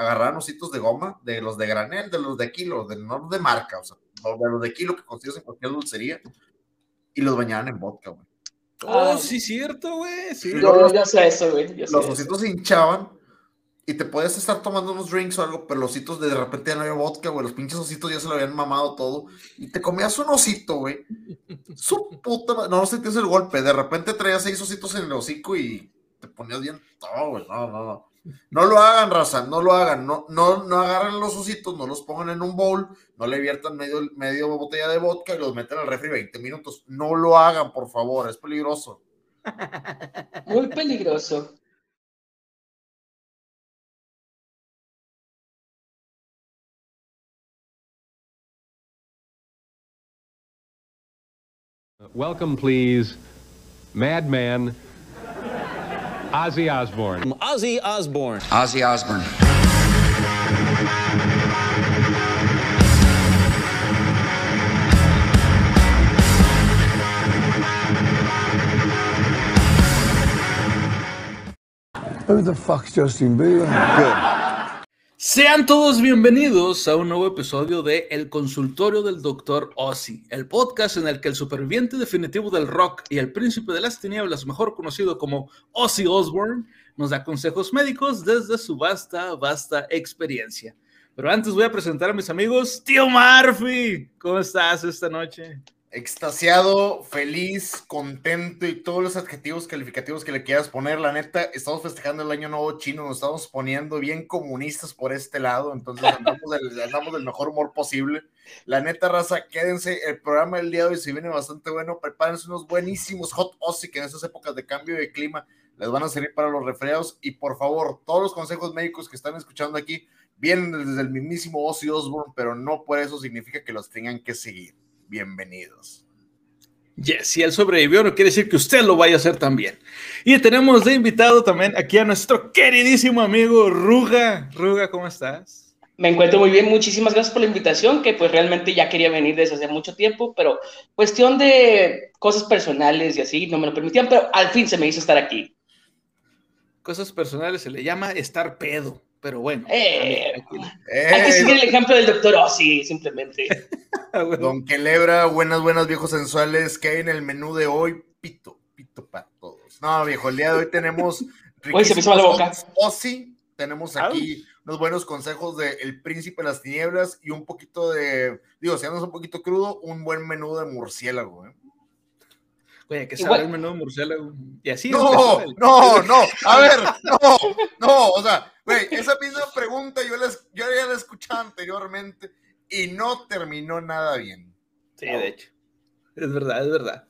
agarraban ositos de goma, de los de granel, de los de kilo, de, no de marca, o sea, de los de kilo que consigues en cualquier dulcería, y los bañaban en vodka, güey. Oh, sí, cierto, güey. Sí. Yo, yo sé eso, güey. Los eso. ositos se hinchaban y te podías estar tomando unos drinks o algo, pero los ositos de repente ya no había vodka, güey. Los pinches ositos ya se lo habían mamado todo. Y te comías un osito, güey. Su puta madre. No, no sentías el golpe. De repente traías seis ositos en el hocico y te ponías bien todo, güey. No, no, no. No lo hagan, raza, no lo hagan. No, no, no agarren los ositos, no los pongan en un bowl, no le viertan medio, medio botella de vodka y los meten al refri 20 minutos. No lo hagan, por favor, es peligroso. Muy peligroso. Welcome, please, Madman Ozzy Osbourne. Ozzy Osbourne. Ozzy Osbourne. Who the fuck's Justin Bieber? Good. Sean todos bienvenidos a un nuevo episodio de El Consultorio del Dr. Ozzy, el podcast en el que el superviviente definitivo del rock y el príncipe de las tinieblas, mejor conocido como Ozzy Osbourne, nos da consejos médicos desde su vasta, vasta experiencia. Pero antes voy a presentar a mis amigos, Tío Murphy. ¿Cómo estás esta noche? Extasiado, feliz, contento y todos los adjetivos calificativos que le quieras poner. La neta, estamos festejando el año nuevo chino, nos estamos poniendo bien comunistas por este lado, entonces andamos del, andamos del mejor humor posible. La neta, raza, quédense, el programa del día de hoy se viene bastante bueno, prepárense unos buenísimos hot Ozzy que en estas épocas de cambio de clima les van a servir para los resfriados y por favor, todos los consejos médicos que están escuchando aquí vienen desde el mismísimo Ozzy Osbourne, pero no por eso significa que los tengan que seguir bienvenidos. Yes, si él sobrevivió, no quiere decir que usted lo vaya a hacer también. Y tenemos de invitado también aquí a nuestro queridísimo amigo Ruga. Ruga, ¿cómo estás? Me encuentro muy bien, muchísimas gracias por la invitación, que pues realmente ya quería venir desde hace mucho tiempo, pero cuestión de cosas personales y así no me lo permitían, pero al fin se me hizo estar aquí. Cosas personales se le llama estar pedo, pero bueno. Eh, aquí- hay que seguir el ejemplo del doctor Ozzy, simplemente. Ah, bueno. Don Quelebra, buenas, buenas, viejos sensuales. ¿Qué hay en el menú de hoy? Pito, pito para todos. No, viejo, el día de hoy tenemos. Uy, se me hizo la boca. Ozzy. Tenemos aquí unos buenos consejos de El Príncipe de las Tinieblas y un poquito de. Digo, si andas un poquito crudo, un buen menú de murciélago. ¿eh? Oye, que sabe el menú de murciélago. Y así. No, el- no, no. A ver, no, no. O sea, güey, esa misma pregunta yo, la, es- yo ya la escuchaba anteriormente y no terminó nada bien. Sí, de hecho. Es verdad, es verdad.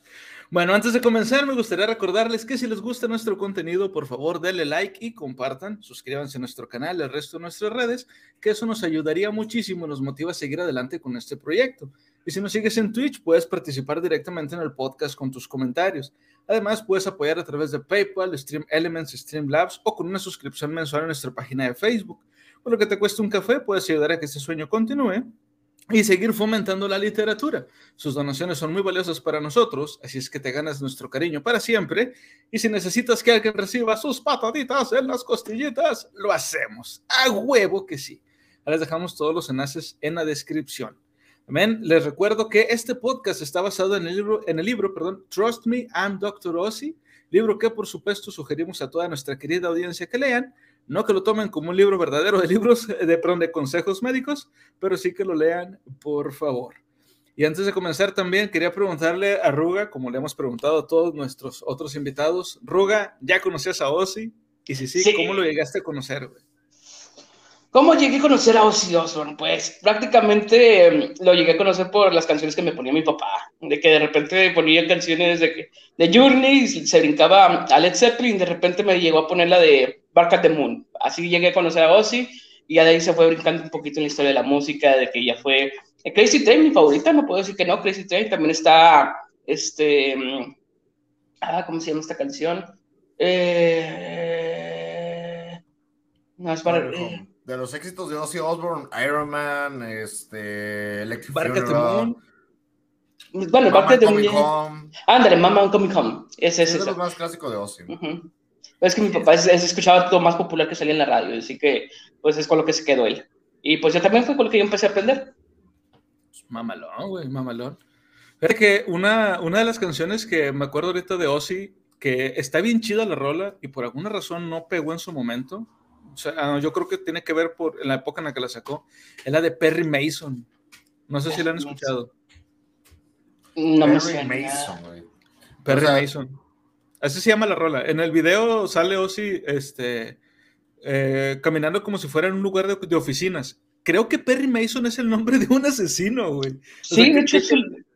Bueno, antes de comenzar, me gustaría recordarles que si les gusta nuestro contenido, por favor, denle like y compartan. Suscríbanse a nuestro canal y al resto de nuestras redes, que eso nos ayudaría muchísimo, nos motiva a seguir adelante con este proyecto. Y si nos sigues en Twitch, puedes participar directamente en el podcast con tus comentarios. Además, puedes apoyar a través de PayPal, Stream Elements, Streamlabs o con una suscripción mensual en nuestra página de Facebook. Por lo que te cuesta un café, puedes ayudar a que este sueño continúe y seguir fomentando la literatura. Sus donaciones son muy valiosas para nosotros, así es que te ganas nuestro cariño para siempre. Y si necesitas que alguien reciba sus pataditas en las costillitas, lo hacemos. A huevo que sí. Les dejamos todos los enlaces en la descripción. Amén. Les recuerdo que este podcast está basado en el libro, en el libro, perdón, Trust Me, I'm Dr. Ozzy, libro que por supuesto sugerimos a toda nuestra querida audiencia que lean. No que lo tomen como un libro verdadero de libros, de, perdón, de consejos médicos, pero sí que lo lean, por favor. Y antes de comenzar también quería preguntarle a Ruga, como le hemos preguntado a todos nuestros otros invitados, Ruga, ¿ya conocías a Ozzy? Y si sí, Sí. ¿cómo lo llegaste a conocer? güey? ¿Cómo llegué a conocer a Ozzy Osbourne? Pues prácticamente eh, lo llegué a conocer por las canciones que me ponía mi papá, de que de repente ponía canciones de, que- de Journey, se brincaba a Led Zeppelin, de repente me llegó a poner la de Bark at the Moon. Así llegué a conocer a Ozzy y ya de ahí se fue brincando un poquito en la historia de la música, de que ya fue eh, Crazy Train, mi favorita, no puedo decir que no, Crazy Train también está, este, mm, ah, ¿cómo se llama esta canción? Eh, no, es para... eh, De los éxitos de Ozzy Osbourne, Iron Man, este, Electric the Funeral, Moon. Bueno, Mama parte de. Home, Ándale, Mama I'm Coming Home. Ese es es de eso. los más clásicos de Ozzy. Ujú. Es que mi papá es, es- escuchaba lo más popular que salía en la radio, así que pues es con lo que se quedó él. Y pues yo también fue con lo que yo empecé a aprender. Mamalón, güey, mamalón. Fíjate que una, una de las canciones que me acuerdo ahorita de Ozzy, que está bien chida la rola y por alguna razón no pegó en su momento. O sea, ah, yo creo que tiene que ver por en la época en la que la sacó. Es la de Perry Mason. No sé si la han escuchado. No me Perry suena. Mason, güey. Perry O sea- Mason. Así se llama la rola. En el video sale Ozzy este, eh, caminando como si fuera en un lugar de, de oficinas. Creo que Perry Mason es el nombre de un asesino, güey. O Sí, sea, de hecho, que- es el-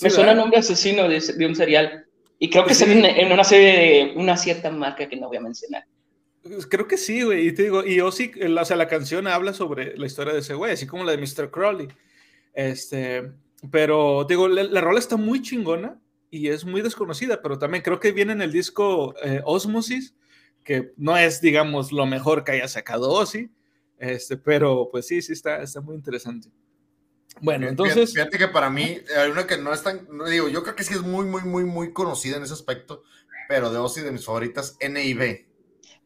me suena ¿verdad? nombre asesino de, de un serial. Y creo que Sí. sale en, en una serie de una cierta marca que no voy a mencionar. Creo que sí, güey. Y te digo, y Ozzy, o sea, la canción habla sobre la historia de ese güey, así como la de Mr. Crowley. Este, pero digo, la, la rola está muy chingona y es muy desconocida, pero también creo que viene en el disco eh, Osmosis, que no es, digamos, lo mejor que haya sacado Ozzy, este, pero pues sí, sí está, está muy interesante. Bueno, Fíjate- entonces, Fíjate que para mí, hay una que no es tan. No digo, yo creo que sí es muy, muy, muy, muy conocida en ese aspecto, pero de Ozzy de mis favoritas, NIB.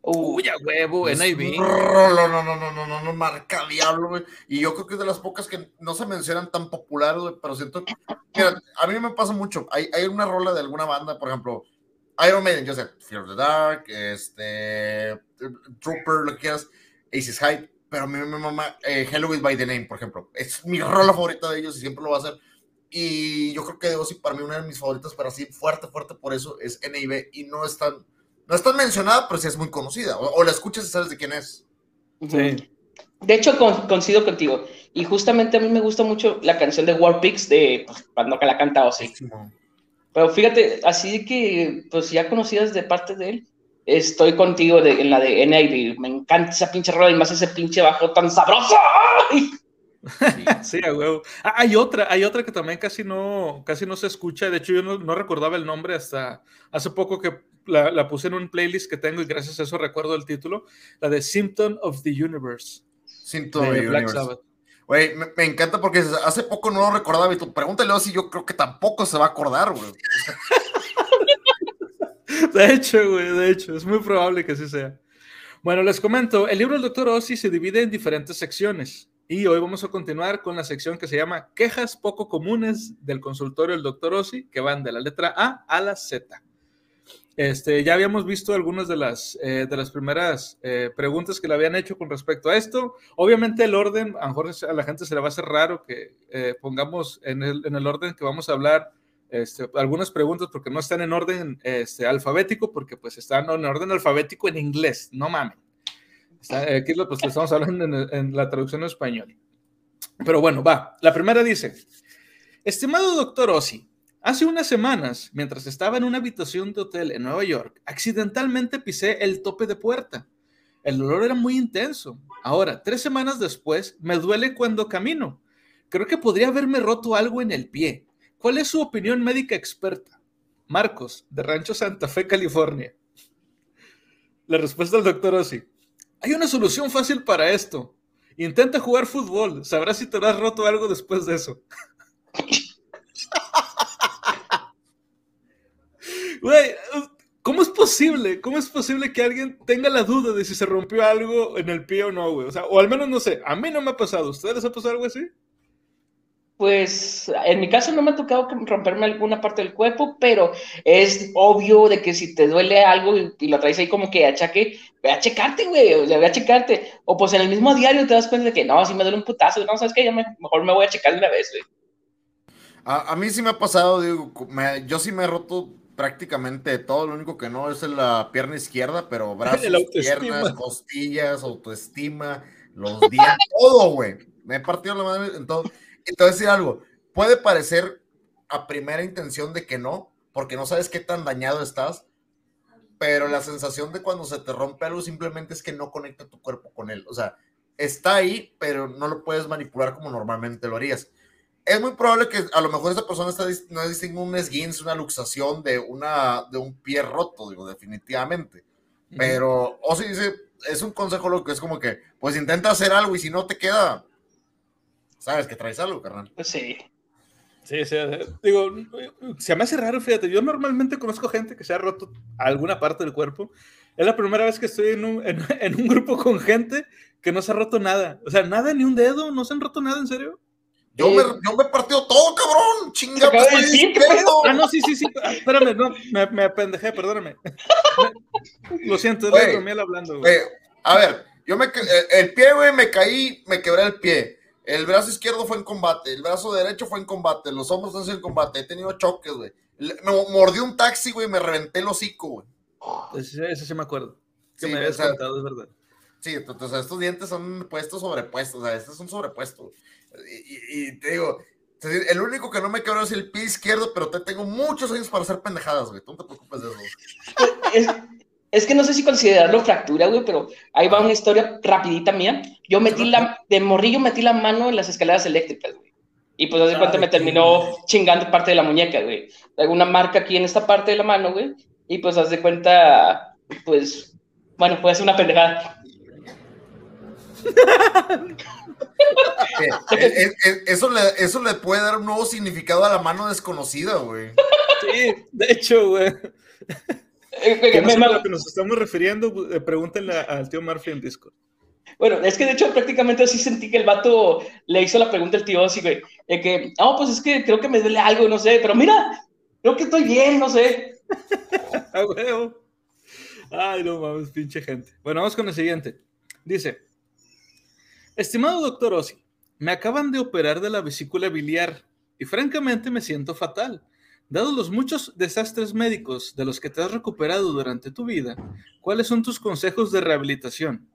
Uy, a huevo, NIV. rolo, no, no, no, no, no, no, marca diablo, güey. Y yo creo que es de las pocas que no se mencionan tan populares, güey, pero siento. Mira, a mí me pasa mucho. Hay, hay una rola de alguna banda, por ejemplo, Iron Maiden, yo sé, Fear of the Dark, este. Trooper, lo que quieras, Aces High, pero a mí me mama eh, is by the Name, por ejemplo. Es mi rola favorita de ellos y siempre lo va a hacer. Y yo creo que de Ozzy, para mí, una de mis favoritas, pero así fuerte, fuerte por eso, es NIB. Y no es tan, no es tan mencionada, pero sí es muy conocida. O, o la escuchas y sabes de quién es. Sí. De hecho, con- coincido contigo. Y justamente a mí me gusta mucho la canción de War Pigs de pues, cuando que la canta Ozzy. Pero fíjate, así que, pues ya conocidas de parte de él, estoy contigo de- en la de NIV. Me encanta esa pinche rola y más ese pinche bajo tan sabroso. ¡Ay! Sí, a huevo. Ah, hay otra, hay otra que también casi no, casi no se escucha. De hecho, yo no, no recordaba el nombre hasta hace poco que la, la puse en un playlist que tengo y gracias a eso recuerdo el título. La de Symptom of the Universe Siento de Universe. Black Sabbath. Güey, me, me encanta porque hace poco no lo recordaba y tú pregúntale si yo creo que tampoco se va a acordar, güey. De hecho, güey, de hecho, es muy probable que así sea. Bueno, les comento, el libro del Dr. Ozzy se divide en diferentes secciones y hoy vamos a continuar con la sección que se llama Quejas poco comunes del consultorio del Dr. Ozzy, que van de la letra A a la Z. Este, ya habíamos visto algunas de las, eh, de las primeras eh, preguntas que le habían hecho con respecto a esto. Obviamente el orden, a mejor a la gente se le va a hacer raro que eh, pongamos en el, en el orden que vamos a hablar este, algunas preguntas porque no están en orden este, alfabético, porque pues están en orden alfabético en inglés, no. Está, eh, aquí pues, lo estamos hablando en, en la traducción en español. Pero bueno, va. La primera dice, estimado doctor Ozzy, hace unas semanas, mientras estaba en una habitación de hotel en Nueva York, accidentalmente pisé el tope de puerta. El dolor era muy intenso. Ahora, tres semanas después, me duele cuando camino. Creo que podría haberme roto algo en el pie. ¿Cuál es su opinión médica experta? Marcos, de Rancho Santa Fe, California. La respuesta del doctor Ozzy. Hay una solución fácil para esto. Intenta jugar fútbol. Sabrás si te has roto algo después de eso. Güey, ¿cómo es posible? ¿Cómo es posible que alguien tenga la duda de si se rompió algo en el pie o no, güey? O sea, o al menos no sé, a mí no me ha pasado. ¿Ustedes les ha pasado algo así? Pues en mi caso no me ha tocado que- romperme alguna parte del cuerpo, pero es obvio de que si te duele algo y, y lo traes ahí como que achaque, ve a checarte, güey, o sea, ve a checarte. O pues en el mismo diario te das cuenta de que no, si me duele un putazo, no, ¿sabes qué? Ya me- mejor me voy a checar de una vez, güey. A, a mí sí me ha pasado, digo, me- yo sí me he roto prácticamente todo, lo único que no es la pierna izquierda, pero brazos, piernas, costillas, autoestima, los días, todo, güey. Me he partido la madre en todo. Y te voy a decir algo, puede parecer a primera intención de que no, porque no sabes qué tan dañado estás, pero la sensación de cuando se te rompe algo simplemente es que no conecta tu cuerpo con él. O sea, está ahí, pero no lo puedes manipular como normalmente lo harías es muy probable que a lo mejor esa persona está no distingue un esguince, una luxación de, una, de un pie roto, digo, definitivamente. Pero, o si dice, es un consejo lo que es como que, pues intenta hacer algo y si no te queda, sabes que traes algo, carnal. Pues sí. Sí, sí, eh, digo, se me hace raro, fíjate, yo normalmente conozco gente que se ha roto alguna parte del cuerpo, es la primera vez que estoy en un, en, en un grupo con gente que no se ha roto nada. O sea, nada, ni un dedo, no se han roto nada, ¿en serio? Yo, me, yo me he partido todo, cabrón. Chinga, de pues, decir, ¿qué pedo. Ah, no, sí, sí, sí. Espérame, no, me, me apendejé, perdóname. Me- lo siento, es Güey, la miel hablando, güey. Eh, a ver, yo me eh, el pie, güey, me caí, me quebré el pie. El brazo izquierdo fue en combate, el brazo derecho fue en combate, los hombros han sido en combate, he tenido choques, güey. Me mordió un taxi, güey, me reventé el hocico, güey. Ese, ese sí me acuerdo. Que Sí, me habías o sea, contado, es verdad. Sí, entonces estos dientes son puestos sobrepuestos, o sea, estos son sobrepuestos. Y, y- y te digo, el único que no me quebró es el pie izquierdo, pero te tengo muchos años para hacer pendejadas, güey. Tú no te preocupes de eso. Es, es que no sé si considerarlo fractura, güey, pero ahí va una historia rapidita mía. Yo metí la, de morrillo metí la mano en las escaleras eléctricas, güey. Y pues, hace cuenta, me terminó chingando parte de la muñeca, güey. Traigo una marca aquí en esta parte de la mano, güey. Y pues, haz de cuenta, pues, bueno, puede ser una pendejada. Eh, eh, eh, eso, le, eso le puede dar un nuevo significado a la mano desconocida, güey. Sí, de hecho, güey. Que no sé a lo que nos estamos refiriendo, pregúntenle al tío Murphy en Discord. Bueno, es que de hecho prácticamente así sentí que el vato le hizo la pregunta al tío Ozzy, güey. De que, no, pues es que creo que me duele algo, no sé, pero mira, creo que estoy bien, no sé. A huevo. Ay, no mames, pinche gente. Bueno, vamos con el siguiente. Dice: Estimado doctor Ozzy, me acaban de operar de la vesícula biliar y francamente me siento fatal. Dados los muchos desastres médicos de los que te has recuperado durante tu vida, ¿cuáles son tus consejos de rehabilitación?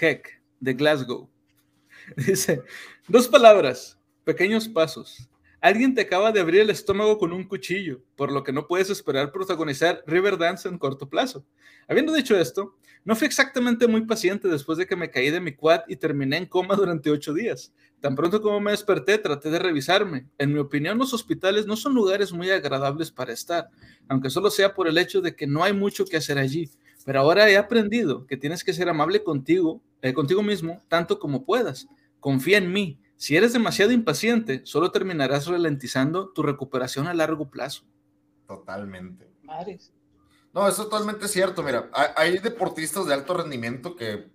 Heck, de Glasgow. Dice: Dos palabras, pequeños pasos. Alguien te acaba de abrir el estómago con un cuchillo, por lo que no puedes esperar protagonizar Riverdance en corto plazo. Habiendo dicho esto, no fui exactamente muy paciente después de que me caí de mi quad y terminé en coma durante ocho días. Tan pronto como me desperté, traté de revisarme. En mi opinión, los hospitales no son lugares muy agradables para estar, aunque solo sea por el hecho de que no hay mucho que hacer allí. Pero ahora he aprendido que tienes que ser amable contigo, eh, contigo mismo, tanto como puedas. Confía en mí. Si eres demasiado impaciente, solo terminarás ralentizando tu recuperación a largo plazo. Totalmente. Madres. No, eso es totalmente cierto. Mira, hay, hay deportistas de alto rendimiento que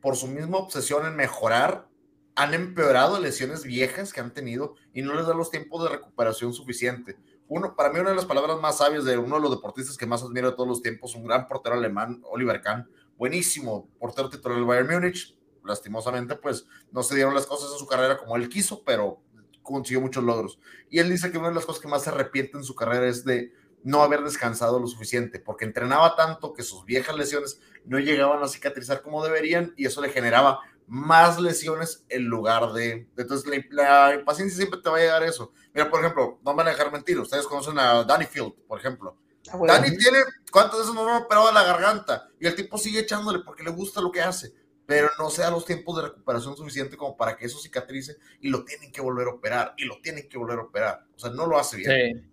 por su misma obsesión en mejorar han empeorado lesiones viejas que han tenido y no les da los tiempos de recuperación suficiente. Uno, para mí, una de las palabras más sabias de uno de los deportistas que más admiro de todos los tiempos, un gran portero alemán, Oliver Kahn, buenísimo portero titular del Bayern Múnich. Lastimosamente, pues no se dieron las cosas en su carrera como él quiso, pero consiguió muchos logros. Y él dice que una de las cosas que más se arrepiente en su carrera es de no haber descansado lo suficiente, porque entrenaba tanto que sus viejas lesiones no llegaban a cicatrizar como deberían y eso le generaba más lesiones en lugar de... Entonces la, la impaciencia siempre te va a llegar a eso. Mira, por ejemplo, no me van a dejar mentir, ustedes conocen a Danny Field, por ejemplo. Ah, bueno. Danny tiene, ¿cuántas veces no me ha operado la garganta? Y el tipo sigue echándole porque le gusta lo que hace, pero no se da los tiempos de recuperación suficiente como para que eso cicatrice y lo tienen que volver a operar y lo tienen que volver a operar. O sea, no lo hace bien. Sí.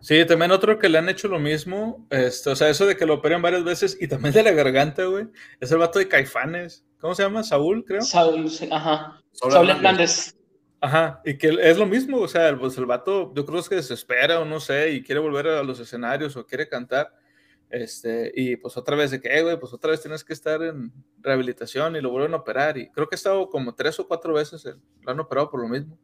Sí, también otro que le han hecho lo mismo, este, o sea, eso de que lo operen varias veces y también de la garganta, güey, es el vato de Caifanes. ¿Cómo se llama? Saúl, creo. Saúl, sí, ajá. Saúl Saúl Hernández. Hernández. Ajá, y que es lo mismo, o sea, pues el vato, yo creo que desespera o no sé, y quiere volver a los escenarios o quiere cantar, este, y pues otra vez de que, "Eh, güey, pues otra vez tienes que estar en rehabilitación y lo vuelven a operar, y creo que ha estado como tres o cuatro veces, eh, lo han operado por lo mismo.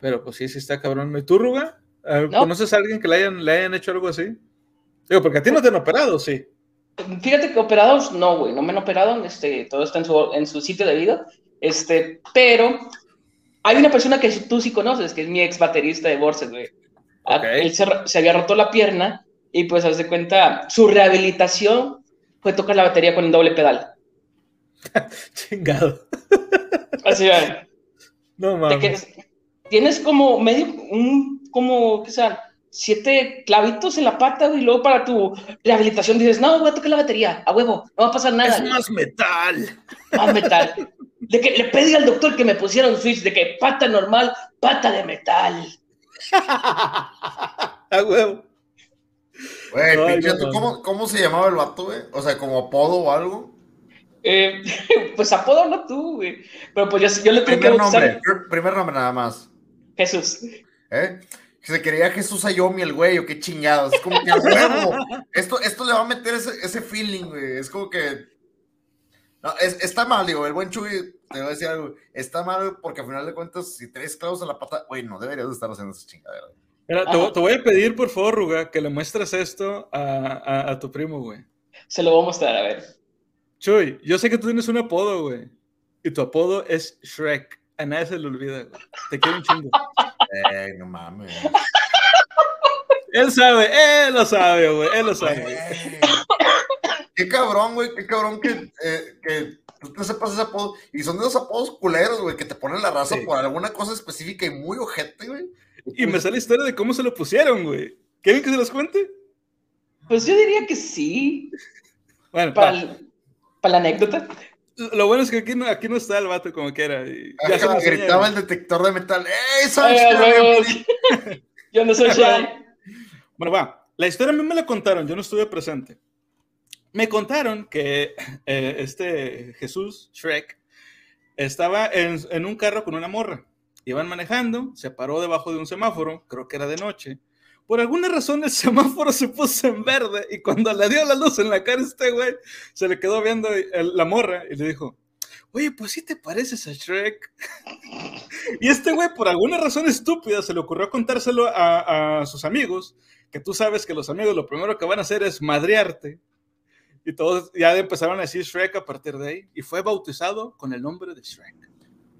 Pero pues sí, sí está cabrón. ¿Y tú, Ruga? No. ¿Conoces a alguien que le hayan, le hayan hecho algo así? Digo, porque a ti no te han operado, sí. Fíjate que operados, no, güey, no me han operado, este, todo está en su, en su sitio de vida, este, pero hay una persona que tú sí conoces, que es mi ex baterista de Borset, güey. Ah. Él se, se había roto la pierna y pues, haz de cuenta, su rehabilitación fue tocar la batería con un doble pedal. Chingado. Así, güey. No mames. tienes como medio, un, como, que sean, siete clavitos en la pata, güey, y luego para tu rehabilitación dices, no, voy a tocar la batería, a huevo, no va a pasar nada. Es más metal. más metal. De que le pedí al doctor que me pusiera un switch de que pata normal, pata de metal. A huevo. Güey, pinche, no ¿tú mames. ¿cómo, ¿cómo se llamaba el vato, güey? O sea, como apodo o algo. Eh, pues apodo no tú, güey. Pero pues yo, yo le tengo que nombre, pr- primer nombre nada más. Jesús. ¿eh? se quería Jesús Ayomi el güey, o qué chingados. Es como que huevo. Esto, esto le va a meter ese, ese feeling, güey. Es como que. No, es- está mal, digo, el buen Chuy, te voy a decir algo. Está mal porque al final de cuentas, si traes clavos a la pata, güey, no deberías de estar haciendo esa chingadera. Mira, te, voy- te voy a pedir, por favor, Ruga, que le muestres esto a, a- a tu primo, güey. Se lo voy a mostrar, a ver. Chuy, yo sé que tú tienes un apodo, güey. Y tu apodo es Shrek. A nadie se le olvida, güey. Te quiero un chingo. Ey, no mames. Él sabe, él lo sabe, güey. Él lo sabe. Güey. Qué cabrón, güey, qué cabrón que, eh, que tú te sepas ese apodo. Y son de esos apodos culeros, güey, que te ponen la raza Sí. por alguna cosa específica y muy ojete, güey. Y me sale la historia de cómo se lo pusieron, güey. ¿Quieren que se los cuente? Pues yo diría que sí, Bueno, para, el- para la anécdota. lo bueno es que aquí no, aquí no está el vato como quiera. y ya Ajá, gritaba el detector de metal. ¡Ey, Sunshine! huevos. Yo no soy. Bueno, va. La historia a mí me la contaron, yo no estuve presente. Me contaron que eh, este Jesús, Shrek, estaba en, un carro con una morra. Iban manejando, se paró debajo de un semáforo, creo que era de noche. Por alguna razón el semáforo se puso en verde y cuando le dio la luz en la cara este güey, se le quedó viendo la morra y le dijo, oye, pues sí te pareces a Shrek. y este güey, por alguna razón estúpida, se le ocurrió contárselo a, a sus amigos, que tú sabes que los amigos lo primero que van a hacer es madrearte. Y todos ya empezaron a decir Shrek a partir de ahí. Y fue bautizado con el nombre de Shrek.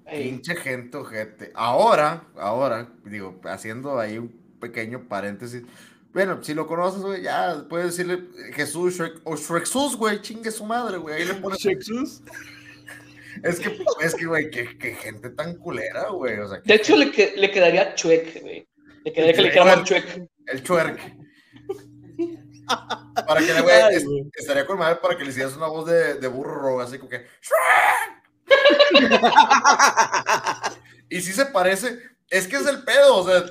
Pinche gente, ojete. Ahora, ahora, digo, haciendo ahí un pequeño paréntesis. Bueno, si lo conoces, güey, ya puedes decirle Jesús Shrek, o Shreksus, güey, chingue su madre, güey. Ahí le pones. Shreksus. Es que, es que, güey, qué, qué gente tan culera, güey. O sea, De hecho, le, que- le quedaría chuec, güey. Le quedaría que le quedamos chuec. el chuerk. Para que le, güey, Ay, es- güey. estaría con madre para que le hicieras una voz de, de burro rojo, así como que. y sí se parece. Es que es el pedo, o sea.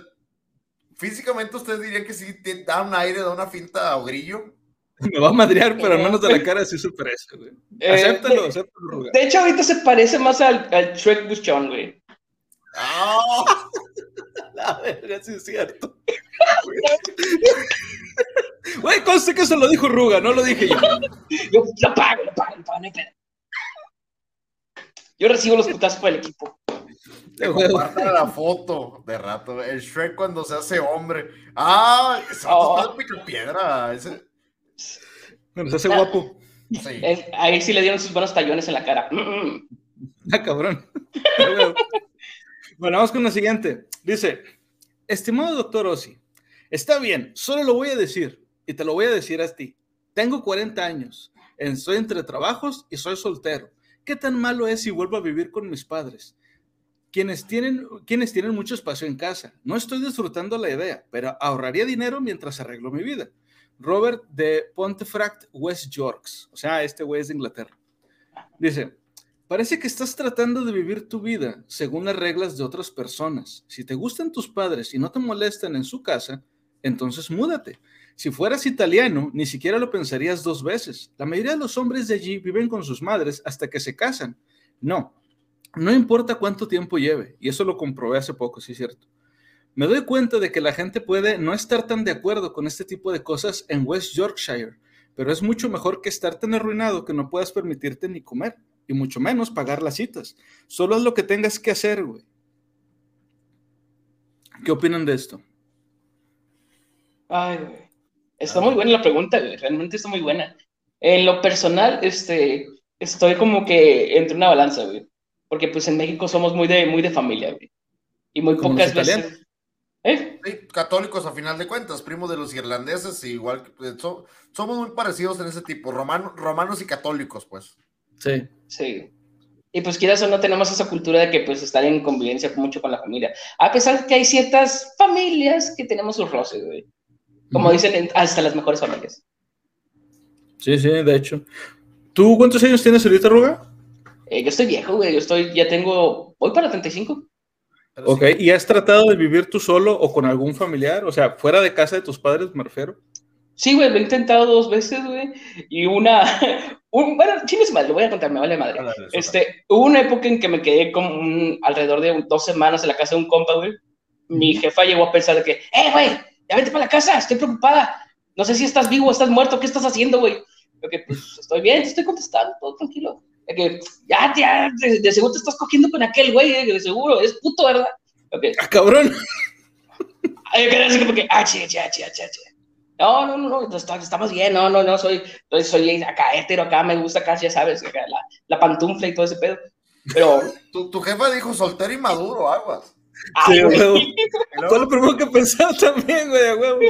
Físicamente ustedes dirían que sí te da un aire, da una finta o grillo. Me va a madrear, pero al menos de la cara sí se parece, güey. Eh, Acéptalo, de- acéptalo, Ruga. De hecho, ahorita se parece más al, al Shrek Buchón, güey. ¡Ah! La verga, sí es cierto. Güey, conste que eso lo dijo Ruga, no lo dije yo. Yo lo pago, lo pago, lo pago, no hay pedo. Yo recibo los putazos por el equipo. Te compartan la foto de rato. El Shrek cuando se hace hombre. ¡Ah! Vato Oh. está de picapiedra. Ese, Bueno, se hace guapo. sí. Ahí sí le dieron sus buenos tallones en la cara. Mm, mm. Ah, cabrón. bueno, vamos con la siguiente. Dice, estimado doctor Ossi, está bien, solo lo voy a decir y te lo voy a decir a ti. Tengo 40 años, estoy entre trabajos y soy soltero. ¿Qué tan malo es si vuelvo a vivir con mis padres? Quienes tienen, quienes tienen mucho espacio en casa. No estoy disfrutando la idea, pero ahorraría dinero mientras arreglo mi vida. Robert de Pontefract, West Yorks. O sea, este güey es de Inglaterra. Dice, Parece que estás tratando de vivir tu vida según las reglas de otras personas. Si te gustan tus padres y no te molestan en su casa, entonces múdate. Si fueras italiano, ni siquiera lo pensarías dos veces. La mayoría de los hombres de allí viven con sus madres hasta que se casan. No, no importa cuánto tiempo lleve, y eso lo comprobé hace poco, sí es cierto. Me doy cuenta de que la gente puede no estar tan de acuerdo con este tipo de cosas en West Yorkshire, pero es mucho mejor que estar tan arruinado que no puedas permitirte ni comer y mucho menos pagar las citas. Solo es lo que tengas que hacer, güey. ¿Qué opinan de esto? Ay, güey. Está muy buena la pregunta, güey. Realmente está muy buena. En lo personal, este, estoy como que entre una balanza, güey. Porque pues en México somos muy de, muy de familia, güey. Y muy Como pocas veces. ¿Eh? Sí, católicos a final de cuentas, primos de los irlandeses, igual que pues, so- somos muy parecidos en ese tipo, romano- romanos y católicos, pues. Sí. Sí. Y pues quieras o no tenemos esa cultura de que pues estar en convivencia mucho con la familia. A pesar de que hay ciertas familias que tenemos sus roces, güey. Como dicen, en- hasta las mejores familias. Sí, sí, de hecho. ¿Tú cuántos años tienes ahorita, Ruga? Eh, yo estoy viejo, güey. Yo estoy, ya tengo, voy para 35. Pero Ok, sí, ¿y has tratado de vivir tú solo o con algún familiar? O sea, fuera de casa de tus padres, me refiero. Sí, güey, lo he intentado dos veces, güey. Y una, un, bueno, chingues madre, lo voy a contar, me vale madre. Este, hubo una época en que me quedé como un- alrededor de un- dos semanas en la casa de un compa, güey. mi jefa llegó a pensar de que, eh, güey, ya vete para la casa, estoy preocupada. No sé si estás vivo o estás muerto, ¿qué estás haciendo, güey? Yo que, pues, estoy bien, te estoy contestando, todo tranquilo. Que, ya, ya, de, de seguro te estás cogiendo con aquel güey, eh, de seguro, es puto, ¿verdad? Ok. Ah, cabrón. Yo quería decir como que, ah, che, che, che, che, che. No, no, no, no, estamos bien, no, no, no, soy, soy, soy acá hetero, acá me gusta acá, ya sabes, acá, la, la pantufla y todo ese pedo. Pero, Tu, tu jefa dijo soltero y maduro, aguas. Ay, Sí, güey. huevo. Fue lo primero que pensaba también, güey, a huevo.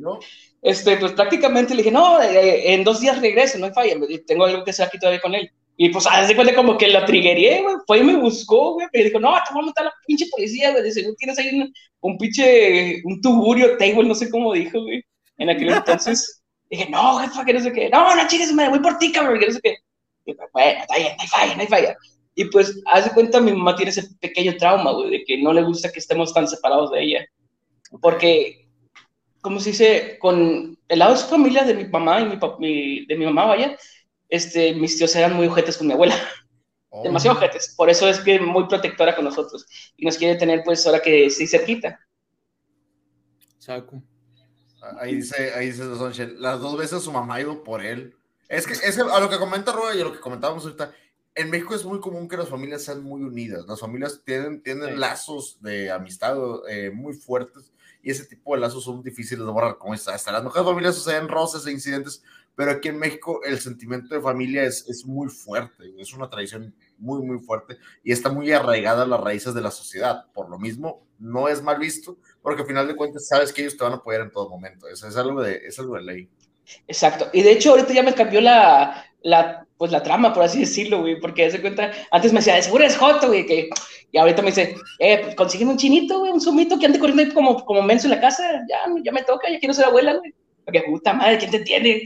¿no? este, pues prácticamente le dije, no, eh, en dos días regreso, no hay falla, tengo algo que hacer aquí todavía con él. Y pues, haz de cuenta como que lo trigueé, güey, fue y me buscó, güey, me dijo, no, te voy a matar a la pinche policía, güey, de seguro tienes ahí un, un pinche, un tugurio table, no sé cómo dijo, güey, en aquel entonces. Dije, no, jefa, que no sé qué, no, no chingues, me voy por ti, cabrón, que no sé qué. Y, pues, bueno, está bien, no hay falla, no hay falla. Y pues, haz de cuenta, mi mamá tiene ese pequeño trauma, güey, de que no le gusta que estemos tan separados de ella. Porque, como se dice, con el lado de su familia, de mi mamá y mi, mi- de mi mamá, vaya, este, mis tíos eran muy ojetes con mi abuela, Oh. demasiado ojetes. Por eso es que muy protectora con nosotros. Y nos quiere tener, pues, ahora que sí cerquita. Saco. Ahí dice, ahí dice las dos veces su mamá ha ido por él. Es que, es que a lo que comenta Roa y a lo que comentábamos ahorita, en México es muy común que las familias sean muy unidas. Las familias tienen, tienen Sí. lazos de amistad eh, muy fuertes y ese tipo de lazos son difíciles de borrar. Como está, hasta las mejores familias suceden roces e incidentes, pero aquí en México el sentimiento de familia es, es muy fuerte, es una tradición muy, muy fuerte y está muy arraigada a las raíces de la sociedad. Por lo mismo, no es mal visto, porque al final de cuentas sabes que ellos te van a apoyar en todo momento. Eso es algo de, es algo de ley. Exacto. Y de hecho, ahorita ya me cambió la, la, pues, la trama, por así decirlo, güey, porque hace cuenta, antes me decía, de seguro es joto, güey, que, y ahorita me dice, eh, pues consígueme un chinito, güey, un sumito que ande corriendo ahí como, como menso en la casa, ya, ya me toca, ya quiero ser abuela, güey. Porque puta madre, ¿quién te entiende?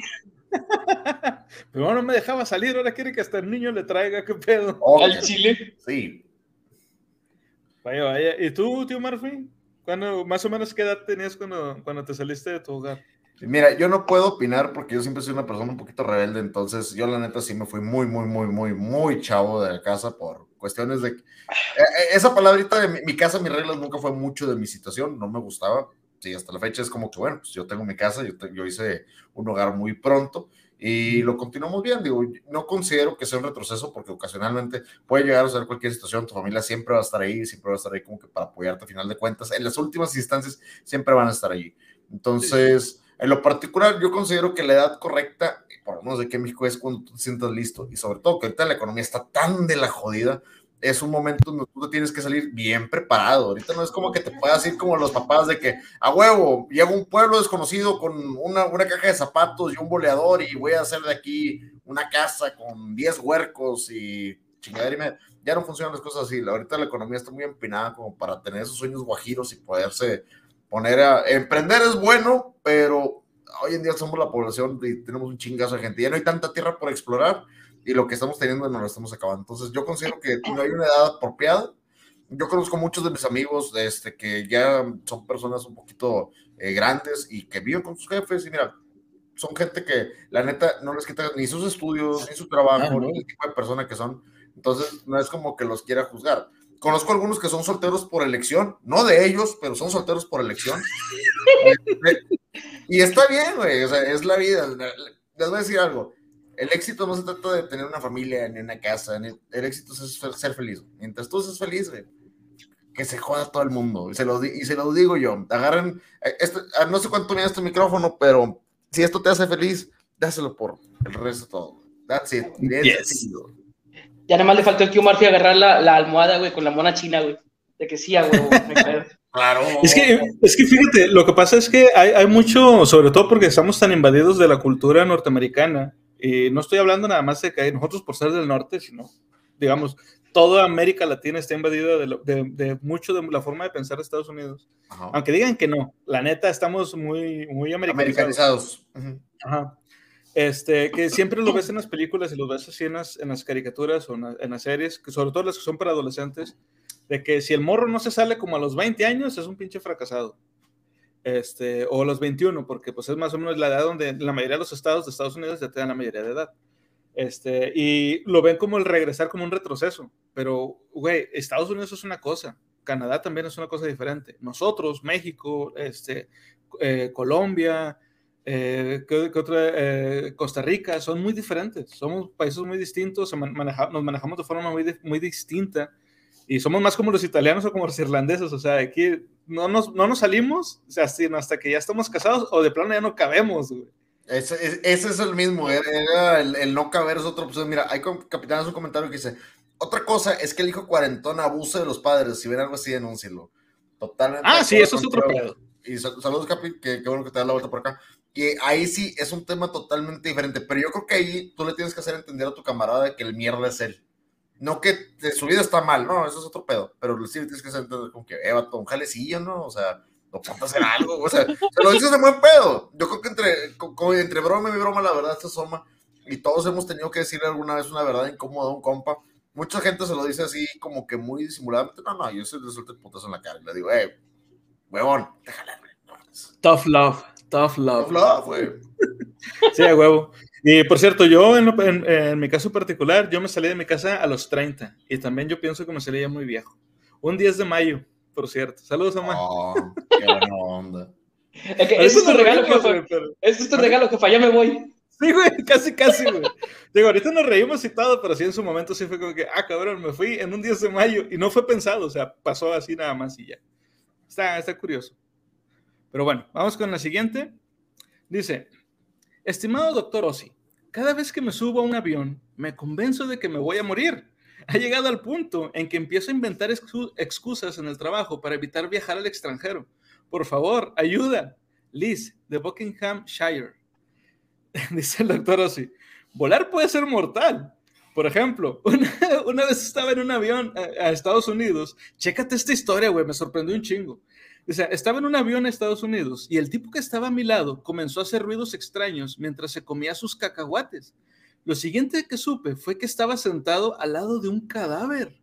Pero no me dejaba salir, ahora quiere que hasta el niño le traiga, qué pedo. Ok, Al chile. Sí. Vaya, vaya. ¿Y tú, tío Murphy? ¿Cuándo, más o menos qué edad tenías cuando, cuando te saliste de tu hogar? Mira, yo no puedo opinar porque yo siempre soy una persona un poquito rebelde, entonces yo la neta sí me fui muy, muy, muy, muy, muy chavo de la casa por cuestiones de... Eh, eh, Esa palabrita de mi, mi casa, mis reglas nunca fue mucho de mi situación, no me gustaba. Sí, hasta la fecha es como que, bueno, pues yo tengo mi casa, yo, te- yo hice un hogar muy pronto y lo continuamos bien. Digo, no considero que sea un retroceso porque ocasionalmente puede llegar a ser cualquier situación, tu familia siempre va a estar ahí, siempre va a estar ahí como que para apoyarte a final de cuentas. En las últimas instancias siempre van a estar allí. Entonces, en lo particular, yo considero que la edad correcta, por lo menos de que México es cuando tú te sientas listo y sobre todo que ahorita la economía está tan de la jodida, es un momento donde tú tienes que salir bien preparado. Ahorita no es como que te puedas ir como los papás de que a huevo, llego a un pueblo desconocido con una, una caja de zapatos y un boleador y voy a hacer de aquí una casa con 10 huercos y chingadera y media. Ya no funcionan las cosas así. Ahorita la economía está muy empinada como para tener esos sueños guajiros y poderse poner a emprender es bueno, pero hoy en día somos la población y tenemos un chingazo de gente. Ya no hay tanta tierra por explorar y lo que estamos teniendo nos lo estamos acabando. Entonces, yo considero que no hay una edad apropiada. Yo conozco muchos de mis amigos este, que ya son personas un poquito eh, grandes y que viven con sus jefes y mira, son gente que la neta no les quita ni sus estudios, ni su trabajo, Ah, no. ni el tipo de persona que son. Entonces, no es como que los quiera juzgar. Conozco algunos que son solteros por elección, no de ellos, pero son solteros por elección. Y está bien, güey, o sea, es la vida. Les voy a decir algo. El éxito no se trata de tener una familia ni una casa. ni- El éxito es ser feliz. Mientras tú seas feliz, güey, que se joda todo el mundo. Y se lo, di- y se lo digo yo. Agarren, este, no sé cuánto mide este micrófono, pero si esto te hace feliz, dáselo por el resto de todo. That's it. Yes. Ya nada más le faltó al tío Murphy agarrar la, la almohada, güey, con la mona china, güey. De que sí, no hay pedo. Claro. Es que, es que fíjate, lo que pasa es que hay, hay mucho, sobre todo porque estamos tan invadidos de la cultura norteamericana, y no estoy hablando nada más de que nosotros por ser del norte, sino, digamos, toda América Latina está invadida de, lo- de- de mucho de la forma de pensar de Estados Unidos. Ajá. Aunque digan que no, la neta estamos muy, muy americanizados. Americanizados. Ajá. Este, que siempre lo ves en las películas y lo ves así en las, en las caricaturas o en, la- en las series, que sobre todo las que son para adolescentes, de que si el morro no se sale como a los 20 años, es un pinche fracasado. Este, o a los 21, porque pues es más o menos la edad donde la mayoría de los estados de Estados Unidos ya te dan la mayoría de edad. Este, y lo ven como el regresar como un retroceso. Pero, güey, Estados Unidos es una cosa, Canadá también es una cosa diferente. Nosotros, México, este, eh, Colombia, eh, ¿qué, qué otra? Eh, Costa Rica, son muy diferentes. Somos países muy distintos, maneja- nos manejamos de forma muy, muy distinta y somos más como los italianos o como los irlandeses. O sea, aquí no nos, no nos salimos o sea, sino hasta que ya estamos casados o de plano ya no cabemos. güey. Ese, es- ese es el mismo, era, el, el no caber es otra opción. Mira, hay capitán un comentario que dice, otra cosa es que el hijo cuarentón abuse de los padres, si ven algo así, denúncielo. Totalmente. Ah, sí, eso es otro pedo. Y sal- saludos, Capi, que, que bueno que te das la vuelta por acá. Y ahí sí es un tema totalmente diferente, pero yo creo que ahí tú le tienes que hacer entender a tu camarada que el mierda es él. No que de su vida está mal, no, eso es otro pedo, pero sí le tienes que hacer entender como que, eh, vato, un jalecillo, ¿no? O sea, no a hacer algo, o sea, se lo dices de buen pedo. Yo creo que entre, co- co- entre broma y broma, la verdad se asoma, y todos hemos tenido que decirle alguna vez una verdad incómoda a un compa. Mucha gente se lo dice así, como que muy disimuladamente, no, no, yo se le suelto el putazo en la cara y le digo, eh, huevón, mames". Tough love, tough love. Tough love, güey. Sí, a huevo. Y por cierto, yo en, lo- en- en mi caso particular, yo me salí de mi casa a los 30 y también yo pienso que me salí ya muy viejo. Un 10 de mayo, por cierto. Saludos, Omar. Oh, qué buena onda. Es que ese es tu regalo, reímos, jefa. pero- Ese es tu regalo, jefa. Ya me voy. Sí, güey, casi, casi, güey. Digo, ahorita nos reímos y todo, pero sí en su momento sí fue como que, ah, cabrón, me fui en un 10 de mayo y no fue pensado, o sea, pasó así nada más y ya. Está, está curioso. Pero bueno, vamos con la siguiente. Dice, estimado doctor Ossi, cada vez que me subo a un avión, me convenzo de que me voy a morir. Ha llegado al punto en que empiezo a inventar excu- excusas en el trabajo para evitar viajar al extranjero. Por favor, ayuda. Liz, de Buckinghamshire. Dice el doctor Ossi, volar puede ser mortal. Por ejemplo, una, vez estaba en un avión a, a Estados Unidos. Chécate esta historia, güey, me sorprendió un chingo. O estaba en un avión a Estados Unidos y el tipo que estaba a mi lado comenzó a hacer ruidos extraños mientras se comía sus cacahuates. Lo siguiente que supe fue que estaba sentado al lado de un cadáver.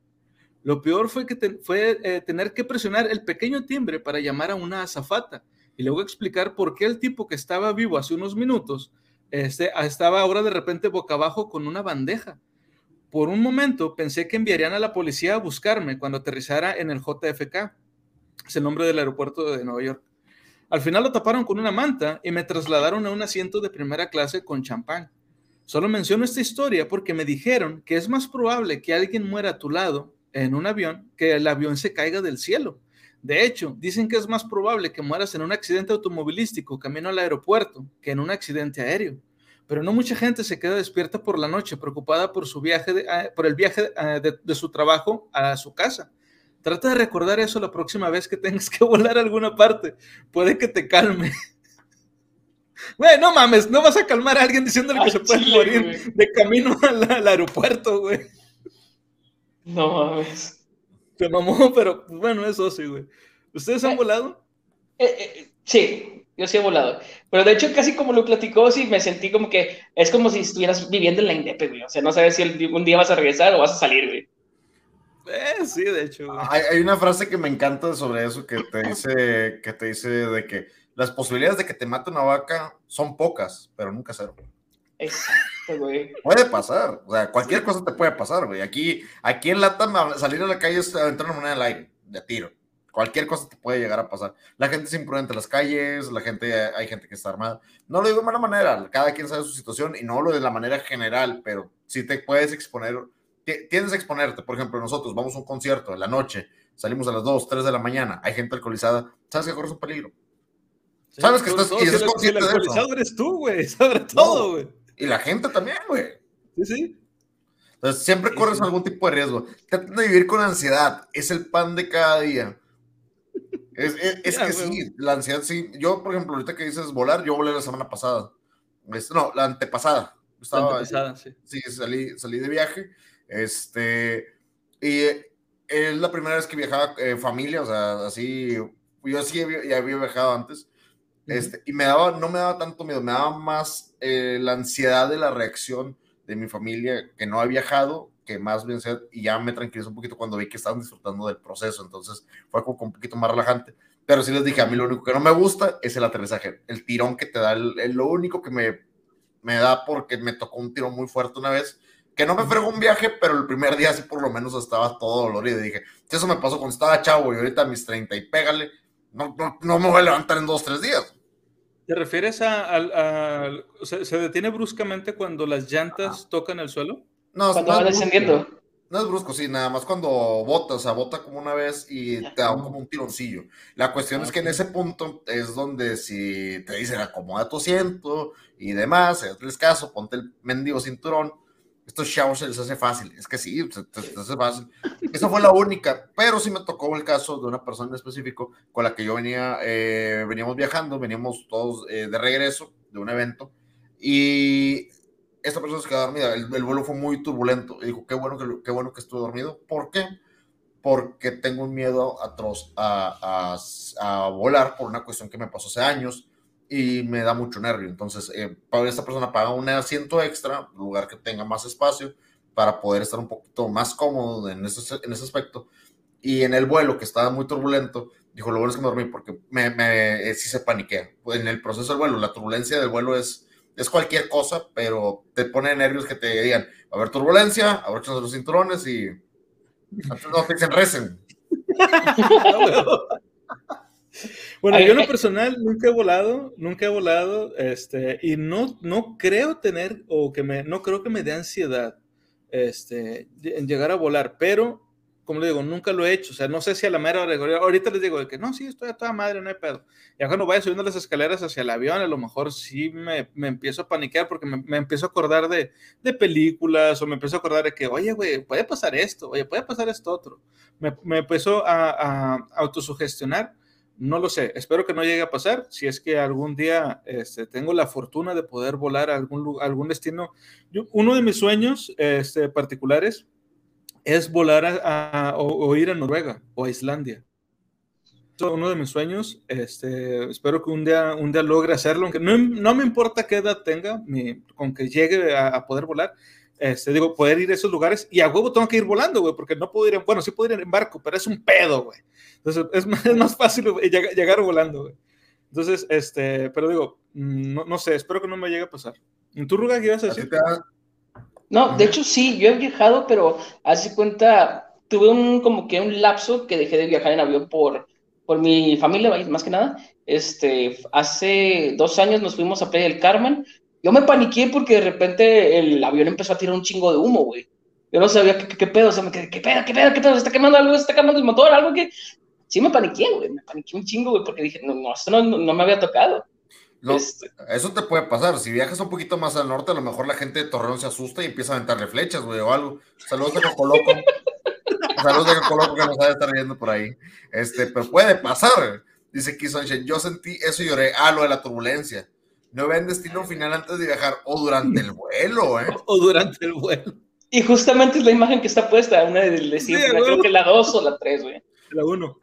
Lo peor fue que te- fue eh, tener que presionar el pequeño timbre para llamar a una azafata y luego explicar por qué el tipo que estaba vivo hace unos minutos este, estaba ahora de repente boca abajo con una bandeja. Por un momento pensé que enviarían a la policía a buscarme cuando aterrizara en el JFK. Es el nombre del aeropuerto de Nueva York. Al final lo taparon con una manta y me trasladaron a un asiento de primera clase con champán. Solo menciono esta historia porque me dijeron que es más probable que alguien muera a tu lado en un avión que el avión se caiga del cielo. De hecho, dicen que es más probable que mueras en un accidente automovilístico camino al aeropuerto que en un accidente aéreo. Pero no mucha gente se queda despierta por la noche preocupada por su viaje, eh, por el viaje eh, de su trabajo a su casa. Trata de recordar eso la próxima vez que tengas que volar a alguna parte. Puede que te calme. Güey, no mames, no vas a calmar a alguien diciéndole que Al se puede chile, morir de camino al, al aeropuerto, güey. No mames. Se mamó, pero pues, bueno, eso sí, güey. ¿Ustedes han Eh. volado? Eh, eh, sí, yo sí he volado. Pero de hecho, casi como lo platicó, sí me sentí como que es como si estuvieras viviendo en la indepe, güey. O sea, no sabes si un día vas a regresar o vas a salir, güey. Eh, sí, de hecho. Hay, hay una frase que me encanta sobre eso que te dice, que te dice de que las posibilidades de que te mate una vaca son pocas, pero nunca cero. Exacto, güey. Puede pasar, o sea, cualquier cosa te puede pasar, güey. Aquí, aquí en Latam, salir a la calle es aventar una moneda al aire, de tiro. Cualquier cosa te puede llegar a pasar. La gente es imprudente en las calles, la gente, hay gente que está armada. No lo digo de mala manera, cada quien sabe su situación y no lo de la manera general, pero sí te puedes exponer, tienes que exponerte. Por ejemplo, nosotros vamos a un concierto en la noche, salimos a las 2, 3 de la mañana, hay gente alcoholizada, sabes que corres un peligro. Sí, sabes que estás- todo y si el- el consciente de eso. alcoholizado eres tú, güey, sobre todo, güey. Y la gente también, güey. Sí, sí. Entonces, siempre Sí, corres sí. algún tipo de riesgo. Trata de vivir con ansiedad. Es el pan de cada día. Es, es- es Ya, que sí, la ansiedad sí. Yo, por ejemplo, ahorita que dices volar, yo volé la semana pasada. No, la antepasada. Estaba, Antepasada, sí. sí, salí, salí de viaje. Este, y eh, es la primera vez que viajaba eh, familia, o sea, así. Yo sí había, ya había viajado antes. Este, y me daba, no me daba tanto miedo, me daba más eh, la ansiedad de la reacción de mi familia que no ha viajado, que más bien sea, y ya me tranquilizó un poquito cuando vi que estaban disfrutando del proceso, entonces fue como un poquito más relajante. Pero sí les dije, a mí lo único que no me gusta es el aterrizaje, el tirón que te da, el, el- lo único que me, me da porque me tocó un tirón muy fuerte una vez, que no me fregó un viaje, pero el primer día sí por lo menos estaba todo dolorido. Y dije, si eso me pasó cuando estaba chavo y ahorita a mis 30 y pégale, no, no, no me voy a levantar en dos, tres días. ¿Te refieres a, se detiene bruscamente cuando las llantas tocan el suelo? No, Cuando no va descendiendo. No es brusco, sí, nada más cuando bota, o sea, bota como una vez y te da como un tironcillo. La cuestión es que en ese punto es donde si te dicen acomoda tu asiento y demás, hazles caso, ponte el mendigo cinturón. Estos chavos se les hace fácil, es que sí, se se te hace fácil. Esa fue la única, pero sí me tocó el caso de una persona en específico con la que yo venía, eh, veníamos viajando, veníamos todos eh, de regreso de un evento y esta persona se quedó dormida. El, el vuelo fue muy turbulento. Y dijo, qué bueno que, qué bueno que estuve dormido. ¿Por qué? Porque tengo un miedo atroz a, a, a volar por una cuestión que me pasó hace años y me da mucho nervio. Entonces, eh, esta persona paga un asiento extra, un lugar que tenga más espacio para poder estar un poquito más cómodo en ese, en ese aspecto. Y en el vuelo, que estaba muy turbulento, dijo, lo bueno es que me dormí porque me, me, eh, sí se paniquea. En el proceso del vuelo, la turbulencia del vuelo es es cualquier cosa, pero te pone nervios que te digan, va a haber turbulencia, abróchense los cinturones y no te dicen recen. Bueno, yo en lo personal nunca he volado, nunca he volado, este, y no, no creo tener, o que me, no creo que me dé ansiedad, este, en llegar a volar, pero, como le digo, nunca lo he hecho, o sea, no sé si a la mera hora, ahorita les digo de que no, sí, estoy a toda madre, no hay pedo. Ya cuando vaya subiendo las escaleras hacia el avión, a lo mejor sí me, me empiezo a paniquear porque me, me, empiezo a acordar de, de, películas o me empiezo a acordar de que, oye, güey, puede pasar esto, oye, puede pasar esto otro. Me, me empezó a, a autosugestionar. No lo sé, espero que no llegue a pasar. Si es que algún día este, tengo la fortuna de poder volar a algún, a algún destino. Yo, uno de mis sueños este, particulares es volar a, a, o, o, ir a Noruega o a Islandia. Uno de mis sueños, este, espero que un día, un día logre hacerlo, aunque no, no me importa qué edad tenga, mi, con que llegue a, a, poder volar, este, digo, poder ir a esos lugares y a huevo tengo que ir volando, güey, porque no puedo ir, en, bueno, sí puedo ir en barco, pero es un pedo, güey. Entonces es más, es más fácil llegar, llegar, volando, güey. Entonces, este, pero digo, no, no, sé, espero que no me llegue a pasar. ¿Y tú, Ruga, qué ibas a decir? No, de hecho sí, yo he viajado, pero hace cuenta, tuve un como que un lapso que dejé de viajar en avión por, por mi familia, más que nada. Este, hace dos años nos fuimos a Playa del Carmen. Yo me paniqué porque de repente el avión empezó a tirar un chingo de humo, güey. Yo no sabía qué, qué, qué pedo, o sea, me quedé, qué pedo, qué pedo, qué pedo, se está quemando algo, se está quemando el motor, algo que... Sí me paniqué, güey, me paniqué un chingo, güey, porque dije, no, no, esto no, no, me había tocado. No, este... Eso te puede pasar. Si viajas un poquito más al norte, a lo mejor la gente de Torreón se asusta y empieza a aventarle flechas, güey, o algo. Saludos a Cocoloco. Saludos a Cocoloco que nos sabe estar viendo por ahí. Este, pero puede pasar. Dice Kissonshen, yo sentí eso y lloré. Ah, lo de la turbulencia. No ven destino final antes de viajar o durante el vuelo, ¿eh? O durante el vuelo. Y justamente es la imagen que está puesta, una de, de siempre, sí, creo que la 2 o la 3, güey. La 1.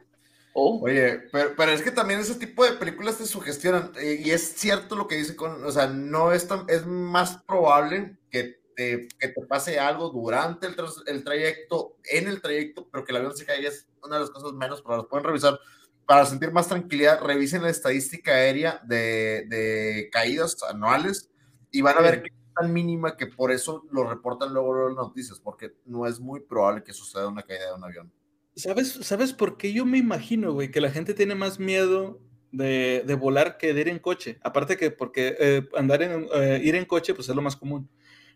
Oh. Oye, pero, pero, es que también ese tipo de películas te sugestionan. Eh, y es cierto lo que dice con. O sea, no es tan. Es más probable que te, que te pase algo durante el, el, trayecto, en el trayecto, pero que el avión se caiga es una de las cosas menos probables. Pueden revisar. Para sentir más tranquilidad, revisen la estadística aérea de, de caídas anuales y van a ver que es tan mínima que por eso lo reportan luego las noticias, porque no es muy probable que suceda una caída de un avión. ¿Sabes, ¿Sabes por qué yo me imagino, güey, que la gente tiene más miedo de, de volar que de ir en coche? Aparte que porque eh, andar en, eh, ir en coche, pues es lo más común.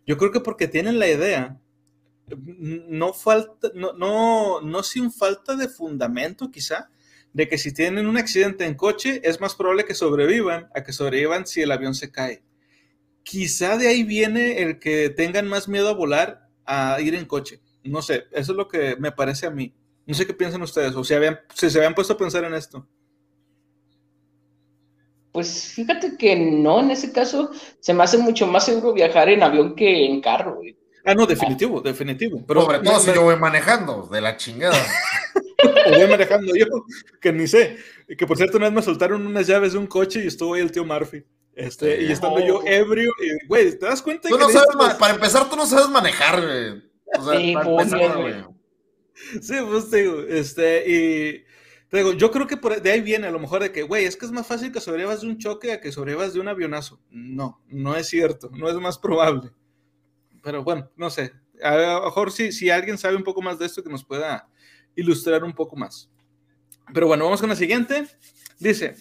Yo creo que porque tienen la idea, no falta, no, no, no sin falta de fundamento quizá, de que si tienen un accidente en coche, es más probable que sobrevivan a que sobrevivan si el avión se cae. Quizá de ahí viene el que tengan más miedo a volar a ir en coche. No sé, eso es lo que me parece a mí. No sé qué piensan ustedes, o si, habían, si se habían puesto a pensar en esto. Pues fíjate que no, en ese caso se me hace mucho más seguro viajar en avión que en carro, güey. Ah, no, definitivo, ah. definitivo. Pero sobre todo si yo voy manejando, de la chingada. o voy manejando yo, que ni sé. Que por cierto, una vez me soltaron unas llaves de un coche y estuvo ahí el tío Murphy. Este, y estando yo ebrio, y, güey, ¿te das cuenta? Tú no sabes, los... para empezar, tú no sabes manejar, güey. O sea, sí, para empezar, güey. güey. Sí, pues te digo, este, y te digo, yo creo que por, de ahí viene a lo mejor de que, güey, es que es más fácil que sobrevivas de un choque a que sobrevivas de un avionazo. No, no es cierto, no es más probable. Pero bueno, no sé, A lo mejor si, si alguien sabe un poco más de esto, que nos pueda ilustrar un poco más. Pero bueno, vamos con la siguiente. Dice,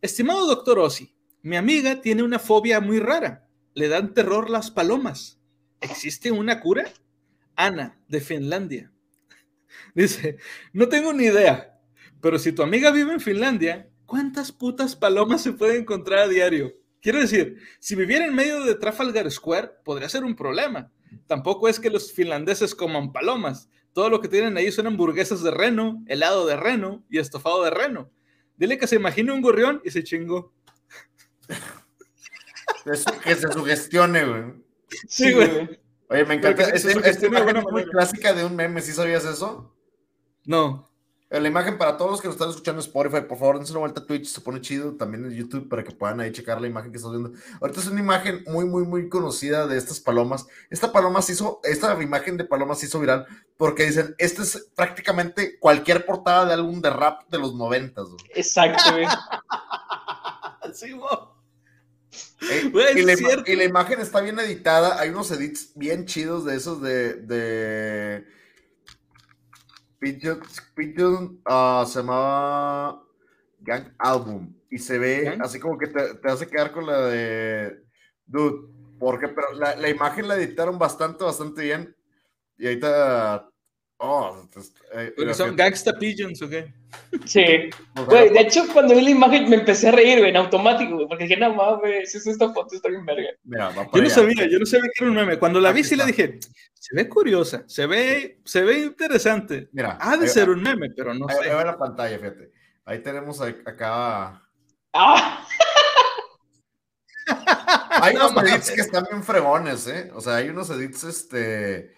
estimado doctor Ossi, mi amiga tiene una fobia muy rara. Le dan terror las palomas. ¿Existe una cura? Ana, de Finlandia. Dice, no tengo ni idea, pero si tu amiga vive en Finlandia, ¿cuántas putas palomas se puede encontrar a diario? Quiero decir, si viviera en medio de Trafalgar Square, podría ser un problema. Tampoco es que los finlandeses coman palomas. Todo lo que tienen ahí son hamburguesas de reno, helado de reno y estofado de reno. Dile que se imagine un gorrión y se chingó. que se sugestione, güey. Sí, güey. Oye, me encanta. De imagen buena es muy manera. clásica de un meme, ¿sí sabías eso? No. Eh, La imagen para todos los que nos están escuchando en Spotify, por favor, dense una vuelta a Twitch, se pone chido, también en YouTube para que puedan ahí checar la imagen que estás viendo. Ahorita es una imagen muy, muy, muy conocida de estas palomas. Esta paloma se hizo, esta imagen de paloma se hizo viral porque dicen, esta es prácticamente cualquier portada de álbum de rap de los noventas. Exacto, güey. Sí. Eh, Güey, y, la, y imagen está bien editada. Hay unos edits bien chidos de esos de. de... Pigeon, Pigeon, ah, se llamaba Gang Album. Y se ve Gang. así como que te, te hace quedar con la de. Dude, porque pero la, la imagen la editaron bastante, bastante bien. Y ahorita. Oh, pues, eh, son gangsta pigeons, ¿o qué? Sí. pues, Güey, de hecho, cuando vi la imagen me empecé a reír, güey, en automático, güey, porque dije, no mames, es esta foto está bien verga. mira, va Yo no allá. sabía, yo no sabía que era un meme. Cuando la vi, sí le dije, se ve curiosa, se ve, se ve interesante. Mira, Ha de ahí- ser un meme, pero no ahí- ahí sé. va la pantalla, fíjate. Ahí tenemos a- acá. ¡Ah! Hay No unos edits que están bien fregones, ¿eh? O sea, hay unos edits este,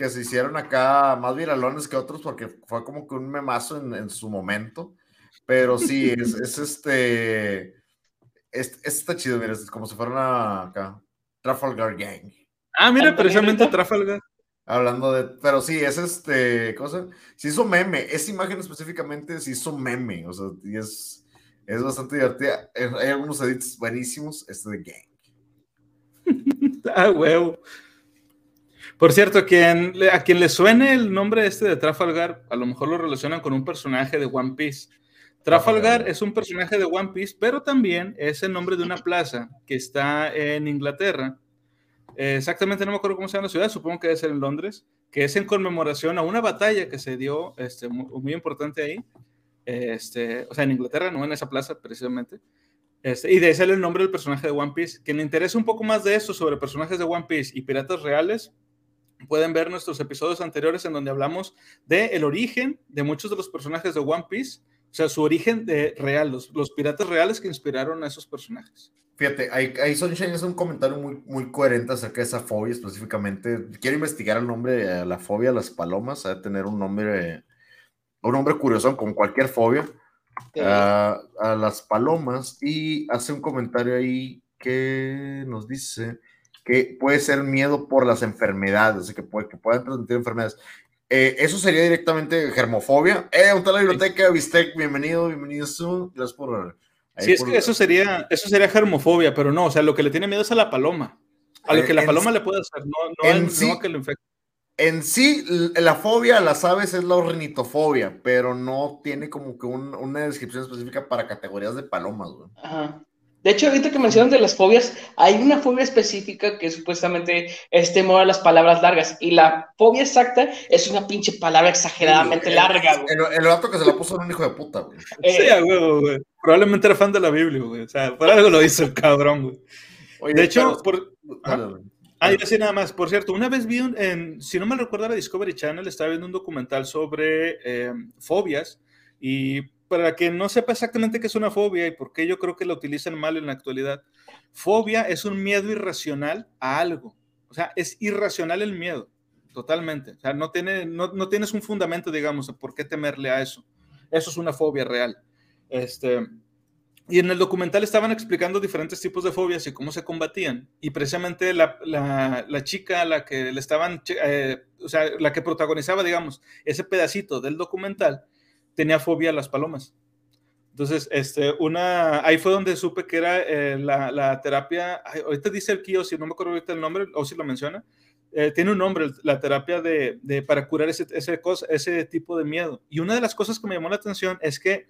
que se hicieron acá más viralones que otros porque fue como que un memazo en, en su momento. Pero sí, es, es este. Es, este está chido, mira, es como si fuera una acá, Trafalgar Gang. Ah, mira, precisamente. Trafalgar. Hablando de. Pero sí, es este. Cosa. Se hizo meme. Esa imagen específicamente se hizo meme. O sea, y es, es bastante divertida. Eh, Hay algunos edits buenísimos. Este de Gang. Ah, huevo. Por cierto, quien, a quien le suene el nombre este de Trafalgar, a lo mejor lo relacionan con un personaje de One Piece. Trafalgar Trafalgar. es un personaje de One Piece, pero también es el nombre de una plaza que está en Inglaterra. Eh, exactamente no me acuerdo cómo se llama la ciudad, supongo que debe ser en Londres, que es en conmemoración a una batalla que se dio este, muy, muy importante ahí. Este, o sea, en Inglaterra, no en esa plaza precisamente. Este, y de ahí sale el nombre del personaje de One Piece. Quien le interesa un poco más de eso sobre personajes de One Piece y piratas reales, pueden ver nuestros episodios anteriores en donde hablamos de el origen de muchos de los personajes de One Piece, o sea, su origen de real, los, los piratas reales que inspiraron a esos personajes. Fíjate, ahí, ahí Sunshine es un comentario muy, muy coherente acerca de esa fobia específicamente. Quiero investigar el nombre de la fobia a las palomas. De tener un nombre, un nombre curioso, como cualquier fobia. A, a las palomas y hace un comentario ahí que nos dice que puede ser miedo por las enfermedades, o sea, que, puede, que puedan transmitir enfermedades. Eh, eso sería directamente germofobia. Eh, un tal la biblioteca, Bistec, bienvenido, bienvenido. Gracias por. Sí, es por- que eso sería, eso sería germofobia, pero no, o sea, lo que le tiene miedo es a la paloma. A lo Eh, que la en paloma sí- le puede hacer, no, no, en al- sí- no a que lo infecte. En sí, la fobia a las aves es la ornitofobia, pero no tiene como que un- una descripción específica para categorías de palomas, güey. Ajá. De hecho, ahorita que mencionan de las fobias, hay una fobia específica que supuestamente es temor a las palabras largas. Y la fobia exacta es una pinche palabra exageradamente El- larga, güey. El, el vato que se la puso era un hijo de puta, güey. Eh, Sí, a huevo, güey. Probablemente era fan de la Biblia, güey. O sea, por algo lo hizo el cabrón, güey. Oye, De hecho, pero- por, Dale, dale. Ah, y así nada más. Por cierto, una vez vi, un, en, si no me recuerdo, la Discovery Channel estaba viendo un documental sobre eh, fobias. Y para quien no sepa exactamente qué es una fobia y por qué yo creo que la utilizan mal en la actualidad, fobia es un miedo irracional a algo. O sea, es irracional el miedo, totalmente. O sea, no, tiene, no, no tienes un fundamento, digamos, por qué temerle a eso. Eso es una fobia real. Este, y en el documental estaban explicando diferentes tipos de fobias y cómo se combatían. Y precisamente la, la, chica la que le estaban, eh, o sea, la que protagonizaba, digamos, ese pedacito del documental, tenía fobia a las palomas. Entonces, este, una, ahí fue donde supe que era eh, la, la, terapia, ay, ahorita dice el Kio, si no me acuerdo el nombre, o si lo menciona, eh, tiene un nombre, la terapia de, de para curar ese, ese, cosa, ese tipo de miedo. Y una de las cosas que me llamó la atención es que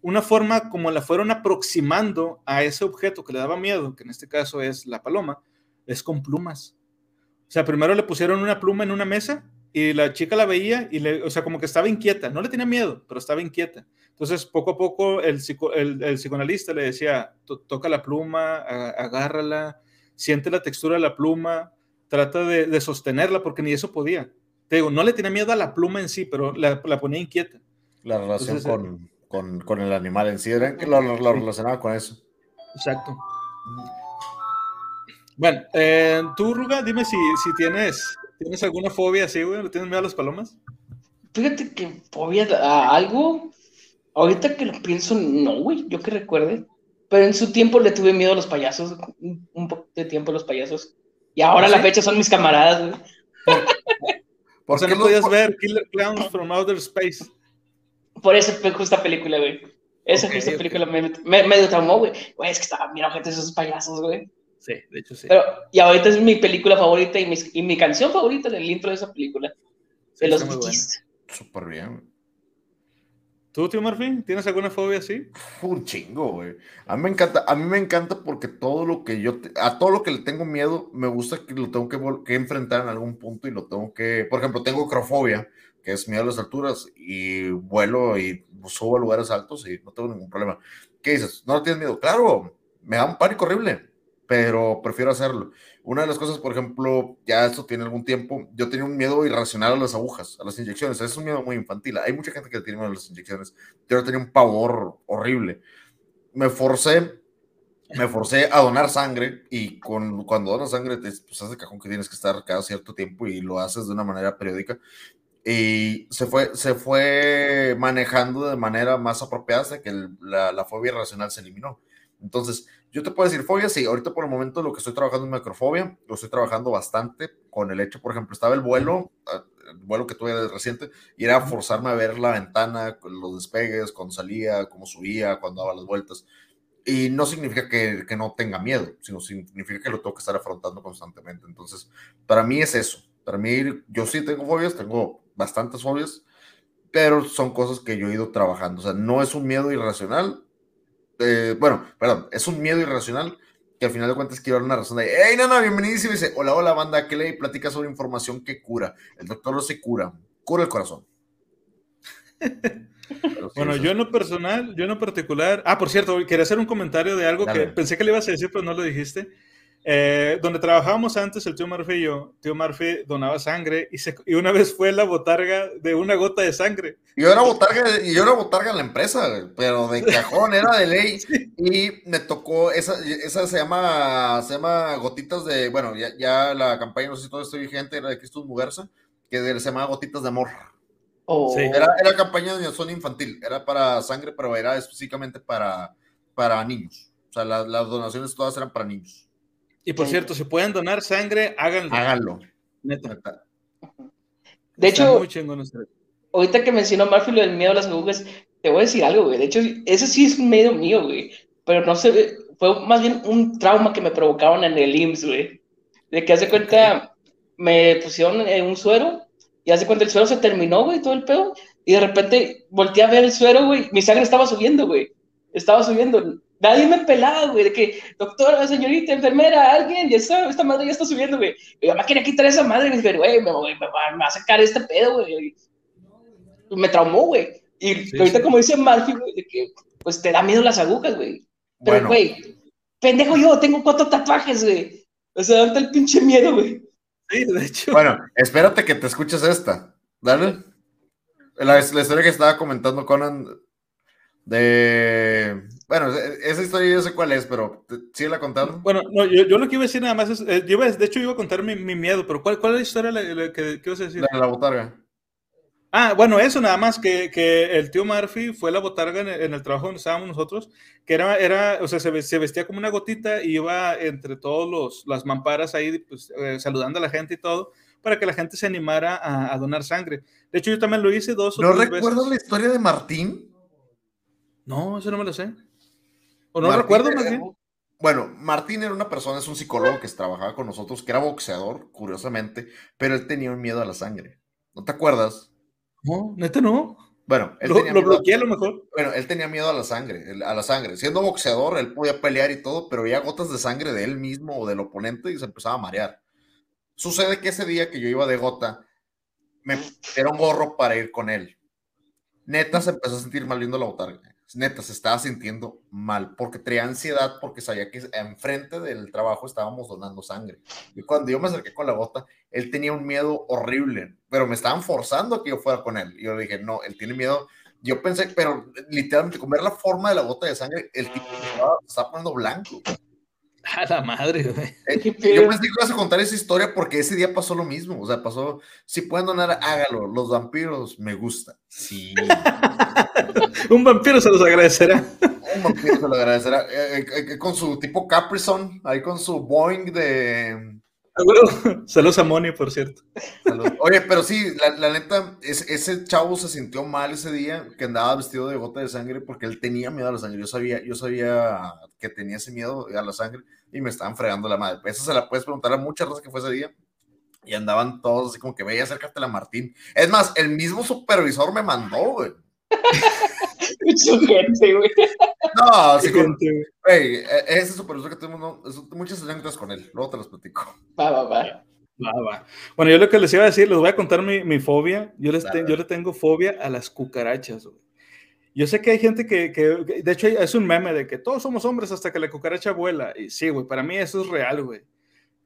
una forma como la fueron aproximando a ese objeto que le daba miedo, que en este caso es la paloma, es con plumas. O sea, primero le pusieron una pluma en una mesa y la chica la veía y le, o sea, como que estaba inquieta, no le tenía miedo, pero estaba inquieta. Entonces, poco a poco el, el, el psicoanalista le decía, toca la pluma, agárrala, siente la textura de la pluma, trata de, de, sostenerla porque ni eso podía. Te digo, no le tenía miedo a la pluma en sí, pero la, la ponía inquieta. La relación Entonces, con, con, con, el animal en sí, era que lo, lo, relacionaba con eso. Exacto. Bueno, eh, tú, Ruga, dime si, si tienes, tienes alguna fobia así, güey. ¿Le tienes miedo a las palomas? Fíjate que fobia a algo. Ahorita que lo pienso, no, güey. Yo que recuerde. Pero en su tiempo le tuve miedo a los payasos. Un, un poco de tiempo a los payasos. Y ahora a la fecha son mis camaradas, güey. Por, qué no podías ver Killer Clowns from Outer Space? Por esa justa película, güey. Esa okay, justa okay. película me, me, traumó, güey. Güey, es que estaba, mira, gente, esos payasos, güey. Sí, de hecho sí. Pero, y ahorita es mi película favorita y mi, y mi canción favorita del intro de esa película. De sí, los Bikis. Súper bien. ¿Tú, tío Murphy, tienes alguna fobia así? Un chingo, güey. A mí me encanta, a mí me encanta porque todo lo que yo, te, a todo lo que le tengo miedo, me gusta que lo tengo que, que, enfrentar en algún punto y lo tengo que, por ejemplo, tengo crofobia, que es miedo a las alturas y vuelo y subo a lugares altos y no tengo ningún problema. ¿Qué dices? ¿No tienes miedo? Claro, me da un pánico horrible, pero prefiero hacerlo. Una de las cosas, por ejemplo, ya esto tiene algún tiempo, yo tenía un miedo irracional a las agujas, a las inyecciones. Es un miedo muy infantil. Hay mucha gente que tiene miedo a las inyecciones. Yo tenía un pavor horrible. Me forcé, me forcé a donar sangre y con, cuando donas sangre, te, pues hace cajón que tienes que estar cada cierto tiempo y lo haces de una manera periódica. Y se fue, se fue manejando de manera más apropiada hasta que la fobia irracional se eliminó. Entonces, yo te puedo decir fobia, sí, ahorita por el momento lo que estoy trabajando es macrofobia, lo estoy trabajando bastante con el hecho, por ejemplo, estaba el vuelo, ah, el vuelo que tuve reciente, y era forzarme a ver la ventana, los despegues, cuando salía, cómo subía, cuando daba las vueltas. Y no significa que, que, no tenga miedo, sino significa que lo tengo que estar afrontando constantemente. Entonces, para mí es eso. Para mí, yo sí tengo fobias, tengo bastantes fobias, pero son cosas que yo he ido trabajando. O sea, no es un miedo irracional, eh, bueno, perdón, es un miedo irracional que al final de cuentas quiero dar una razón de, hey, no, no, bienvenidísimo, y dice, hola, hola, banda, ¿qué le platica sobre información que cura? El doctor no se cura, cura el corazón. bueno, yo en lo personal, yo en lo particular, ah, por cierto, quería hacer un comentario de algo Dale. que pensé que le ibas a decir, pero no lo dijiste. Eh, donde trabajábamos antes, el tío Murphy y yo, tío Murphy donaba sangre y, se, y, una vez fue la botarga de una gota de sangre. Yo era botarga, y yo era botarga en la empresa, pero de cajón, era de ley. Sí. Y me tocó, esa, esa se llama, se llama gotitas de, bueno, ya, ya la campaña, no sé si todo esto vigente, era de Cristo Mugarza, que se llama gotitas de amor. Oh. Sí. Era, era campaña de zona infantil, era para sangre, pero era específicamente para, para niños. O sea, la, las donaciones todas eran para niños. Y por cierto, si pueden donar sangre, háganlo. Háganlo. Neta. De hecho, ahorita que mencionó Murphy lo del miedo a las agujas, te voy a decir algo, güey. De hecho, eso sí es un miedo mío, güey. Pero no sé, fue más bien un trauma que me provocaron en el IMSS, güey. De que hace cuenta, me pusieron un suero y hace cuenta el suero se terminó, güey, todo el pedo. Y de repente volteé a ver el suero, güey. Mi sangre estaba subiendo, güey. Estaba subiendo Nadie me pelaba, güey, de que, doctora, señorita, enfermera, alguien, ya está, esta madre ya está subiendo, güey. Mi mamá quería quitar esa madre y me dije, güey, me, me, me, va a sacar este pedo, güey. Me traumó, güey. Y sí, ahorita, sí. como dice Murphy, güey, de que, pues te da miedo las agujas, güey. Pero, güey, bueno. pendejo yo, tengo cuatro tatuajes, güey. O sea, date el pinche miedo, güey. Sí, de hecho. Bueno, espérate que te escuches esta. Dale. La, la historia que estaba comentando Conan de bueno, esa historia yo sé cuál es, pero sigue la contando. Bueno, no, yo, yo, lo que iba a decir nada más es, eh, yo, de hecho iba a contar mi, mi miedo, pero ¿cuál, ¿cuál, es la historia la, la, que, que ibas a decir? La, la botarga. Ah, bueno, eso nada más, que, que el tío Murphy fue la botarga en el, en el, trabajo donde estábamos nosotros, que era, era o sea, se, se vestía como una gotita y iba entre todos los, las mamparas ahí, pues, eh, saludando a la gente y todo, para que la gente se animara a, a, donar sangre. De hecho, yo también lo hice dos o ¿No tres recuerdas veces. la historia de Martín? No, eso no me lo sé. O no Martín, recuerdo más bien. Bueno, Martín era una persona, es un psicólogo que trabajaba con nosotros, que era boxeador, curiosamente, pero él tenía un miedo a la sangre. ¿No te acuerdas? No, neta no. Bueno, él Lo, tenía lo miedo- bloqueé a lo mejor. Bueno, él tenía miedo a la sangre, a la sangre. Siendo boxeador, él podía pelear y todo, pero veía gotas de sangre de él mismo o del oponente y se empezaba a marear. Sucede que ese día que yo iba de gota, me era un gorro para ir con él. Neta se empezó a sentir mal viendo la botarga. Neta se estaba sintiendo mal porque traía ansiedad porque sabía que enfrente del trabajo estábamos donando sangre. Y cuando yo me acerqué con la gota, él tenía un miedo horrible, pero me estaban forzando a que yo fuera con él. Y yo le dije, no, él tiene miedo. Yo pensé, pero literalmente, con ver la forma de la gota de sangre, el tipo se estaba poniendo blanco. A la madre, güey. Eh, ¿Qué Yo pensé que ibas a contar esa historia porque ese día pasó lo mismo. O sea, pasó, si pueden donar, hágalo. Los vampiros me gusta. Sí. Un vampiro se los agradecerá. Un vampiro se lo agradecerá. Eh, eh, eh, con su tipo Caprison, ahí con su Boeing de. Saludos a Moni, por cierto. Oye, pero sí, la, la neta, es- ese chavo se sintió mal ese día que andaba vestido de gota de sangre porque él tenía miedo a la sangre. Yo sabía, yo sabía que tenía ese miedo a la sangre y me estaban fregando la madre. Eso se la puedes preguntar a muchas veces que fue ese día. Y andaban todos así como que veía acércate a Martín. Es más, el mismo supervisor me mandó, güey. Su gente, güey. No, como, Gente, güey. güey, e- ese supervisor que es- muchas anécdotas con él. Luego te las platico. Va, va, va. Va, va. Bueno, yo lo que les iba a decir, les voy a contar mi, mi fobia. Yo, les te- yo le tengo fobia a las cucarachas, güey. Yo sé que hay gente que, que- que- de hecho, es un meme de que todos somos hombres hasta que la cucaracha vuela. Y sí, güey, para mí eso es real, güey.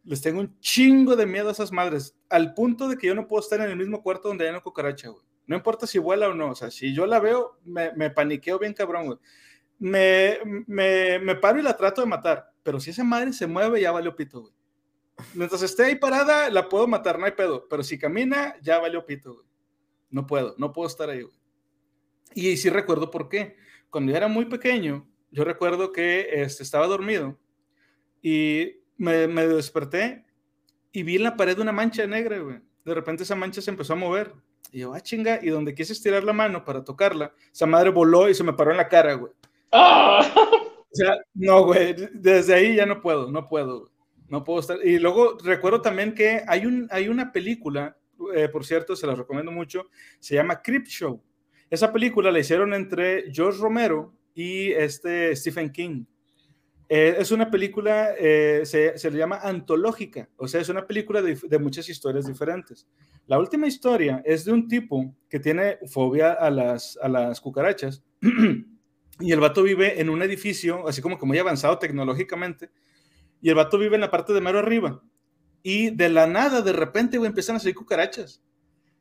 Les tengo un chingo de miedo a esas madres, al punto de que yo no puedo estar en el mismo cuarto donde hay una cucaracha, güey. No importa si vuela o no, o sea, si yo la veo, me, me paniqueo bien cabrón, güey. Me, me, paro y la trato de matar, pero si esa madre se mueve, ya valió pito, güey. Mientras esté ahí parada, la puedo matar, no hay pedo. Pero si camina, ya valió pito, güey. No puedo, no puedo estar ahí, güey. Y sí recuerdo por qué. Cuando yo era muy pequeño, yo recuerdo que este, estaba dormido y me, me desperté y vi en la pared una mancha negra, güey. De repente esa mancha se empezó a mover. Y yo, ah, chinga. Y donde quise estirar la mano para tocarla, esa madre voló y se me paró en la cara, güey. ¡Ah! O sea, no, güey, desde ahí ya no puedo, no puedo, güey. no puedo estar. Y luego recuerdo también que hay, un, hay una película, eh, por cierto, se la recomiendo mucho, se llama Creep Show. Esa película la hicieron entre George Romero y este Stephen King. Eh, es una película, eh, se, se le llama antológica, o sea, es una película de, muchas historias diferentes. La última historia es de un tipo que tiene fobia a las, a las cucarachas y el vato vive en un edificio, así como que muy avanzado tecnológicamente, y el vato vive en la parte de mero arriba. Y de la nada, de repente, güey, empiezan a salir cucarachas.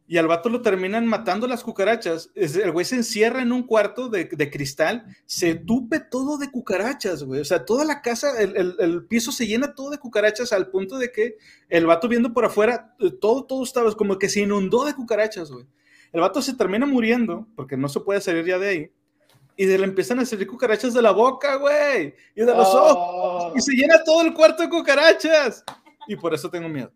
Y al vato lo terminan matando las cucarachas. El güey se encierra en un cuarto de, de cristal, se tupe todo de cucarachas, güey. O sea, toda la casa, el, el- el piso se llena todo de cucarachas al punto de que el vato viendo por afuera, eh, todo, todo estaba como que se inundó de cucarachas, güey. El vato se termina muriendo porque no se puede salir ya de ahí. Y de le empiezan a salir cucarachas de la boca, güey. Y de los ojos. Oh. Y se llena todo el cuarto de cucarachas. Y por eso tengo miedo.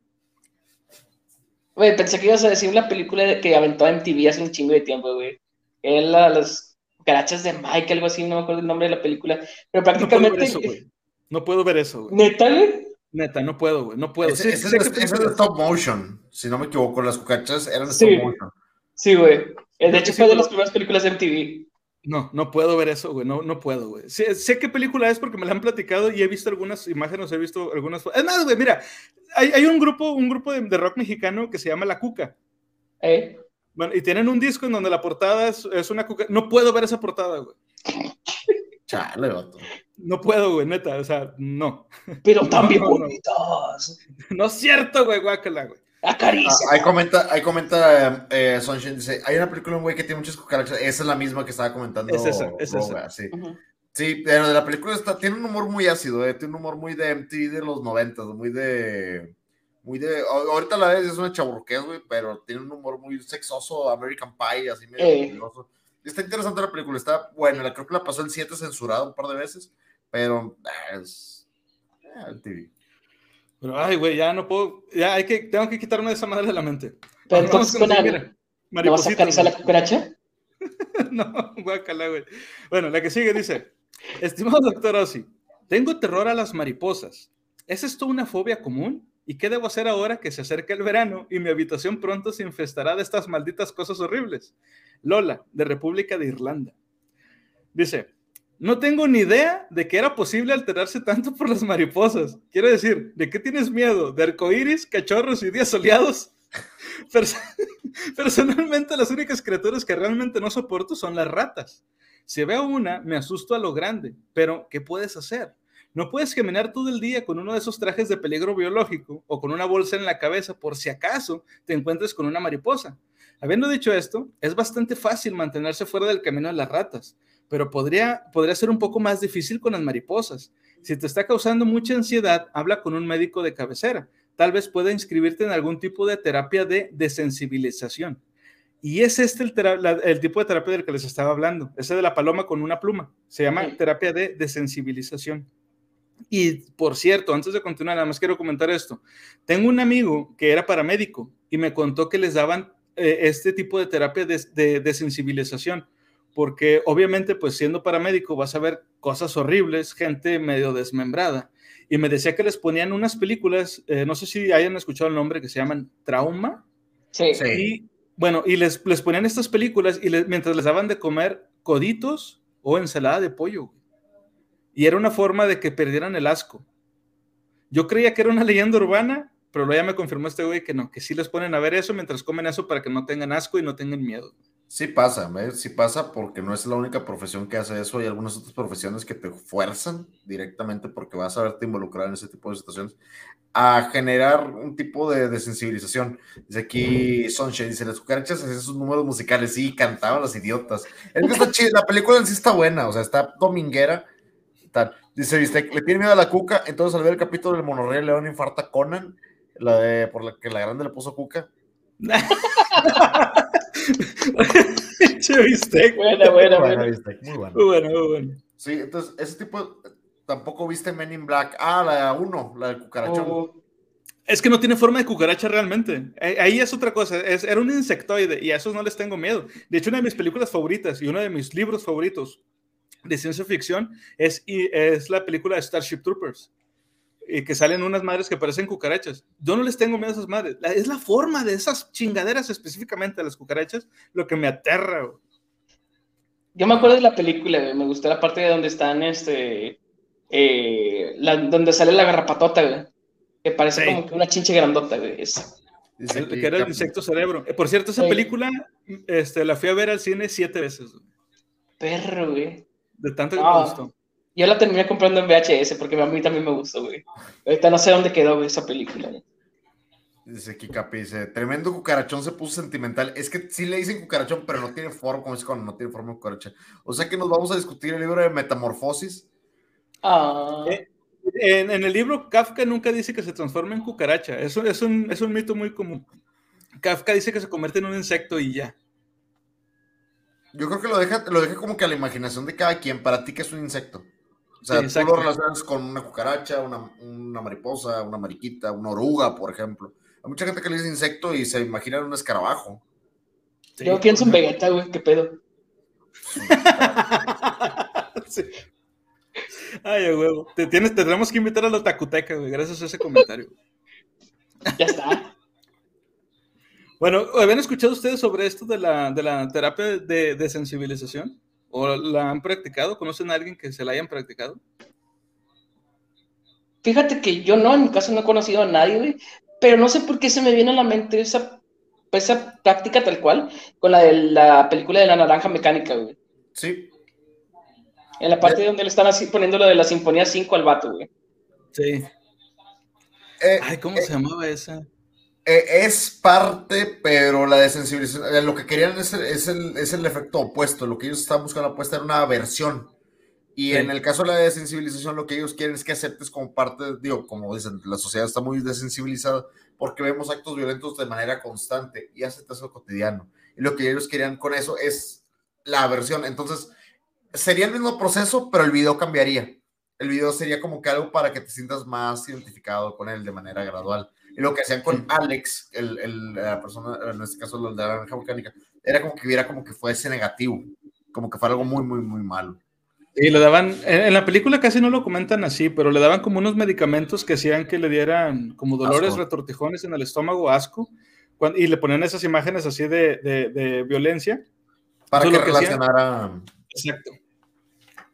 Güey, pensé que ibas a decir una película de- que aventó en TV hace un chingo de tiempo, güey. Era la- las cucarachas de Mike, algo así, no me acuerdo el nombre de la película. Pero No puedo ver prácticamente. eso, güey. No puedo ver eso, güey. ¿Neta, güey? Neta, no puedo, güey. No puedo. Ese, Sí, ese sé es, ese de stop motion, si no me equivoco. Las cucarachas eran de Sí. stop motion. Sí, güey. Eh, De hecho, fue de las primeras películas de MTV. No, no puedo ver eso, güey. No, no puedo, güey. Sé, sé qué película es porque me la han platicado y he visto algunas imágenes, he visto algunas. Es más, güey, mira, hay, hay un grupo, un grupo de, de rock mexicano que se llama La Cuca. ¿Eh? Bueno, y tienen un disco en donde la portada es, es una cuca. No puedo ver esa portada, güey. Chale, vato. No puedo, güey, neta. O sea, no. Pero también No, no, no. bonitos. No es cierto, güey, guácala, güey. Acaricia. Ah, ahí comenta, ahí comenta eh, Sunshine, dice, hay una película, un güey, que tiene muchas cucarachas. Esa es la misma que estaba comentando. Es esa, es esa. Sí. Ujú. Sí, pero de la película está, tiene un humor muy ácido, eh, tiene un humor muy de MTV de los noventas, muy de, muy de, a- ahorita la vez es una chaburqués, güey, pero tiene un humor muy sexoso, American Pie, así medio Eh. peligroso. Está interesante la película, está buena, la creo que la pasó el 7 censurado un par de veces, pero ah, es ah, MTV. Pero, ay, güey, ya no puedo. Ya hay que, tengo que quitarme de esa madre de la mente. Pero entonces con- mira, ¿No vas a acariciar la cucaracha? No, guácala, güey. Bueno, la que sigue dice: Estimado doctor Ozzy, Tengo terror a las mariposas. ¿Es esto una fobia común? ¿Y qué debo hacer ahora que se acerca el verano y mi habitación pronto se infestará de estas malditas cosas horribles? Lola, de República de Irlanda. Dice, no tengo ni idea de que era posible alterarse tanto por las mariposas. Quiero decir, ¿de qué tienes miedo? ¿De arcoíris, cachorros y días soleados? Pers- Personalmente, las únicas criaturas que realmente no soporto son las ratas. Si veo una, me asusto a lo grande. Pero, ¿qué puedes hacer? No puedes caminar todo el día con uno de esos trajes de peligro biológico o con una bolsa en la cabeza por si acaso te encuentres con una mariposa. Habiendo dicho esto, es bastante fácil mantenerse fuera del camino de las ratas, pero podría, podría ser un poco más difícil con las mariposas. Si te está causando mucha ansiedad, habla con un médico de cabecera. Tal vez pueda inscribirte en algún tipo de terapia de desensibilización. Y es este el, tera- la- el tipo de terapia del que les estaba hablando, ese de la paloma con una pluma. Se llama Sí. terapia de desensibilización. Y por cierto, antes de continuar, nada más quiero comentar esto. Tengo un amigo que era paramédico y me contó que les daban eh, este tipo de terapia de, de desensibilización, porque obviamente, pues siendo paramédico vas a ver cosas horribles, gente medio desmembrada. Y me decía que les ponían unas películas, eh, no sé si hayan escuchado el nombre, que se llaman Trauma. Sí. Sí. Y bueno, y les, les ponían estas películas y les- mientras les daban de comer coditos o ensalada de pollo. Y era una forma de que perdieran el asco. Yo creía que era una leyenda urbana, pero luego ya me confirmó este güey que no, que sí les ponen a ver eso mientras comen eso para que no tengan asco y no tengan miedo. Sí pasa, ¿ves? Sí pasa porque no es la única profesión que hace eso. Hay algunas otras profesiones que te fuerzan directamente porque vas a verte involucrado en ese tipo de situaciones a generar un tipo de, de sensibilización. Dice aquí Sunshine, dice, las cucarachas hacían sus números musicales, sí, cantaban las idiotas. Es que está chida, la película en sí está buena, o sea, está dominguera. Tal. Dice, viste, le tiene miedo a la cuca, entonces al ver el capítulo del monorriel León infarta a Conan, la de, por la que la grande le puso cuca. Che, bistec. Buena, buena, Muy buena. viste, muy bueno. Muy bueno, muy bueno. Sí, entonces, ese tipo, tampoco viste Men in Black. Ah, la 1, la del cucarachón. Oh, Es que no tiene forma de cucaracha realmente. Eh, Ahí es otra cosa. Es, era un insectoide y a esos no les tengo miedo. De hecho, una de mis películas favoritas y uno de mis libros favoritos de ciencia ficción es, y es la película de Starship Troopers. Y que salen unas madres que parecen cucarachas. Yo no les tengo miedo a esas madres. La- es la forma de esas chingaderas específicamente de las cucarachas lo que me aterra. güey. Yo me acuerdo de la película, güey, me gustó la parte de donde están, este, eh, la- donde sale la garrapatota, güey, que parece Sí. como que una chinche grandota, güey. esa. El- que era el insecto cerebro. Eh, Por cierto, esa Sí. película este, la fui a ver al cine siete veces. güey, Perro, güey. De tanto que me gustó. Yo la terminé comprando en VHS porque a mí también me gustó, güey. Ahorita no sé dónde quedó güey, esa película. güey. Dice Capi, dice, tremendo cucarachón se puso sentimental. Es que sí le dicen cucarachón, pero no tiene forma, como es cuando no tiene forma de cucaracha. O sea que nos vamos a discutir el libro de Metamorfosis. Ah, Eh, En, en el libro, Kafka nunca dice que se transforma en cucaracha. Eso es un, es un mito muy común. Kafka dice que se convierte en un insecto y ya. Yo creo que lo deja, lo deja como que a la imaginación de cada quien. Para ti, que es un insecto? O sea, Sí, tú lo relacionas con una cucaracha, una, una mariposa, una mariquita, una oruga, por ejemplo. Hay mucha gente que le dice insecto y se imagina un escarabajo. Sí. yo pienso en Vegeta, güey, qué pedo. Sí. Ay, a huevo. Te, tienes, te tenemos que invitar a la tacuteca, güey, gracias a ese comentario. Ya está. Bueno, ¿habían escuchado ustedes sobre esto de la, de la terapia de, de sensibilización? ¿O la han practicado? ¿Conocen a alguien que se la hayan practicado? Fíjate que yo no, en mi caso no he conocido a nadie, güey, pero no sé por qué se me viene a la mente esa, esa práctica tal cual con la de la película de la naranja mecánica, güey. Sí, En la parte donde le están así poniendo lo de la Sinfonía 5 al vato, güey. Sí. Eh, Ay, ¿cómo eh, se llamaba esa? Eh, es parte, pero la desensibilización, eh, lo que querían es el, es, el, es el efecto opuesto. Lo que ellos estaban buscando apuesta era una aversión. Y Sí. en el caso de la desensibilización, lo que ellos quieren es que aceptes como parte, digo, como dicen, la sociedad está muy desensibilizada porque vemos actos violentos de manera constante y aceptas lo cotidiano. Y lo que ellos querían con eso es la aversión. Entonces, sería el mismo proceso, pero el video cambiaría. El video sería como que algo para que te sientas más identificado con él de manera gradual. Y lo que hacían con Alex, el, el- la persona, en este caso el de la naranja mecánica, era como que viera como que fuese negativo, como que fuera algo muy, muy, muy malo. Y le daban, en, la película casi no lo comentan así, pero le daban como unos medicamentos que hacían que le dieran como dolores, Asco. retortijones en el estómago, asco, y le ponían esas imágenes así de, de- de violencia. Para que lo que hacían. relacionara. Exacto.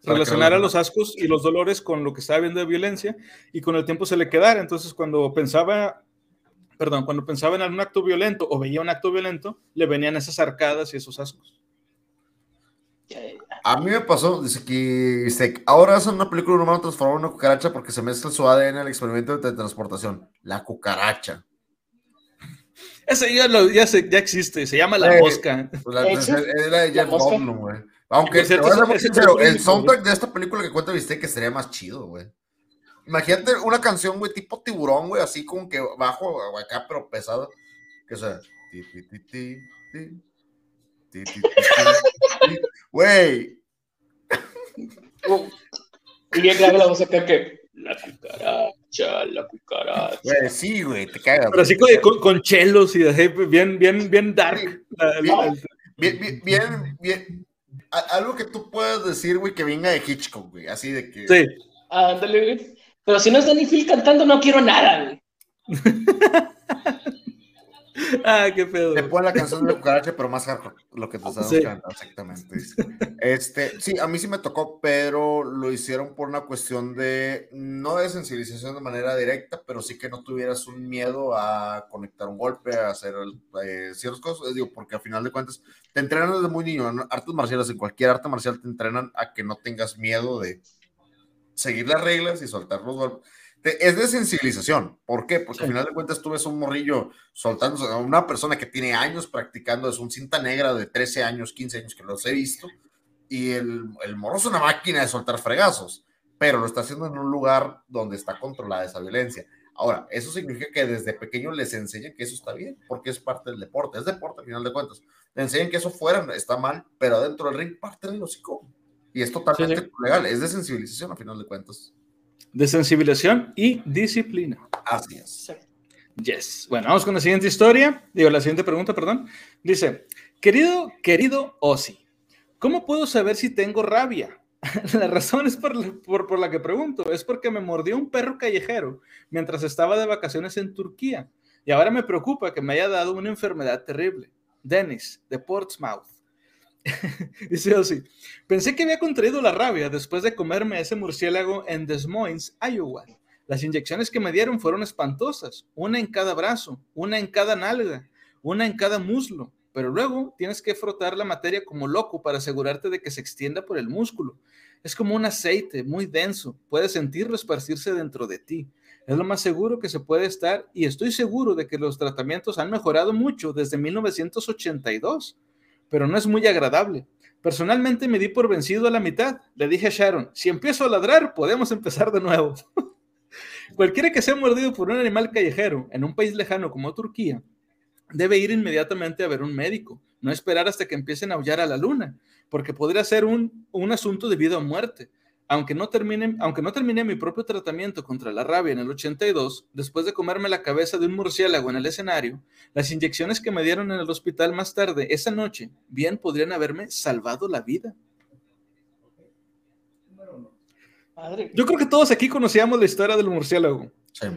Para Relacionar que- a los ascos y los dolores con lo que estaba viendo de violencia y con el tiempo se le quedara. Entonces, cuando pensaba, perdón, cuando pensaba en algún acto violento o veía un acto violento, le venían esas arcadas y esos ascos. A mí me pasó, dice que dice, ahora hacen una película humano transformar en una cucaracha porque se mezcla su ADN al experimento de teletransportación. La cucaracha. Ese ya, lo- ya, se- ya existe, se llama la Eh, mosca. Pues la, es la de ¿La Jeff? Goldblum, güey. Aunque, cierto, ese sincero, el soundtrack de esta película que cuenta viste que sería más chido, güey. Imagínate una canción, güey, tipo tiburón, güey, así como que bajo acá, pero pesado. Que sea. Güey. Y bien grave la voz acá que. La cucaracha, la cucaracha. Güey, sí, güey, te cagas. Pero así con, con, chelos y así, bien, bien, bien dark. Bien, bien, bien, bien, algo que tú puedas decir, güey, que venga de Hitchcock, güey, así de que. Sí. Ándale, güey. Pero si no es Danny Phil cantando, no quiero nada, güey. Ah, qué pedo. Pone la canción de la cucaracha, pero más hardcore, lo que te estás Sí. cantando, exactamente. Este, sí, a mí sí me tocó, pero lo hicieron por una cuestión de, no de sensibilización de manera directa, pero sí que no tuvieras un miedo a conectar un golpe, a hacer eh, ciertas cosas, digo, porque a final de cuentas te entrenan desde muy niño, en artes marciales, en cualquier arte marcial te entrenan a que no tengas miedo de seguir las reglas y soltar los golpes. Es de sensibilización. ¿Por qué? Porque al final de cuentas tú ves un morrillo soltándose a una persona que tiene años practicando, es un cinta negra de 13 años, 15 años que los he visto, y el, el morro es una máquina de soltar fregazos, pero lo está haciendo en un lugar donde está controlada esa violencia. Ahora, eso significa que desde pequeño les enseñan que eso está bien, porque es parte del deporte, es deporte al final de cuentas. Le enseñan que eso fuera está mal, pero dentro del ring parte del hocico. Y es totalmente Sí, sí. legal, es de sensibilización al final de cuentas. De sensibilización y disciplina. Así es. Yes. Bueno, vamos con la siguiente historia. Digo, la siguiente pregunta, perdón. Dice, querido, querido Ozzy, ¿cómo puedo saber si tengo rabia? la razón es por, la- por, por la que pregunto. Es porque me mordió un perro callejero mientras estaba de vacaciones en Turquía. Y ahora me preocupa que me haya dado una enfermedad terrible. Dennis, de Portsmouth. Dice Ozzy, pensé que había contraído la rabia después de comerme ese murciélago en Des Moines, Iowa. Las inyecciones que me dieron fueron espantosas, una en cada brazo, una en cada nalga, una en cada muslo, pero luego tienes que frotar la materia como loco para asegurarte de que se extienda por el músculo. Es como un aceite muy denso, puedes sentirlo esparcirse dentro de ti. Es lo más seguro que se puede estar y estoy seguro de que los tratamientos han mejorado mucho desde 1982, pero no es muy agradable. Personalmente me di por vencido a la mitad. Le dije a Sharon, si empiezo a ladrar, podemos empezar de nuevo. Cualquiera que sea mordido por un animal callejero en un país lejano como Turquía debe ir inmediatamente a ver un médico, no esperar hasta que empiecen a aullar a la luna, porque podría ser un, un asunto de vida o muerte. Aunque no, termine, aunque no terminé mi propio tratamiento contra la rabia en el 82, después de comerme la cabeza de un murciélago en el escenario, las inyecciones que me dieron en el hospital más tarde esa noche bien podrían haberme salvado la vida. Yo creo que todos aquí conocíamos la historia del murciélago. Sí.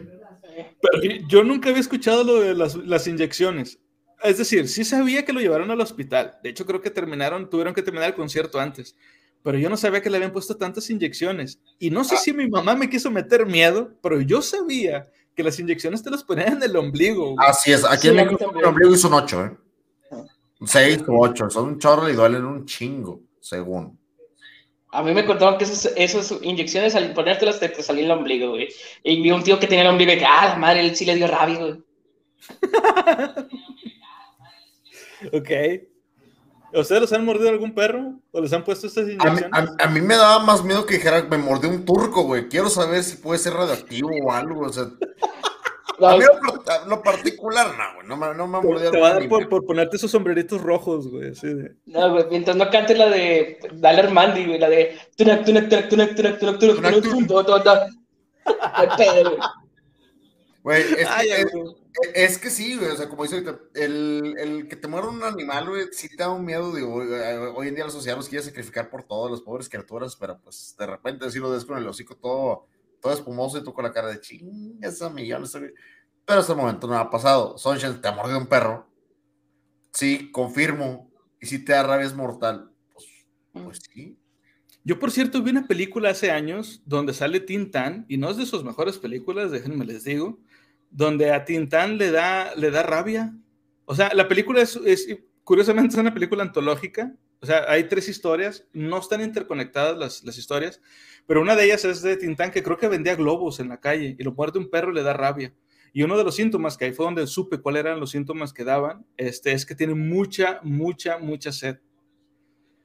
Pero yo- yo nunca había escuchado lo de las, las inyecciones. Es decir, sí sabía que lo llevaron al hospital. De hecho, creo que terminaron, tuvieron que terminar el concierto antes. Pero yo no sabía que le habían puesto tantas inyecciones. Y no sé si mi mamá me quiso meter miedo, pero yo sabía que las inyecciones te las ponían en el ombligo. güey. Así es. Aquí Sí, en México el ombligo hizo un 8, ¿eh? 6 o 8. Son un chorro y duelen un chingo, según. A mí me contaron que esas, esas inyecciones al ponértelas te, te salía el ombligo, güey. Y vi un tío que tenía el ombligo y que, ah, la madre, él sí le dio rabia, güey. Ok. ¿Ustedes los han mordido algún perro? ¿O les han puesto estas A mí, inyecciones? a- a mí me daba más miedo que dijera, me mordió un turco, güey. Quiero saber si puede ser radioactivo o algo. O sea, No, a mí lo, par- lo particular, no, güey. No, me- no me ha mordido Te va a dar por, por ponerte esos sombreritos rojos, güey. así de- no, güey, mientras no cantes la de Dale Armandi, güey, la de tunac, tunac, tunac, tunac, tunac, tunac, tunac, Tunac, tunac, tunac. tum, do, do, do. Ay, pedo, güey. Güey, es, Ay, que- ay, es- güey. E- Es que sí, güey, o sea, como dice ahorita, el, el que te muera un animal, güey, sí te da un miedo, digo, eh, hoy en día la sociedad los quiere sacrificar por todas las pobres criaturas, pero pues de repente sí lo ves con el hocico todo, todo espumoso y tú con la cara de ching, esa millones, güey". pero hasta el momento no ha pasado. Sunshine, te ha mordido un perro, sí, confirmo, y si te da rabia es mortal, pues, pues sí. Yo, por cierto, vi una película hace años donde sale Tintán, y no es de sus mejores películas, déjenme les digo, donde a Tintán le da, le da rabia. O sea, la película es, curiosamente, es una película antológica. O sea, hay tres historias, no están interconectadas las, las historias, pero una de ellas es de Tintán, que creo que vendía globos en la calle, y lo muerde un perro le da rabia. Y uno de los síntomas que ahí fue donde supe cuáles eran los síntomas que daban, este, es que tiene mucha, mucha, mucha sed.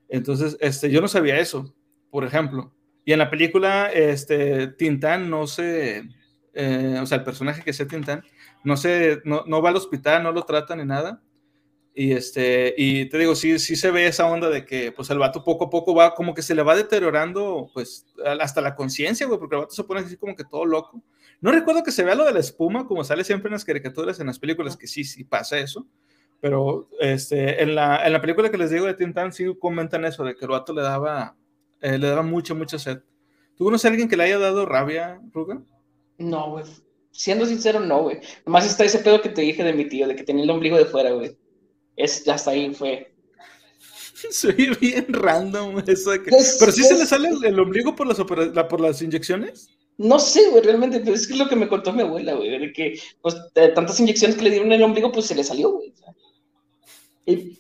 Entonces, este, yo no sabía eso, por ejemplo. Y en la película, este, Tintán no se, eh, o sea, el personaje que sea Tintán, no se, no, no va al hospital, no lo tratan ni nada. Y este, y te digo, sí, sí se ve esa onda de que, pues, el vato poco a poco va, como que se le va deteriorando, pues, hasta la conciencia, güey, porque el vato se pone así como que todo loco. No recuerdo que se vea lo de la espuma, como sale siempre en las caricaturas, en las películas, que sí, sí pasa eso. Pero este, en, la, en la película que les digo de Tintan, sí comentan eso, de que el vato le daba, eh, le daba mucha, mucha sed. ¿Tú conoces a alguien que le haya dado rabia, Ruga? No, güey. Siendo sincero, no, güey. Nomás está ese pedo que te dije de mi tío, de que tenía el ombligo de fuera, güey. Es, hasta ahí fue. Ve bien random eso de que... Pues, Pero sí se le sale el, el ombligo por las, la- por las inyecciones. No sé, güey, realmente, pero es que es lo que me contó mi abuela, güey, de que, pues, de tantas inyecciones que le dieron en el ombligo, pues se le salió, güey. Y,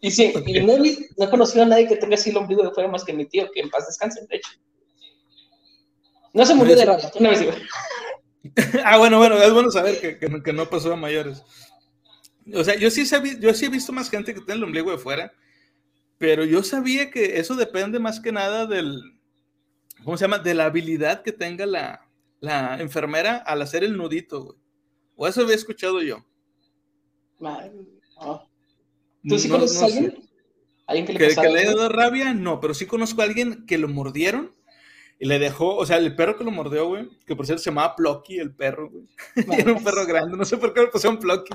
y sí, y no, he no he conocido a nadie que tenga así el ombligo de fuera más que mi tío, que en paz descanse, de hecho. No se murió de rabia, una vez ah, bueno, bueno, es bueno saber que, que no- que no pasó a mayores. O sea, yo sí, sabí- yo sí he visto más gente que tiene el ombligo de fuera, pero yo sabía que eso depende más que nada del, ¿cómo se llama? De la habilidad que tenga la, la enfermera al hacer el nudito, güey. O eso había escuchado yo. Madre, no. ¿Tú sí No- conoces no a alguien? ¿Alguien que le ¿Que, que le haya dado rabia? No, pero sí conozco a alguien que lo mordieron y le dejó, o sea, el perro que lo mordió, güey, que por cierto se llamaba Plucky, el perro, güey. Era un perro grande, no sé por qué le pusieron Plucky.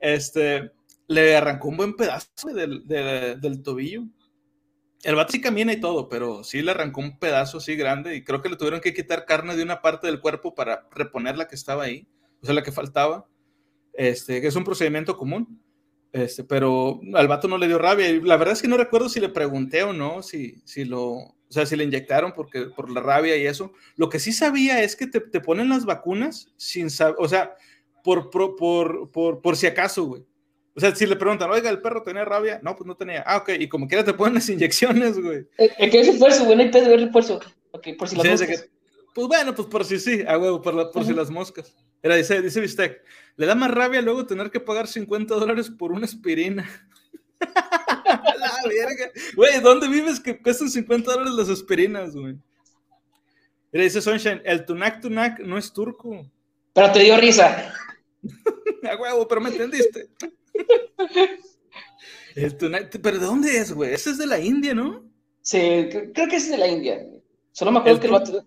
Este, le arrancó un buen pedazo güey, del, de- del tobillo. El vato sí camina y todo, pero sí le arrancó un pedazo así grande y creo que le tuvieron que quitar carne de una parte del cuerpo para reponer la que estaba ahí, o sea, la que faltaba. Este, que es un procedimiento común. Este, pero al vato no le dio rabia. Y la verdad es que no recuerdo si le pregunté o no, si, si lo, o sea, si le inyectaron porque, por la rabia y eso. Lo que sí sabía es que te, te ponen las vacunas sin saber, o sea, por, por, por, por, por si acaso, güey. O sea, si le preguntan, oiga, el perro tenía rabia, no, pues no tenía. Ah, ok, y como quiera te ponen las inyecciones, güey. El, el que es refuerzo, güey, no hay pedo, es refuerzo. Ok, por si las Sí, pues bueno, pues por si sí, a huevo, por, la- por si las moscas. Era, dice, dice Bistec, le da más rabia luego tener que pagar 50 dólares por una aspirina. la verga. Güey, ¿dónde vives que cuestan 50 dólares las aspirinas, güey? Mira, dice Sunshine, el Tunak Tunak no es turco. Pero te dio risa. A huevo, pero me entendiste. el Tunak, pero ¿de dónde es, güey? Ese es de la India, ¿no? Sí, cre- creo que es de la India. Solo me acuerdo ¿El que el vato.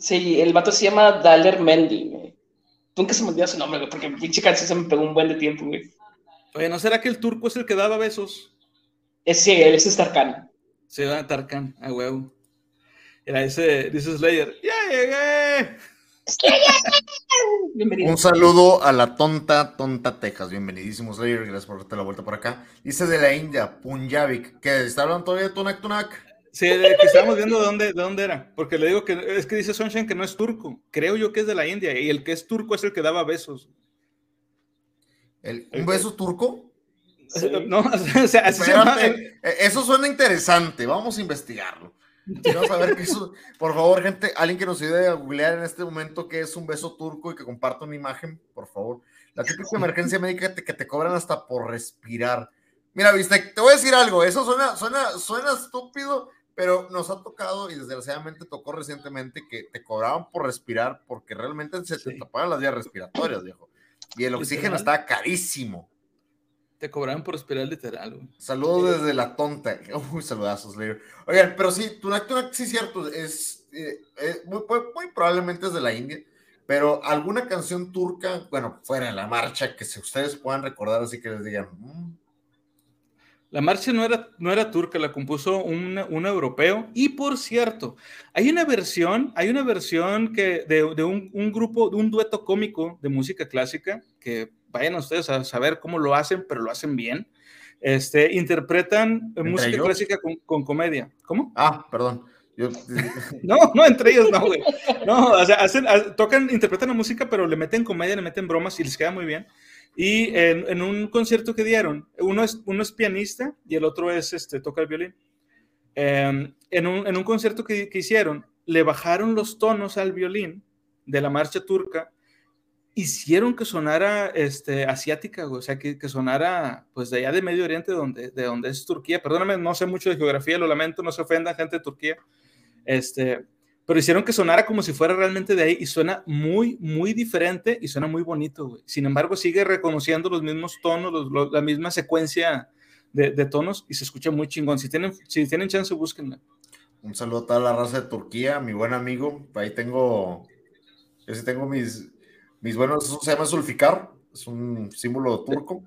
Sí, el vato se llama Daler Mendy, güey. Nunca se me olvidó su nombre, güey, porque pinche canción se me pegó un buen de tiempo, güey. Oye, ¿no será que el turco es el que daba besos? Es, sí, él es Starkan. Se va a Tarkan, a huevo. Era dice, dice Slayer, ¡ya llegué! Bienvenido. Un saludo a la tonta, tonta Texas. Bienvenidísimos, Slayer. Gracias por darte la vuelta por acá. Dice de la India, Punjabik. ¿Qué? ¿Está hablando todavía de Tunak Tunak? Sí, de que estábamos viendo de dónde, de dónde era. Porque le digo que es que dice Sunshine que no es turco. Creo yo que es de la India. Y el que es turco es el que daba besos. El- ¿Un beso turco? Sí. No, o sea, así se llama. Espérate, eh, eso suena interesante. Vamos a investigarlo. Quiero saber qué eso. Por favor, gente, alguien que nos ayude a googlear en este momento qué es un beso turco y que comparta una imagen, por favor. La típica emergencia médica que te, que te cobran hasta por respirar. Mira, viste, te voy a decir algo. Eso suena, suena, suena estúpido, pero nos ha tocado y desgraciadamente tocó recientemente que te cobraban por respirar porque realmente se te Sí. tapaban las vías respiratorias, viejo. Y el oxígeno Literal. está carísimo. Te cobraban por respirar literal, güey. Saludos desde la tonta. Uy, saludazos, Slayer. Oigan, pero sí, Tunak Tunak sí es cierto, es eh, eh, muy, muy- muy probablemente es de la India, pero alguna canción turca, bueno, fuera de la marcha, que si ustedes puedan recordar, así que les digan, "Mm, La marcha no era, no era turca, la compuso un, un europeo. Y por cierto, hay una versión, hay una versión que de, de un, un grupo, de un dueto cómico de música clásica, que vayan ustedes a saber cómo lo hacen, pero lo hacen bien. Este, interpretan música ellos? clásica con, con comedia. ¿Cómo? ah, perdón. Yo, No, no, entre ellos no, güey. No, o sea, hacen, ha- tocan, interpretan la música, pero le meten comedia, le meten bromas y les queda muy bien. Y en, en un concierto que dieron, uno es, uno es pianista y el otro es, este, toca el violín. Eh, en, un, en un concierto que, que hicieron, le bajaron los tonos al violín de la marcha turca, hicieron que sonara este, asiática, o sea, que, que sonara pues de allá de Medio Oriente, donde, de donde es Turquía. Perdóname, no sé mucho de geografía, lo lamento, no se ofendan gente de Turquía. Este, pero hicieron que sonara como si fuera realmente de ahí y suena muy, muy diferente y suena muy bonito, güey. Sin embargo, sigue reconociendo los mismos tonos, los- los- la misma secuencia de, de tonos y se escucha muy chingón. Si tienen, si tienen chance, búsquenla. un saludo a toda la raza de Turquía, mi buen amigo. Ahí tengo, yo sí tengo mis, mis buenos, eso se llama sulficar, es un símbolo turco.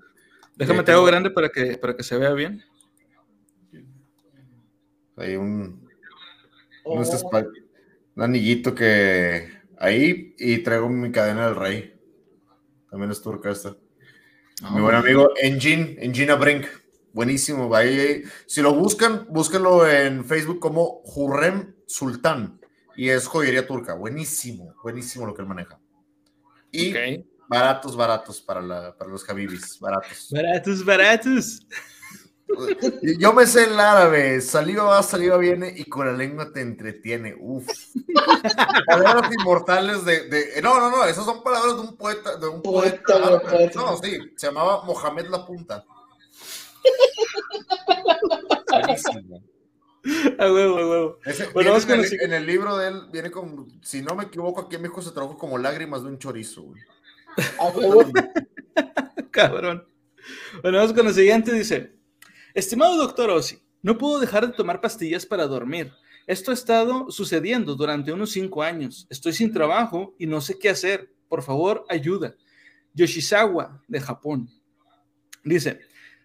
Déjame Eh, te hago tengo- grande para que, para que se vea bien. Hay un, Oh, un, un anillito que ahí y traigo mi cadena del rey. También es turca esta. Mi buen amigo Engin, Engina Brink. Buenísimo. Ahí, si lo buscan, búsquenlo en Facebook como Hurrem Sultán. Y es joyería turca. Buenísimo, buenísimo lo que él maneja. Y baratos, baratos para, la, para los Habibis. Baratos. Baratos, baratos. Yo me sé el árabe. Saliva va, saliva viene y con la lengua te entretiene. Uf. Palabras inmortales de, de- No, no, no. Esas son palabras de un poeta. De un Poeta, poeta. güey, árabe. poeta. No, sí. Se llamaba Mohamed La Punta. Buenísimo. A huevo, a huevo. Ese- Bueno, en, con el, el siguiente. en el libro de él, viene con, si no me equivoco, aquí en México se tradujo como lágrimas de un chorizo. güey. a huevo. Cabrón. Bueno, vamos con el siguiente. Dice: Estimado doctor Ossi, no puedo dejar de tomar pastillas para dormir. Esto ha estado sucediendo durante unos cinco años. Estoy sin trabajo y no sé qué hacer. Por favor, ayuda. Yoshizawa, de Japón. Dice: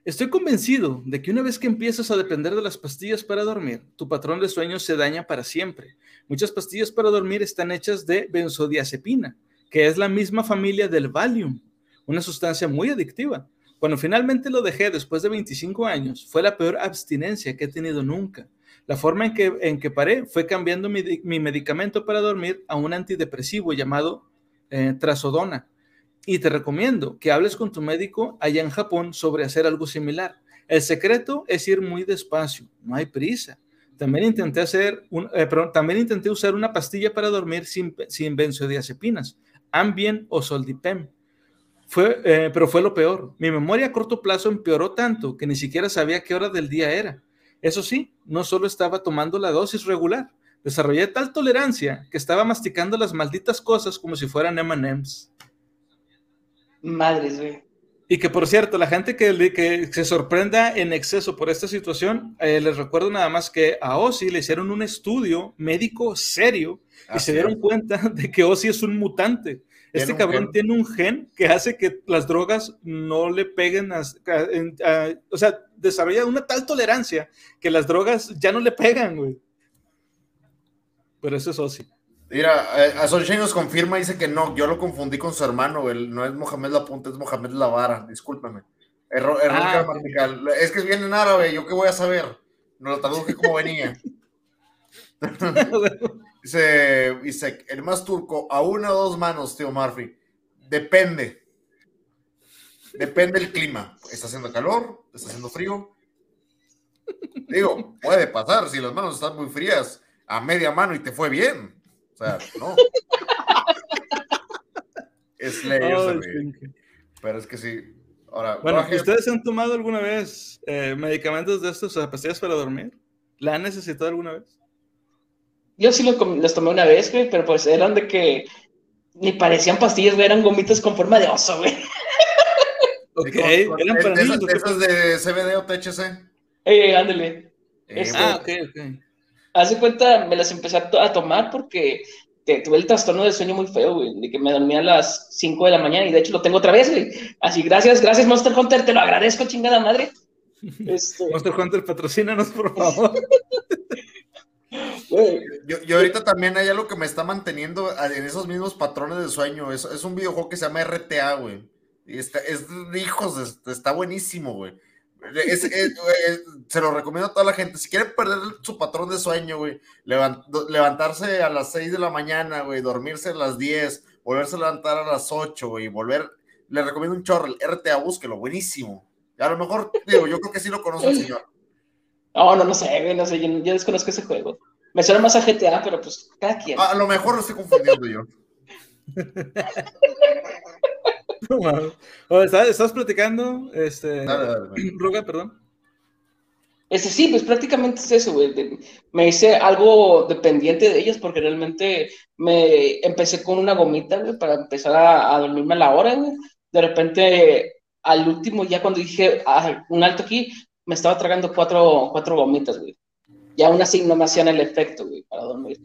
Estoy convencido de que una vez que empiezas a depender de las pastillas para dormir, tu patrón de sueño se daña para siempre. Muchas pastillas para dormir están hechas de benzodiazepina, que es la misma familia del Valium, una sustancia muy adictiva. Cuando finalmente lo dejé después de 25 años, fue la peor abstinencia que he tenido nunca. La forma en que, en que paré fue cambiando mi, mi medicamento para dormir a un antidepresivo llamado eh, trazodona. Y te recomiendo que hables con tu médico allá en Japón sobre hacer algo similar. El secreto es ir muy despacio, no hay prisa. También intenté hacer un, eh, también intenté usar una pastilla para dormir sin, sin benzodiazepinas, Ambien o Soldipem. Fue, eh, pero fue lo peor. Mi memoria a corto plazo empeoró tanto que ni siquiera sabía qué hora del día era. Eso sí, no solo estaba tomando la dosis regular, desarrollé tal tolerancia que estaba masticando las malditas cosas como si fueran M&M's. Madres, güey. Y que por cierto, la gente que, le- que se sorprenda en exceso por esta situación, eh, les recuerdo nada más que a Ozzy le hicieron un estudio médico serio y Así se dieron es. cuenta de que Ozzy es un mutante. Este cabrón gen. tiene un gen que hace que las drogas no le peguen, a, a- o sea, desarrolla una tal tolerancia que las drogas ya no le pegan, güey. Pero eso es Ozzy. Mira, eh, a nos confirma, dice que no, yo lo confundí con su hermano, él no es Mohamed La Punta, es Mohamed La Vara, discúlpame. Error, error Ah, gramatical. Es que viene en árabe, ¿yo qué voy a saber? No lo traduje como venía. Dice, dice, el más turco, a una o dos manos, tío Murphy. Depende. Depende el clima. ¿Está haciendo calor? ¿Está haciendo frío? Digo, puede pasar si las manos están muy frías a media mano y te fue bien. O sea, no. Yo Oh, pero es que sí. Ahora, Bueno, ¿ustedes han tomado alguna vez eh, medicamentos de estos, o sea, pastillas para dormir? ¿La han necesitado alguna vez? Yo sí lo com- las tomé una vez, güey, pero pues eran de que ni parecían pastillas, güey, eran gomitas con forma de oso, güey. Ok, eran para de niños. esas, ¿o de CBD o THC. Eh, ándale. Eh, Este- Ah, ok, ok. Haz de cuenta, me las empecé a, to- a tomar porque que tuve el trastorno de sueño muy feo, güey, de que me dormía a las 5 de la mañana y de hecho lo tengo otra vez, güey. Así, gracias, gracias Monster Hunter, te lo agradezco, chingada madre. Este, Monster Hunter, patrocínanos, por favor. Yo, yo ahorita también hay algo que me está manteniendo en esos mismos patrones de sueño. Es, es un videojuego que se llama RTA, güey. Y está, es de hijos, es- está buenísimo, güey. Es- es- es- se lo recomiendo a toda la gente. Si quieren perder su patrón de sueño, güey, levantarse a las 6 de la mañana, güey, dormirse a las 10, volverse a levantar a las 8, güey, y volver. Le recomiendo un chorro, el RTA, búsquelo, buenísimo. A lo mejor, digo, yo creo que sí lo conoce el señor. No, no, no sé, güey, no sé, yo, yo desconozco ese juego. Me suena más a GTA, pero pues cada quien. A, lo mejor lo estoy confundiendo yo. ¿estás, estás platicando? Este, Dale. Roga, perdón. Este, sí, pues prácticamente es eso, güey. de- Me hice algo dependiente de ellas porque realmente me empecé con una gomita, güey, para empezar a, a dormirme a la hora, güey. De repente, al último, ya cuando dije, ah, un alto aquí, me estaba tragando cuatro, cuatro gomitas, güey. Y aún así no me hacían el efecto, güey, para dormir.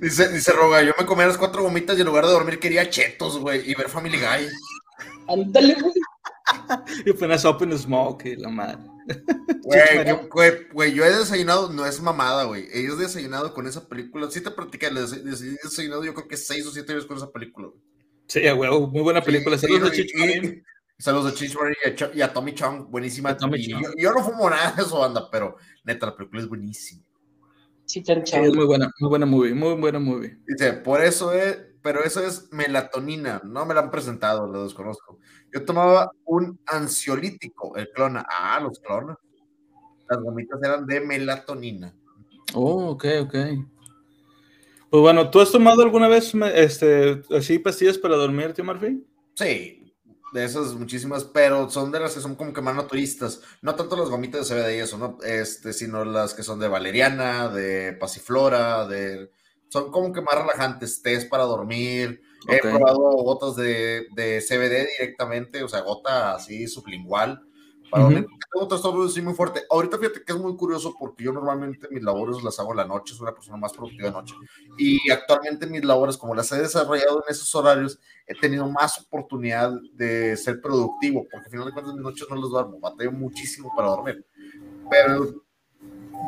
Dice, dice Roga, yo me comía las cuatro gomitas y en lugar de dormir quería chetos, güey, y ver Family Guy. Ándale, güey. Y apenas Open Smoke y la madre. Güey, yo- güey, güey, yo he desayunado, no es mamada, güey. He desayunado con esa película. Sí te le des- he desayunado yo creo que seis o siete veces con esa película, güey. Sí, huevo, muy buena película. Sí, Saludos y- y-. Saludos a Marín y a, Cho- y a Tommy Chong, buenísima. Tommy Y Chong. yo, yo no fumo nada de eso, banda, pero neta, la película es buenísima. Sí, es muy buena, muy buena movie, muy buena movie. Dice, por eso es, pero eso es melatonina. No me la han presentado, lo desconozco. Yo tomaba un ansiolítico, el clona. Ah, los clonas. Las gomitas eran de melatonina. Oh, ok, ok. Pues bueno, ¿tú has tomado alguna vez este, así pastillas para dormir, tío Murphy? Sí, de esas muchísimas, pero son de las que son como que más naturistas. No tanto las gomitas de CBD y eso, ¿no? Este, sino las que son de valeriana, de pasiflora, de... Son como que más relajantes, tés para dormir. He probado gotas de, de CBD directamente, o sea, gota así sublingual. Para dormir. Tengo un trastorno así muy fuerte. Ahorita fíjate que es muy curioso porque yo normalmente mis labores las hago en la noche, soy una persona más productiva de noche. Y actualmente mis labores, como las he desarrollado en esos horarios, he tenido más oportunidad de ser productivo, porque al final de cuentas mis noches no las duermo, batallo muchísimo para dormir. Pero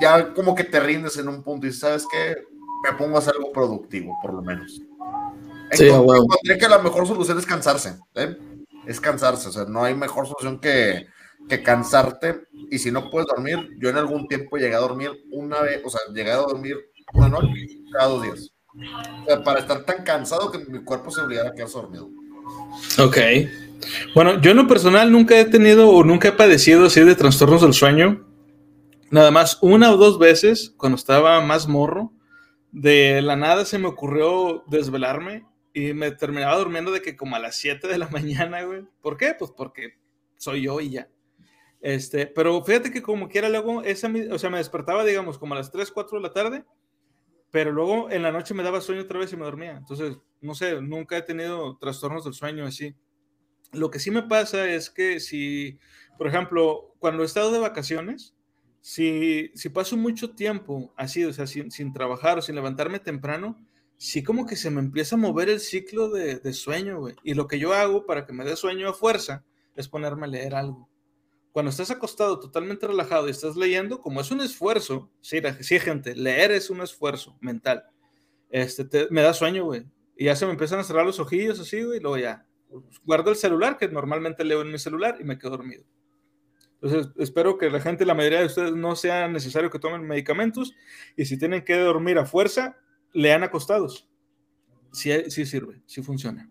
ya como que te rindes en un punto y sabes que me pongo a hacer algo productivo, por lo menos. Sí, a Encontré- huevo. encontré que la mejor solución es cansarse, ¿eh? Es cansarse, o sea, no hay mejor solución que, que cansarte. Y si no puedes dormir, yo en algún tiempo llegué a dormir una vez, o sea, llegué a dormir una noche cada dos días. O sea, para estar tan cansado que mi cuerpo se obligara a quedarse dormido. Ok. Bueno, yo en lo personal nunca he tenido o nunca he padecido así de trastornos del sueño. Nada más una o dos veces cuando estaba más morro, de la nada se me ocurrió desvelarme y me terminaba durmiendo de que como a las 7 de la mañana, güey. ¿Por qué? Pues porque soy yo y ya. Este, pero fíjate que como quiera luego, esa, o sea, me despertaba, digamos, como a las 3, 4 de la tarde, pero luego en la noche me daba sueño otra vez y me dormía. Entonces, no sé, nunca he tenido trastornos del sueño así. Lo que sí me pasa es que si, por ejemplo, cuando he estado de vacaciones, si, si paso mucho tiempo así, o sea, sin, sin trabajar o sin levantarme temprano, sí como que se me empieza a mover el ciclo de, de sueño, güey. Y lo que yo hago para que me dé sueño a fuerza es ponerme a leer algo. Cuando estás acostado totalmente relajado y estás leyendo, como es un esfuerzo, sí, sí gente, leer es un esfuerzo mental. Este, te- me da sueño, güey. Y ya se me empiezan a cerrar los ojillos así, güey, y luego ya. Guardo el celular, que normalmente leo en mi celular, y me quedo dormido. Entonces, espero que la gente, la mayoría de ustedes, no sea necesario que tomen medicamentos, y si tienen que dormir a fuerza, lean acostados. Sí, sí sirve, sí funciona.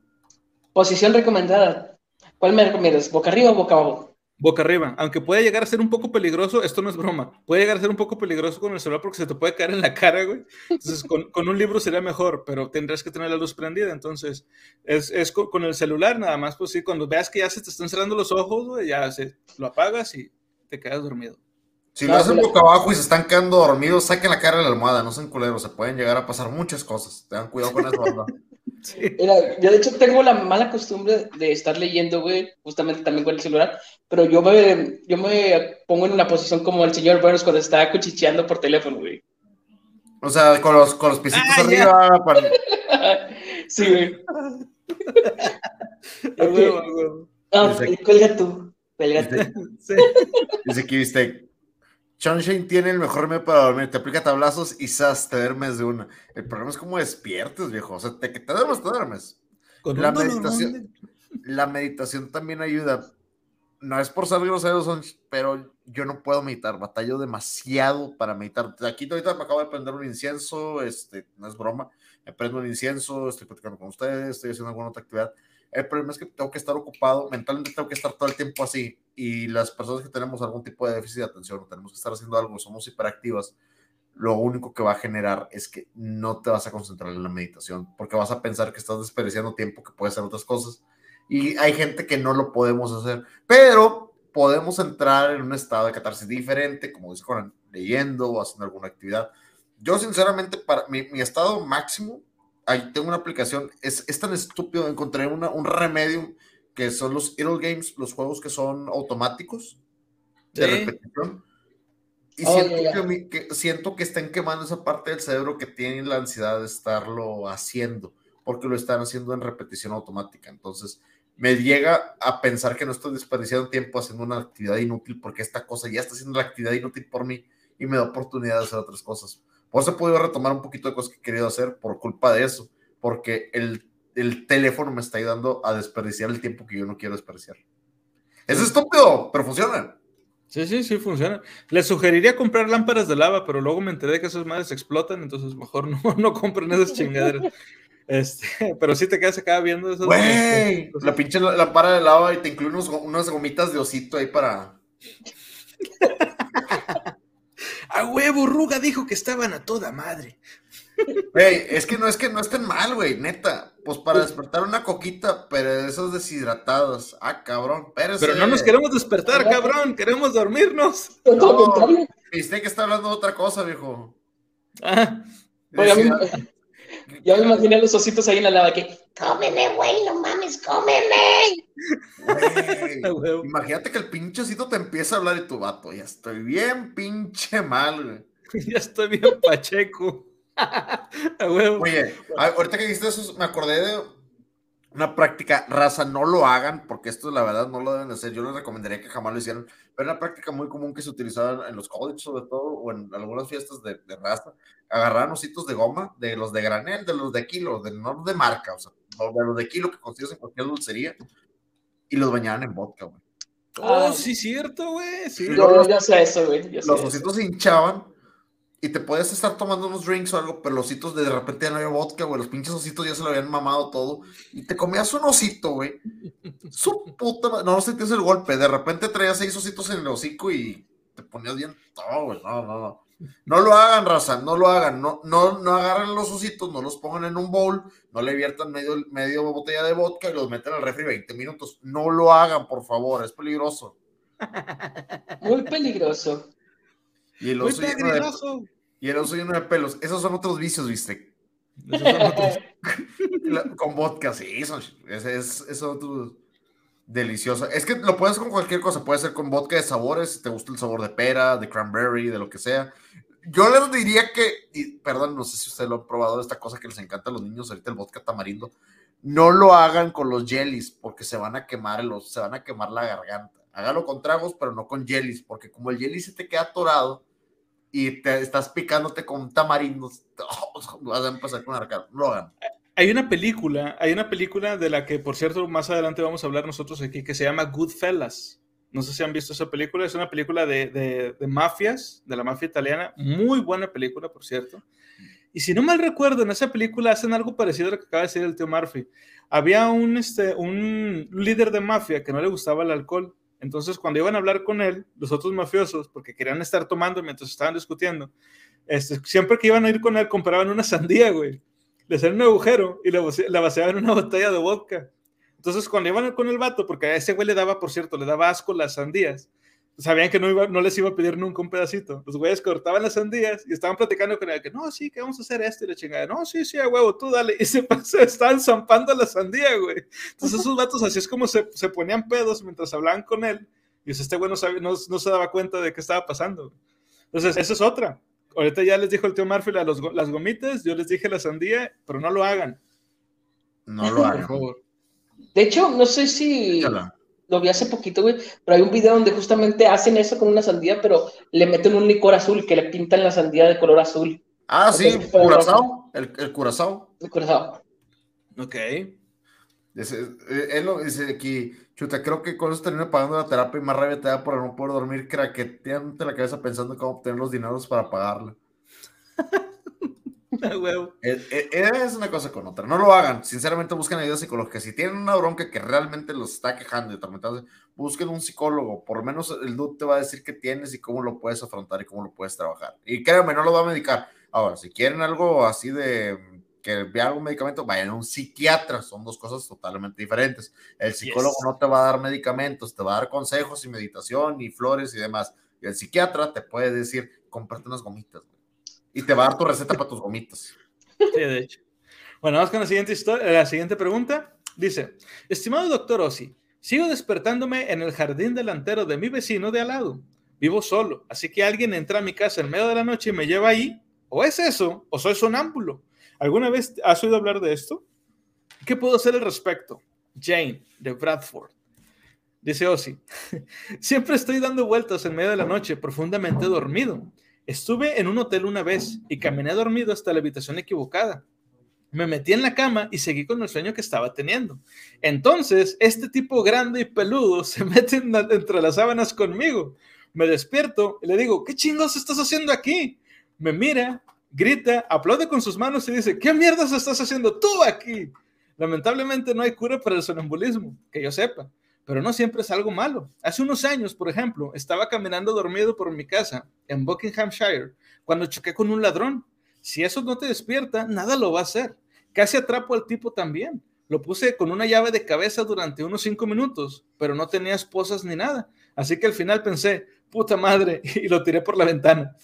Posición recomendada. ¿Cuál me recomiendas? ¿Boca arriba o boca abajo? Boca arriba, aunque puede llegar a ser un poco peligroso, esto no es broma, puede llegar a ser un poco peligroso con el celular porque se te puede caer en la cara, güey. Entonces, con, con un libro sería mejor, pero tendrás que tener la luz prendida. Entonces, es, es con, con el celular nada más, pues sí, cuando veas que ya se te están cerrando los ojos, güey, ya se, lo apagas y te quedas dormido. Si lo hacen boca abajo y se están quedando dormidos, saquen la cara de la almohada, no sean culeros, se pueden llegar a pasar muchas cosas. Tengan cuidado con eso. Sí. Yo de hecho tengo la mala costumbre de estar leyendo, güey, justamente también con el celular, pero yo me, yo me pongo en una posición como el señor Burns cuando está cuchicheando por teléfono, güey. O sea, con los, con los pisitos Ah, arriba. para- Sí, güey. Huevo. No, cuelga tú. Cuelga tú. Dice, Sí. dice aquí, viste. Sunshine tiene el mejor medio para dormir. Te aplica tablazos y sas, te duermes de una. El problema es cómo despiertes, viejo. O sea, te, te duermes, te duermes. Con La meditación- La meditación también ayuda. No es por ser grosero, son- pero yo no puedo meditar. Batallo demasiado para meditar. Aquí ahorita me acabo de prender un incienso. Este, no es broma. Me prendo un incienso, estoy platicando con ustedes, estoy haciendo alguna otra actividad. El problema es que tengo que estar ocupado, mentalmente tengo que estar todo el tiempo así. Y las personas que tenemos algún tipo de déficit de atención tenemos que estar haciendo algo, somos hiperactivas, lo único que va a generar es que no te vas a concentrar en la meditación, porque vas a pensar que estás desperdiciando tiempo que puede hacer otras cosas. Y hay gente que no lo podemos hacer, pero podemos entrar en un estado de catarsis diferente, como dice Conan, leyendo o haciendo alguna actividad. Yo, sinceramente, para mi, mi estado máximo, ahí tengo una aplicación, es, es tan estúpido, encontré una, un remedio que son los Idle Games, los juegos que son automáticos de Sí. repetición. Y Oh, siento. Que, mi- que- siento que están quemando esa parte del cerebro que tiene la ansiedad de estarlo haciendo, porque lo están haciendo en repetición automática. Entonces, me llega a pensar que no estoy desperdiciando tiempo haciendo una actividad inútil, porque esta cosa ya está haciendo la actividad inútil por mí y me da oportunidad de hacer otras cosas. Eso he podido retomar un poquito de cosas que he querido hacer por culpa de eso, porque el, el teléfono me está ayudando a desperdiciar el tiempo que yo no quiero desperdiciar. Es estúpido, pero funciona. Sí, sí, sí, funciona. Les sugeriría comprar lámparas de lava, pero luego me enteré que esas madres explotan, entonces mejor no, no compren esas chingaderas. Este, pero sí te quedas acá viendo esas. Güey, la pinche lámpara de lava y te incluye unos, unas gomitas de osito ahí para. A huevo, Ruga dijo que estaban a toda madre. Güey, es que no es que no estén mal, güey, neta. Pues para despertar una coquita, pero de esas deshidratadas. Ah, cabrón, espérese. Pero no nos queremos despertar, cabrón, queremos dormirnos. Lo No. Viste que está hablando de otra cosa, viejo. Ah, Oye, a mí- Deshidra- ya me imaginé los ositos ahí en la lava que, cómeme, güey, no mames, cómeme. Güey. Imagínate que el pinche osito te empieza a hablar y tu vato. Ya estoy bien pinche mal, güey. Ya estoy bien pacheco. A huevo. Oye, a- ahorita que dijiste eso, me acordé de una práctica raza, no lo hagan, porque esto la verdad no lo deben de hacer. Yo les recomendaría que jamás lo hicieran, pero una práctica muy común que se utilizaba en los colleges, sobre todo, o en algunas fiestas de, de raza. Agarraban ositos de goma, de los de granel, de los de kilo, de, no de marca, o sea, no, de los de kilo que consigues en cualquier dulcería, y los bañaban en vodka, güey. Oh, sí, cierto, güey. Sí. Yo- Yo, yo sé eso, güey. Los eso. ositos se hinchaban y te podías estar tomando unos drinks o algo, pero los ositos de repente ya no había vodka, güey. Los pinches ositos ya se lo habían mamado todo. Y te comías un osito, güey. Su puta madre. No sentías el golpe. De repente traías seis ositos en el hocico y te ponías bien todo, güey. No, no, no. No lo hagan, raza, no lo hagan. No, no, no agarren los ositos, no los pongan en un bowl, no le viertan medio, medio botella de vodka y los meten al refri 20 minutos. No lo hagan, por favor, es peligroso. Muy peligroso. Y el Muy oso de- peligroso. y el oso lleno de pelos. Esos son otros vicios, ¿viste? Esos son otros. Con vodka, sí, son, es, es, es otro delicioso. Es que lo puedes con cualquier cosa, puede ser con vodka de sabores, si te gusta el sabor de pera, de cranberry, de lo que sea. Yo les diría que, perdón, no sé si ustedes lo han probado, esta cosa que les encanta a los niños, ahorita el vodka tamarindo, no lo hagan con los jellies, porque se van a quemar los, se van a quemar la garganta. Hágalo con tragos, pero no con jellies, porque como el jelly se te queda atorado y te estamos picándote con tamarindos, vas a empezar con arcar. No lo hagan. Hay una película, hay una película de la que, por cierto, más adelante vamos a hablar nosotros aquí, que se llama Goodfellas. No sé si han visto esa película, es una película de, de, mafias, de la mafia italiana, muy buena película, por cierto. Y si no mal recuerdo, en esa película hacen algo parecido a lo que acaba de decir el tío Murphy. Había un, este, un líder de mafia que no le gustaba el alcohol. Entonces, cuando iban a hablar con él, los otros mafiosos, porque querían estar tomando mientras estaban discutiendo, este, siempre que iban a ir con él, compraban una sandía, güey le hacían un agujero y la, la vaciaban en una botella de vodka. Entonces, cuando iban con el vato, porque a ese güey le daba, por cierto, le daba asco las sandías, sabían que no, iba, no les iba a pedir nunca un pedacito. Los güeyes cortaban las sandías y estaban platicando con él, que no, sí, que vamos a hacer esto y la chingada. No, sí, sí, a huevo, tú dale. Y se, se estaban zampando la sandía, güey. Entonces, esos vatos así es como se, se ponían pedos mientras hablaban con él. Y pues, este güey no, sabía- no, no se daba cuenta de qué estaba pasando. Entonces, esa es otra. Ahorita ya les dijo el tío Marfil a los go- las gomitas, yo les dije la sandía, pero no lo hagan, No lo por hagan. favor. De hecho, no sé si Échala. lo vi hace poquito, güey, pero hay un video donde justamente hacen eso con una sandía, pero le meten un licor azul, que le pintan la sandía de color azul. Ah, sí, Curazao. El, el Curazao. de color- Ok. Eh, él lo dice aquí, chuta, creo que con eso termina pagando la terapia y más rabia te da por no poder dormir, craqueteándote la cabeza pensando cómo obtener los dineros para pagarla. Huevo. Eh, eh, Es una cosa con otra. No lo hagan. Sinceramente, busquen ayuda psicológica. Si tienen una bronca que realmente los está quejando y atormentando, busquen un psicólogo. Por lo menos el dude te va a decir qué tienes y cómo lo puedes afrontar y cómo lo puedes trabajar. Y créanme, no lo va a medicar. Ahora, si quieren algo así de que vea algún medicamento, vayan a un psiquiatra. Son dos cosas totalmente diferentes. El psicólogo Yes. no te va a dar medicamentos, te va a dar consejos y meditación y flores y demás. Y el psiquiatra te puede decir, cómprate unas gomitas. güey". Y te va a dar tu receta para tus gomitas. Sí, de hecho. Bueno, vamos con la siguiente, historia, la siguiente pregunta. Dice, estimado doctor Ossi, sigo despertándome en el jardín delantero de mi vecino de al lado. Vivo solo, así que alguien entra a mi casa en medio de la noche y me lleva ahí. O es eso, o soy sonámbulo. ¿Alguna vez has oído hablar de esto? ¿Qué puedo hacer al respecto? Jane, de Bradford. Dice Ozzy, siempre estoy dando vueltas en medio de la noche, profundamente dormido. Estuve en un hotel una vez y caminé dormido hasta la habitación equivocada. Me metí en la cama y seguí con el sueño que estaba teniendo. Entonces, este tipo grande y peludo se mete entre las sábanas conmigo. Me despierto y le digo, ¿qué chingos estás haciendo aquí? Me mira, grita, aplaude con sus manos y dice, ¿qué mierdas estás haciendo tú aquí? Lamentablemente no hay cura para el sonambulismo, que yo sepa, pero no siempre es algo malo. Hace unos años, por ejemplo, estaba caminando dormido por mi casa en Buckinghamshire cuando choqué con un ladrón. Si eso no te despierta, nada lo va a hacer. Casi atrapo al tipo también. Lo puse con una llave de cabeza durante unos cinco minutos, pero no tenía esposas ni nada. Así que al final pensé, puta madre, y lo tiré por la ventana.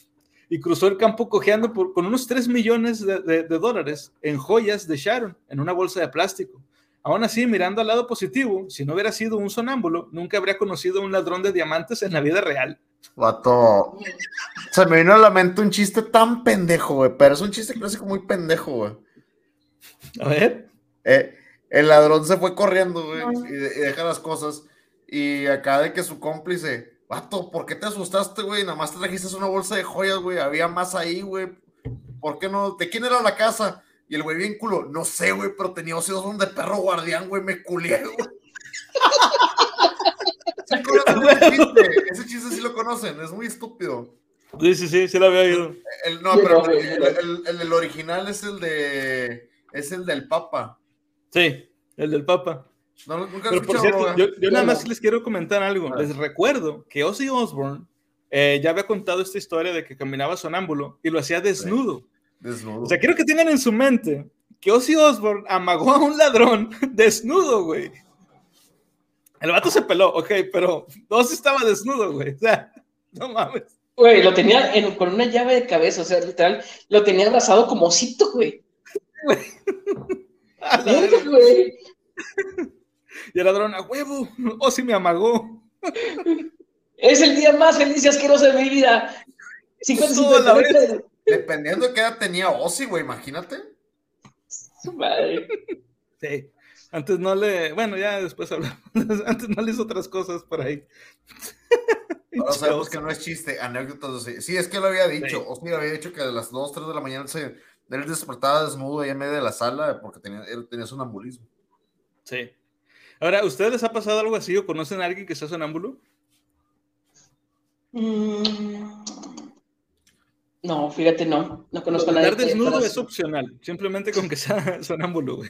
Y cruzó el campo cojeando por- con unos 3 millones de, de- de dólares en joyas de Sharon, en una bolsa de plástico. Aún así, mirando al lado positivo, si no hubiera sido un sonámbulo, nunca habría conocido a un ladrón de diamantes en la vida real. Vato. Se me vino a la mente un chiste tan pendejo, güey. Pero es un chiste clásico muy pendejo, güey. A ver. Eh, el ladrón se fue corriendo, güey, y, de- y deja las cosas. Y acá de que su cómplice, vato, ¿por qué te asustaste, güey? Nada más te trajiste una bolsa de joyas, güey. Había más ahí, güey. ¿Por qué no? ¿De quién era la casa? Y el güey bien culo, no sé, güey, pero tenía ojos de perro guardián, güey, me culié, güey. Sí ese chiste, ese chiste sí lo conocen, es muy estúpido. Sí, sí, sí, sí lo había oído. El, no, pero el, el- original es el de, es el del Papa. Sí, el del Papa. No, nunca he Pero por cierto, yo, yo nada No. más les quiero comentar algo. Les recuerdo que Ozzy Osbourne eh, ya había contado esta historia de que caminaba sonámbulo y lo hacía desnudo. Desnudo. O sea, quiero que tengan en su mente que Ozzy Osbourne amagó a un ladrón desnudo, güey. El vato se peló, ok, pero Ozzy estaba desnudo, güey. O sea, no mames. Güey, lo tenía en- con una llave de cabeza, o sea, literal, lo tenía abrazado como osito, güey. Güey. Y el ladrón, a huevo, Ozzy me amagó. Es el día más feliz y asqueroso de mi vida. 50 Toda la 50, Dependiendo de qué edad tenía Ozzy, güey, imagínate. Su madre. Sí. Antes no le, bueno, ya después hablamos. Antes no le hizo otras cosas por ahí. Ahora sabemos que no es chiste, anécdotas de Sí, es que lo había dicho. Sí. Ozzy había dicho que a las 2, 3 de la mañana se, él despertaba desnudo ahí en medio de la sala porque tenía, él tenía sonambulismo. Sí. Ahora, ¿ustedes les ha pasado algo así o conocen a alguien que sea sonámbulo? Mm, No, fíjate, no. No conozco a nadie. Estar desnudo es opcional, simplemente con que sea sonámbulo, güey.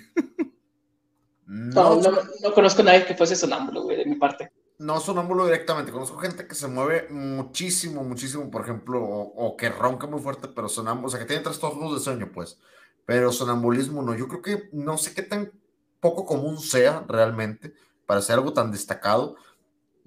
No, No, no, no conozco a nadie que fuese sonámbulo, güey, de mi parte. no sonámbulo directamente. Conozco gente que se mueve muchísimo, muchísimo, por ejemplo, o, o que ronca muy fuerte, pero sonámbulo, o sea, que tiene trastornos de sueño, pues. Pero sonambulismo no. Yo creo que no sé qué tan poco común sea realmente para ser algo tan destacado,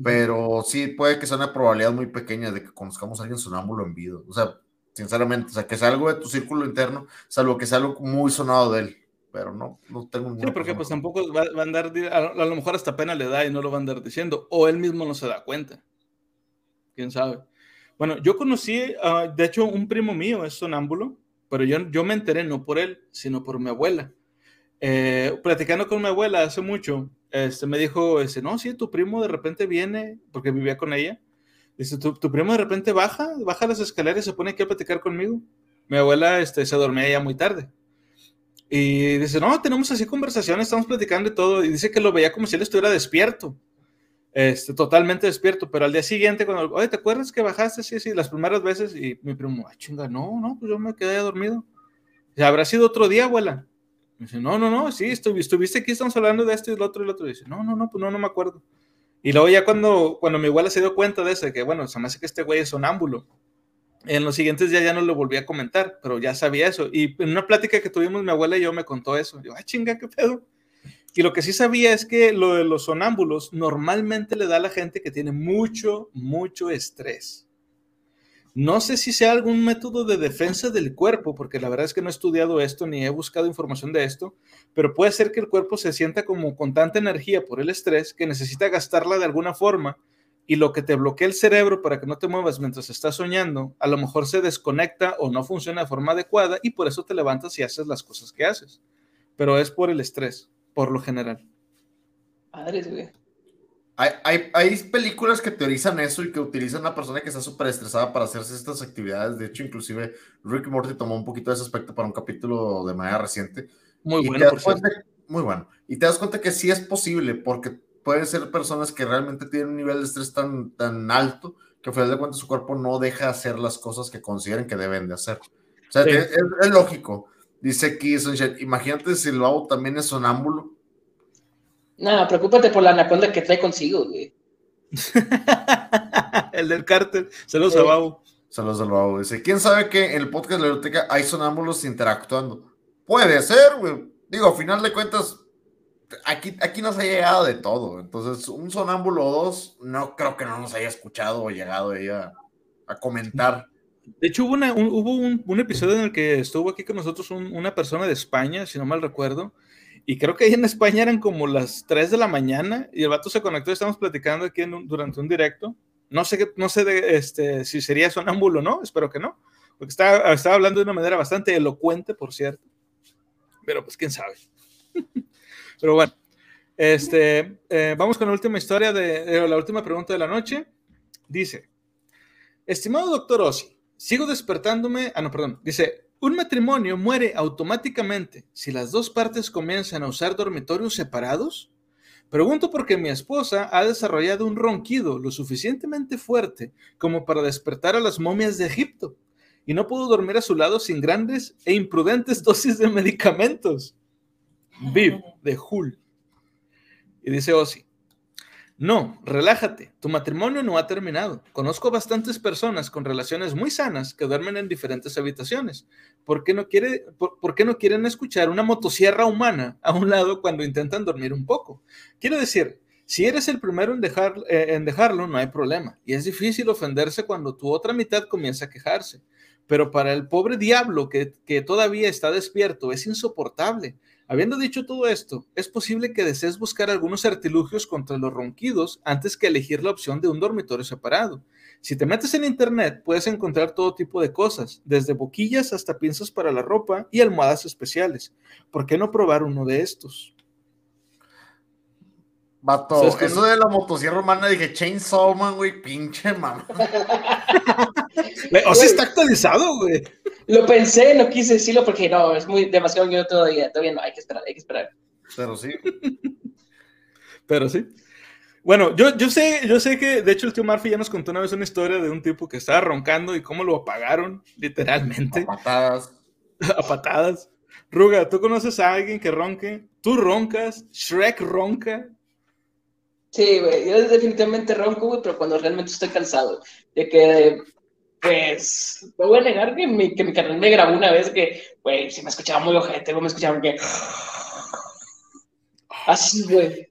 pero sí puede que sea una probabilidad muy pequeña de que conozcamos a alguien sonámbulo en vida. O sea, sinceramente, o sea, que sea algo de tu círculo interno, salvo que sea algo muy sonado de él. Pero no, no tengo Sí, ninguna porque persona pues tampoco va, va a andar, a, lo mejor hasta pena le da y no lo va a andar diciendo, o él mismo no se da cuenta. Quién sabe. Bueno, yo conocí, ah, de hecho, un primo mío es sonámbulo, pero yo, yo me enteré no por él, sino por mi abuela. Eh, platicando con mi abuela hace mucho, este, me dijo, ese, no, sí, tu primo de repente viene, porque vivía con ella, dice, tu, tu primo de repente baja, baja las escaleras y se pone aquí a platicar conmigo. Mi abuela este, se dormía ya muy tarde. Y dice, no, tenemos así conversaciones, estamos platicando y todo, y dice que lo veía como si él estuviera despierto. Este, totalmente despierto, pero al día siguiente, cuando, oye, ¿te acuerdas que bajaste? Sí, sí, las primeras veces, y mi primo, ah, chinga, no, no, pues yo me quedé dormido. ¿habrá sido otro día, abuela? No, no, no, sí, estuviste aquí, estamos hablando de esto y lo otro y lo otro. dice, no, no, no, pues no, no me acuerdo. Y luego ya cuando, cuando mi abuela se dio cuenta de eso, de que, bueno, se me hace que este güey es sonámbulo. En los siguientes días ya no lo volví a comentar, pero ya sabía eso. Y en una plática que tuvimos, mi abuela y yo me contó eso. Yo, ah, chinga, qué pedo. Y lo que sí sabía es que lo de los sonámbulos normalmente le da a la gente que tiene mucho, mucho estrés. No sé si sea algún método de defensa del cuerpo, porque la verdad es que no he estudiado esto ni he buscado información de esto, pero puede ser que el cuerpo se sienta como con tanta energía por el estrés que necesita gastarla de alguna forma y lo que te bloquea el cerebro para que no te muevas mientras estás soñando, a lo mejor se desconecta o no funciona de forma adecuada y por eso te levantas y haces las cosas que haces. Pero es por el estrés por lo general. Padres, güey. Hay, hay, hay, películas que teorizan eso y que utilizan a una persona que está súper estresada para hacerse estas actividades. De hecho, inclusive Rick Morty tomó un poquito de ese aspecto para un capítulo de manera reciente. Muy bueno, por Muy bueno. Y te das cuenta que sí es posible, porque pueden ser personas que realmente tienen un nivel de estrés tan, tan alto que al final de cuentas su cuerpo no deja hacer las cosas que consideren que deben de hacer. O sea, es, es, lógico. Dice aquí imagínate si el babo también es sonámbulo. No, preocúpate por la anaconda que trae consigo, güey. el del cártel. Saludos a Babo. Saludos al Babo. Dice, ¿quién sabe que en el podcast de la biblioteca hay sonámbulos interactuando? Puede ser, güey. Digo, a final de cuentas, aquí, aquí nos ha llegado de todo. Entonces, un sonámbulo o dos, no creo que no nos haya escuchado o llegado ahí a, a comentar. De hecho, hubo, una, un, hubo un, episodio en el que estuvo aquí con nosotros una persona de España, si no mal recuerdo, y creo que ahí en España eran como las 3 de la mañana y el vato se conectó y estamos platicando aquí durante un directo. No sé, no sé de, este, si sería sonámbulo no, espero que no, porque estaba, estaba hablando de una manera bastante elocuente, por cierto. Pero pues quién sabe. Pero bueno, este, eh, vamos con la última historia de, la última pregunta de la noche. Dice, estimado doctor Ossi, Sigo despertándome. Ah, no, perdón. Dice: Un matrimonio muere automáticamente si las dos partes comienzan a usar dormitorios separados. Pregunto porque mi esposa ha desarrollado un ronquido lo suficientemente fuerte como para despertar a las momias de Egipto y no puedo dormir a su lado sin grandes e imprudentes dosis de medicamentos. Viv, de Hull. Y dice Ozzy, no, relájate, tu matrimonio no ha terminado. Conozco bastantes personas con relaciones muy sanas que duermen en diferentes habitaciones. ¿Por qué no, quiere, por, qué no quieren escuchar una motosierra humana a un lado cuando intentan dormir un poco? Quiero decir, si eres el primero en, dejar, eh, en dejarlo, no hay problema. Y es difícil ofenderse cuando tu otra mitad comienza a quejarse. Pero para el pobre diablo que, que todavía está despierto, es insoportable. Habiendo dicho todo esto, es posible que desees buscar algunos artilugios contra los ronquidos antes que elegir la opción de un dormitorio separado. Si te metes en internet, puedes encontrar todo tipo de cosas, desde boquillas hasta pinzas para la ropa y almohadas especiales. ¿Por qué no probar uno de estos? Vato, eso de la motosierra humana, dije Chainsaw Man, güey, pinche mamá. o sea, está actualizado, güey. Lo pensé, no quise decirlo porque no, es muy demasiado yo todavía, todavía no, hay que esperar, hay que esperar. Pero sí. Pero sí. Bueno, yo, yo sé, yo sé que, de hecho, el tío Murphy ya nos contó una vez una historia de un tipo que estaba roncando y cómo lo apagaron, literalmente. A patadas. a patadas. Ruga, ¿tú conoces a alguien que ronque? ¿Tú roncas? ¿Shrek ronca? Sí, güey, yo definitivamente ronco, güey, pero cuando realmente estoy cansado. De que pues, no voy a negar que mi, que mi canal me grabó una vez que, güey, se me escuchaba muy ojete, me escuchaba que... Así, güey.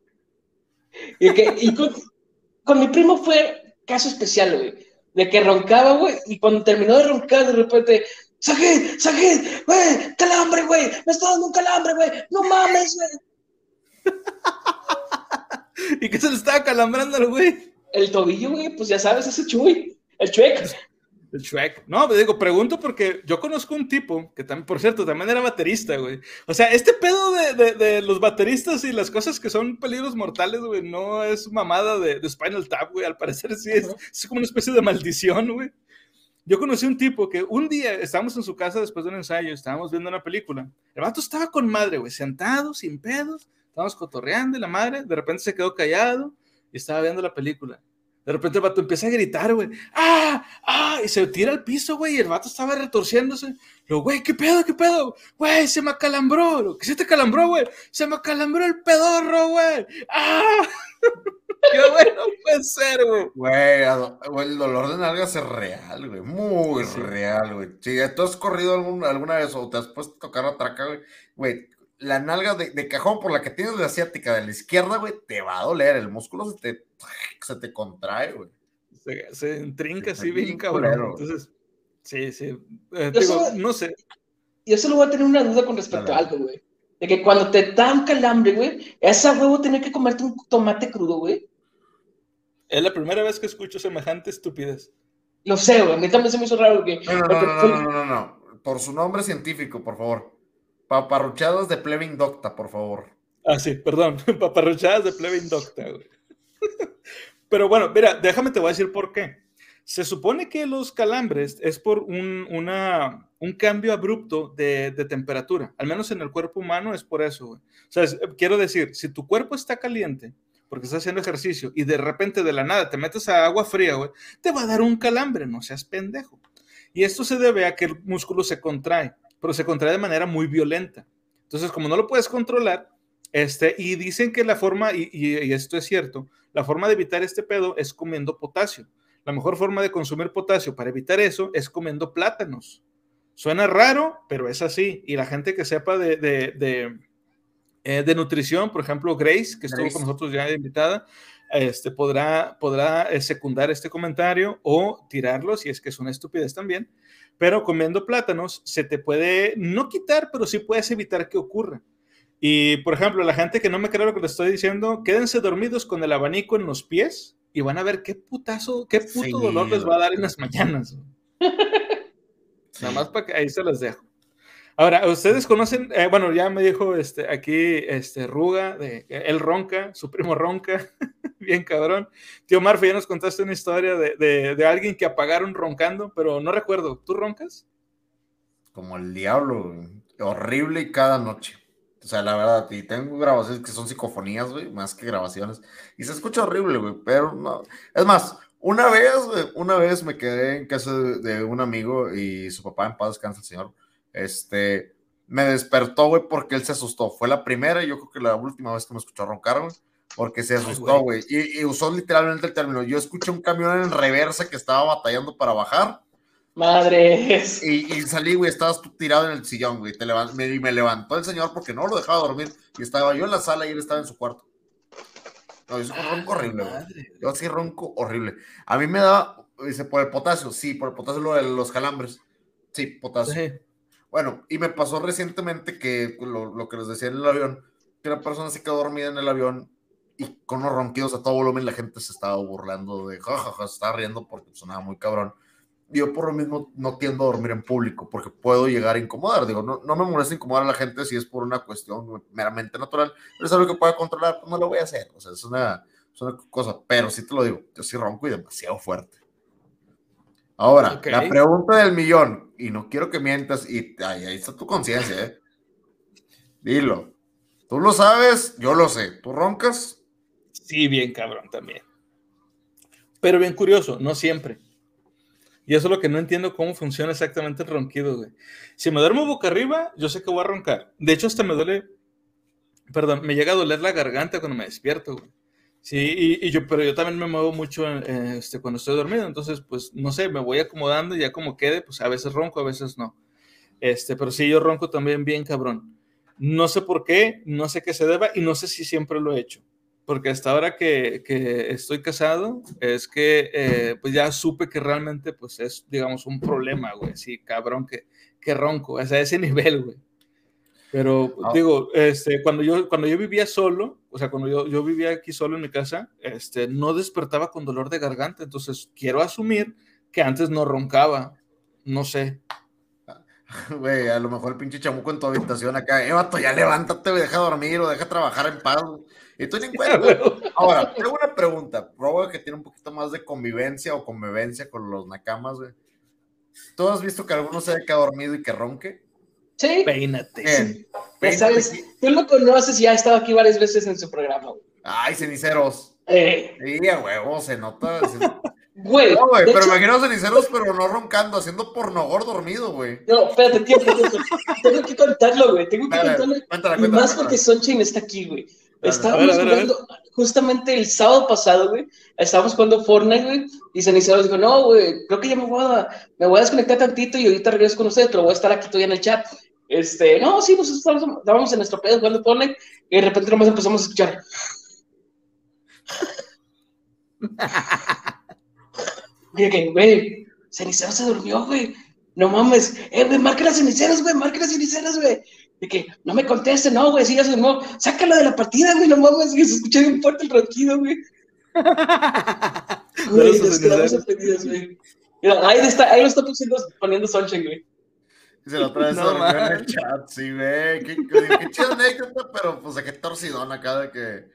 Y, que, y con, mi primo fue caso especial, güey. De que roncaba, güey, y cuando terminó de roncar, de repente, ¡Sajid! ¡Sajid! ¡Güey! ¡Calambre, güey! ¡Me está dando un calambre, güey! ¡No mames, güey! ¿Y qué se le estaba calambrando al güey? El tobillo, güey, pues ya sabes, ese chuy. El chuec. El Shrek. No, me digo, pregunto porque yo conozco un tipo que también, por cierto, también era baterista, güey. O sea, este pedo de, de, de los bateristas y las cosas que son peligros mortales, güey, no es mamada de, de Spinal Tap, güey. Al parecer sí es, es como una especie de maldición, güey. Yo conocí un tipo que un día estábamos en su casa después de un ensayo, estábamos viendo una película. El vato estaba con madre, güey, sentado, sin pedos, estábamos cotorreando y la madre, de repente se quedó callado y estaba viendo la película. De repente el vato empieza a gritar, güey, ¡ah! ¡ah! Y se tira al piso, güey, y el vato estaba retorciéndose. Lo, güey, ¿qué pedo, qué pedo? Güey, se me acalambró. Lo, ¿Qué se te calambró, güey? Se me acalambró el pedorro, güey. ¡ah! ¡Qué bueno puede ser, güey! Güey, el dolor de nalgas es real, güey. Muy Sí. real, güey. Si tú has corrido algún- alguna vez o te has puesto a tocar la traca, güey, güey, la nalga de, de cajón por la que tienes la asiática de la izquierda, güey, te va a doler. El músculo se te, se te contrae, güey. Se, se intrinca Sí, así bien bien cabrón. culero. Entonces, sí, sí. Eh, Yo digo, solo- no sé. Yo solo voy a tener una duda con respecto Dale. a algo, güey. De que cuando te da un calambre, güey, esa huevo tener que comerte un tomate crudo, güey. Es la primera vez que escucho semejante estupidez. Lo sé, güey. A mí también se me hizo raro, güey. No, no, no, Porque no, fue- no, no, no, no. Por su nombre científico, por favor. Paparruchadas de plebe indocta, por favor. Ah, sí, perdón. Paparruchadas de plebe indocta. Pero bueno, mira, déjame te voy a decir por qué. Se supone que los calambres es por un, cambio abrupto de, temperatura. Al menos en el cuerpo humano es por eso. O sea, quiero decir, si tu cuerpo está caliente porque estás haciendo ejercicio y de repente de la nada te metes a agua fría, te va a dar un calambre, no seas pendejo. Y esto se debe a que el músculo se contrae, pero se contrae de manera muy violenta. Entonces, como no lo puedes controlar, este, y dicen que la forma, y, y- y esto es cierto, la forma de evitar este pedo es comiendo potasio. La mejor forma de consumir potasio para evitar eso es comiendo plátanos. Suena raro, pero es así. Y la gente que sepa de, de, de, eh, de nutrición, por ejemplo, Grace, que estuvo Grace. con nosotros ya invitada, este, podrá, podrá eh, secundar este comentario o tirarlo si es que es una estupidez también. Pero comiendo plátanos se te puede no quitar, pero sí puedes evitar que ocurra. Y, por ejemplo, la gente que no me cree lo que les estoy diciendo, quédense dormidos con el abanico en los pies y van a ver qué putazo, qué puto Sí, dolor les va a dar en las mañanas. Nada más para que ahí se los dejo. Ahora, ustedes conocen, eh, bueno, ya me dijo este, aquí este, Ruga, de, él ronca, su primo ronca, bien cabrón. Tío Marfe, ya nos contaste una historia de, de, de alguien que apagaron roncando, pero no recuerdo, ¿tú roncas? Como el diablo. Horrible cada noche. O sea, la verdad, y tengo grabaciones que son psicofonías, güey, más que grabaciones. Y se escucha horrible, güey, pero no. Es más, una vez, güey, una vez me quedé en casa de un amigo y su papá, en paz descansa el señor, este, me despertó, güey, porque él se asustó. Fue la primera y yo creo que la última vez que me escuchó roncar, güey, porque se asustó, güey. Y, y usó literalmente el término. Yo escuché un camión en reversa que estaba batallando para bajar. Madres. Y, y salí, güey, estabas tú tirado en el sillón, güey. Te levan- me, y me levantó el señor porque no lo dejaba dormir. Y estaba yo en la sala y él estaba en su cuarto. No, yo sí ronco horrible, güey. Yo sí ronco horrible. A mí me da, dice, por el potasio. Sí, por el potasio lo de los calambres. Sí, potasio. Sí. Bueno, y me pasó recientemente que lo, lo que les decía en el avión, que una persona se quedó dormida en el avión y con unos ronquidos a todo volumen la gente se estaba burlando de jajaja, se estaba riendo porque sonaba muy cabrón. Yo por lo mismo no tiendo a dormir en público porque puedo llegar a incomodar. Digo, no, no me molesta incomodar a la gente si es por una cuestión meramente natural, pero es algo que pueda controlar, pues no lo voy a hacer. O sea, es una, es una cosa, pero sí te lo digo, yo sí ronco y demasiado fuerte. Ahora, Ok. la pregunta del millón, y no quiero que mientas, y ahí está tu conciencia, ¿eh? Dilo. Tú lo sabes, yo lo sé. ¿Tú roncas? Sí, bien cabrón también. Pero bien curioso, no siempre. Y eso es lo que no entiendo cómo funciona exactamente el ronquido, güey. Si me duermo boca arriba, yo sé que voy a roncar. De hecho, hasta me duele, perdón, me llega a doler la garganta cuando me despierto, güey. Sí, y, yo, pero yo también me muevo mucho este, cuando estoy dormido, entonces, pues, no sé, me voy acomodando y ya como quede, pues a veces ronco, a veces no. Este, pero sí, yo ronco también bien cabrón. No sé por qué, no sé qué se deba y no sé si siempre lo he hecho porque hasta ahora que, que estoy casado, es que eh, pues ya supe que realmente pues es, digamos, un problema, güey, sí, cabrón, que, que ronco, o sea, ese nivel, güey. Pero Ah. digo, este, cuando, yo, cuando yo vivía solo, o sea, cuando yo, yo vivía aquí solo en mi casa, este, no despertaba con dolor de garganta, entonces quiero asumir que antes no roncaba. No sé. Güey, a lo mejor el pinche chamuco en tu habitación acá, eh, vato, ya levántate, deja dormir o deja trabajar en paz. güey". Y tú ni cuenta. güey. Ahora, tengo una pregunta. Robo que tiene un poquito más de convivencia o convivencia con los nakamas, güey. ¿Tú has visto que alguno se haya quedado dormido y que ronque? Sí, Peínate. Sabes, tú lo conoces y ya ha estado aquí varias veces en su programa, güey. Ay, ceniceros. Eh, Sí, a huevo, se nota. se- güey, No, güey, pero hecho- imagino ceniceros, pero no roncando, haciendo pornogor dormido, güey. No, espérate, tiempo, tiempo. Tengo que contarlo, güey. Tengo que Dale, contarlo. cuéntala, Y cuéntala, más cuéntala. porque Sunshine está aquí, güey. Dale. Estábamos A ver, a ver, a ver. jugando, justamente el sábado pasado, güey. Estábamos jugando Fortnite, güey. Y Cenicero dijo, no, güey, creo que ya me voy, a, me voy a desconectar tantito y ahorita regreso con ustedes, pero voy a estar aquí todavía en el chat. Este, no, sí, pues estábamos, estábamos en nuestro pedo jugando Fortnite y de repente nomás empezamos a escuchar. Oye, que, güey, Cenicero se durmió, güey. No mames. Eh, güey, marca las ceniceras, güey, marca las ceniceras, güey. De que no me conteste, no, güey, sí, ya se durmió. Sácala de la partida, güey, no mames, que se escucha bien fuerte el ronquido, güey. Güey, nos quedamos sorprendidos, güey. Mira, ahí está, ahí lo está poniendo, poniendo Sunshine, güey. Se lo trae No en el chat, sí, güey. Qué, qué, qué chida anécdota, pero pues de qué torcidón acá de que.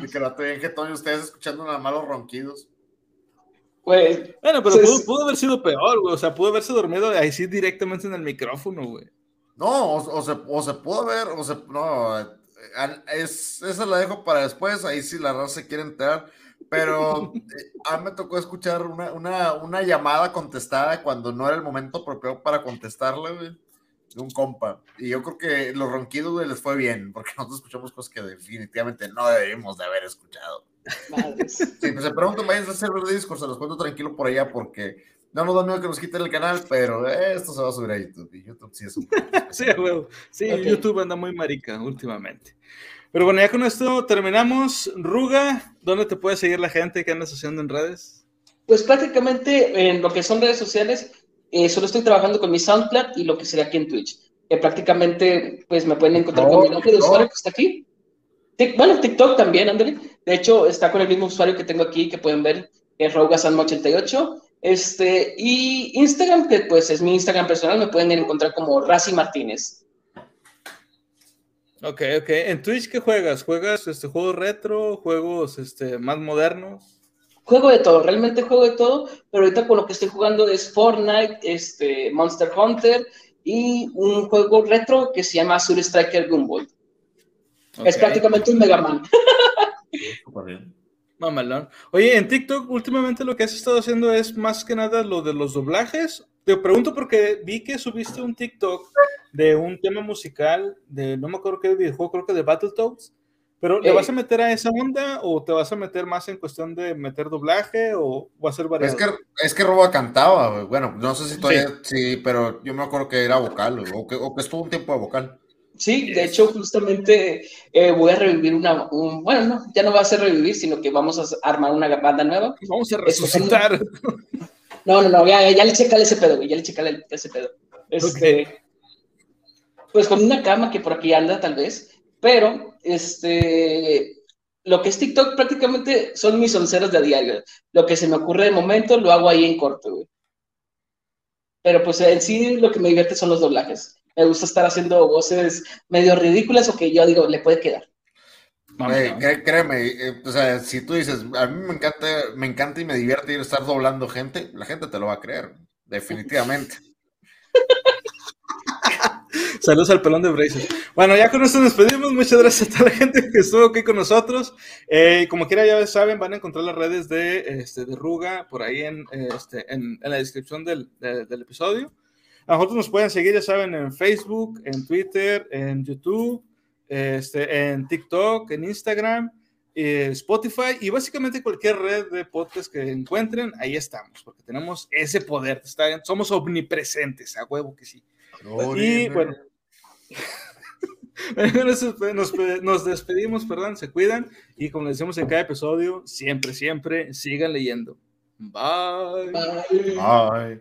De que lo bien jetón y ustedes escuchando nada más los ronquidos. Güey, Bueno, pero pudo, haber sido peor, güey. O sea, pudo haberse dormido ahí sí directamente en el micrófono, güey. No, o, o se, o se pudo ver, o se. No, eh, es, esa la dejo para después, ahí sí la raza se quiere enterar. Pero eh, a mí me tocó escuchar una, una, una llamada contestada cuando no era el momento apropiado para contestarla, güey, de un compa. Y yo creo que los ronquidos, güey, les fue bien, porque nosotros escuchamos cosas que definitivamente no debimos de haber escuchado. madres. Sí, pues se preguntan, vayan a server de Discord, se los cuento tranquilo por allá, porque no nos da miedo que nos quiten el canal, pero eh, esto se va a subir a YouTube, y YouTube sí es un... Sí, güey. Sí, Ok. YouTube anda muy marica últimamente. Pero bueno, ya con esto terminamos. Ruga, ¿dónde te puede seguir la gente que andas haciendo en redes? Pues prácticamente en lo que son redes sociales, eh, solo estoy trabajando con mi SoundCloud y lo que sería aquí en Twitch. Que prácticamente, pues me pueden encontrar con mi nombre de No, usuario que está aquí. Tic- bueno, TikTok también, ándale. De hecho, está con el mismo usuario que tengo aquí, que pueden ver, es Raugasanma88. Este, y Instagram, que pues es mi Instagram personal, me pueden encontrar como Razi Martínez. Ok, ok. ¿En Twitch qué juegas? ¿Juegas este, juegos retro? ¿Juegos este, más modernos? Juego de todo, realmente juego de todo, pero ahorita con lo que estoy jugando es Fortnite, este, Monster Hunter y un juego retro que se llama Azul Striker Gumball. Es prácticamente un Mega Man. Mamalón. Oye, en TikTok últimamente lo que has estado haciendo es más que nada lo de los doblajes. Te pregunto porque vi que subiste un TikTok de un tema musical de, no me acuerdo qué videojuego, creo que de Battletoads. Pero ¿le Eh. vas a meter a esa onda o te vas a meter más en cuestión de meter doblaje o va a ser variado? Es que, es que Roba cantaba. Bueno, no sé si todavía, sí. pero yo me acuerdo que era vocal, o que, o que estuvo un tiempo de vocal. Sí, de hecho, justamente eh, voy a revivir una, un, bueno, no, ya no va a ser revivir, sino que vamos a armar una banda nueva. Vamos a resucitar. No, no, no, ya, ya le checale ese pedo, güey, ya le checale ese pedo. Este, Pues con una cama que por aquí anda, tal vez, pero, este, lo que es TikTok prácticamente son mis onceras de a diario. Lo que se me ocurre de momento lo hago ahí en corto, güey. Pero pues en sí lo que me divierte son los doblajes. Me gusta estar haciendo voces medio ridículas o que yo digo, le puede quedar. Güey, cré- créeme, eh, o sea, si tú dices, a mí me encanta, me encanta y me divierte ir a estar doblando gente, la gente te lo va a creer, definitivamente. Saludos al pelón de Braces. Bueno, ya con esto nos despedimos. Muchas gracias a toda la gente que estuvo aquí con nosotros. Eh, como quiera, ya saben, van a encontrar las redes de, este, Ruga por ahí en, eh, este, en, en la descripción del, de- del episodio. A nosotros nos pueden seguir, ya saben, en Facebook, en Twitter, en YouTube, este, en TikTok, en Instagram, eh, Spotify y básicamente cualquier red de podcast que encuentren, ahí estamos, porque tenemos ese poder. está- somos omnipresentes, a huevo que sí. Y bueno, nos, nos- nos despedimos, perdón, se cuidan y como decimos en cada episodio, siempre, siempre sigan leyendo. Bye. Bye.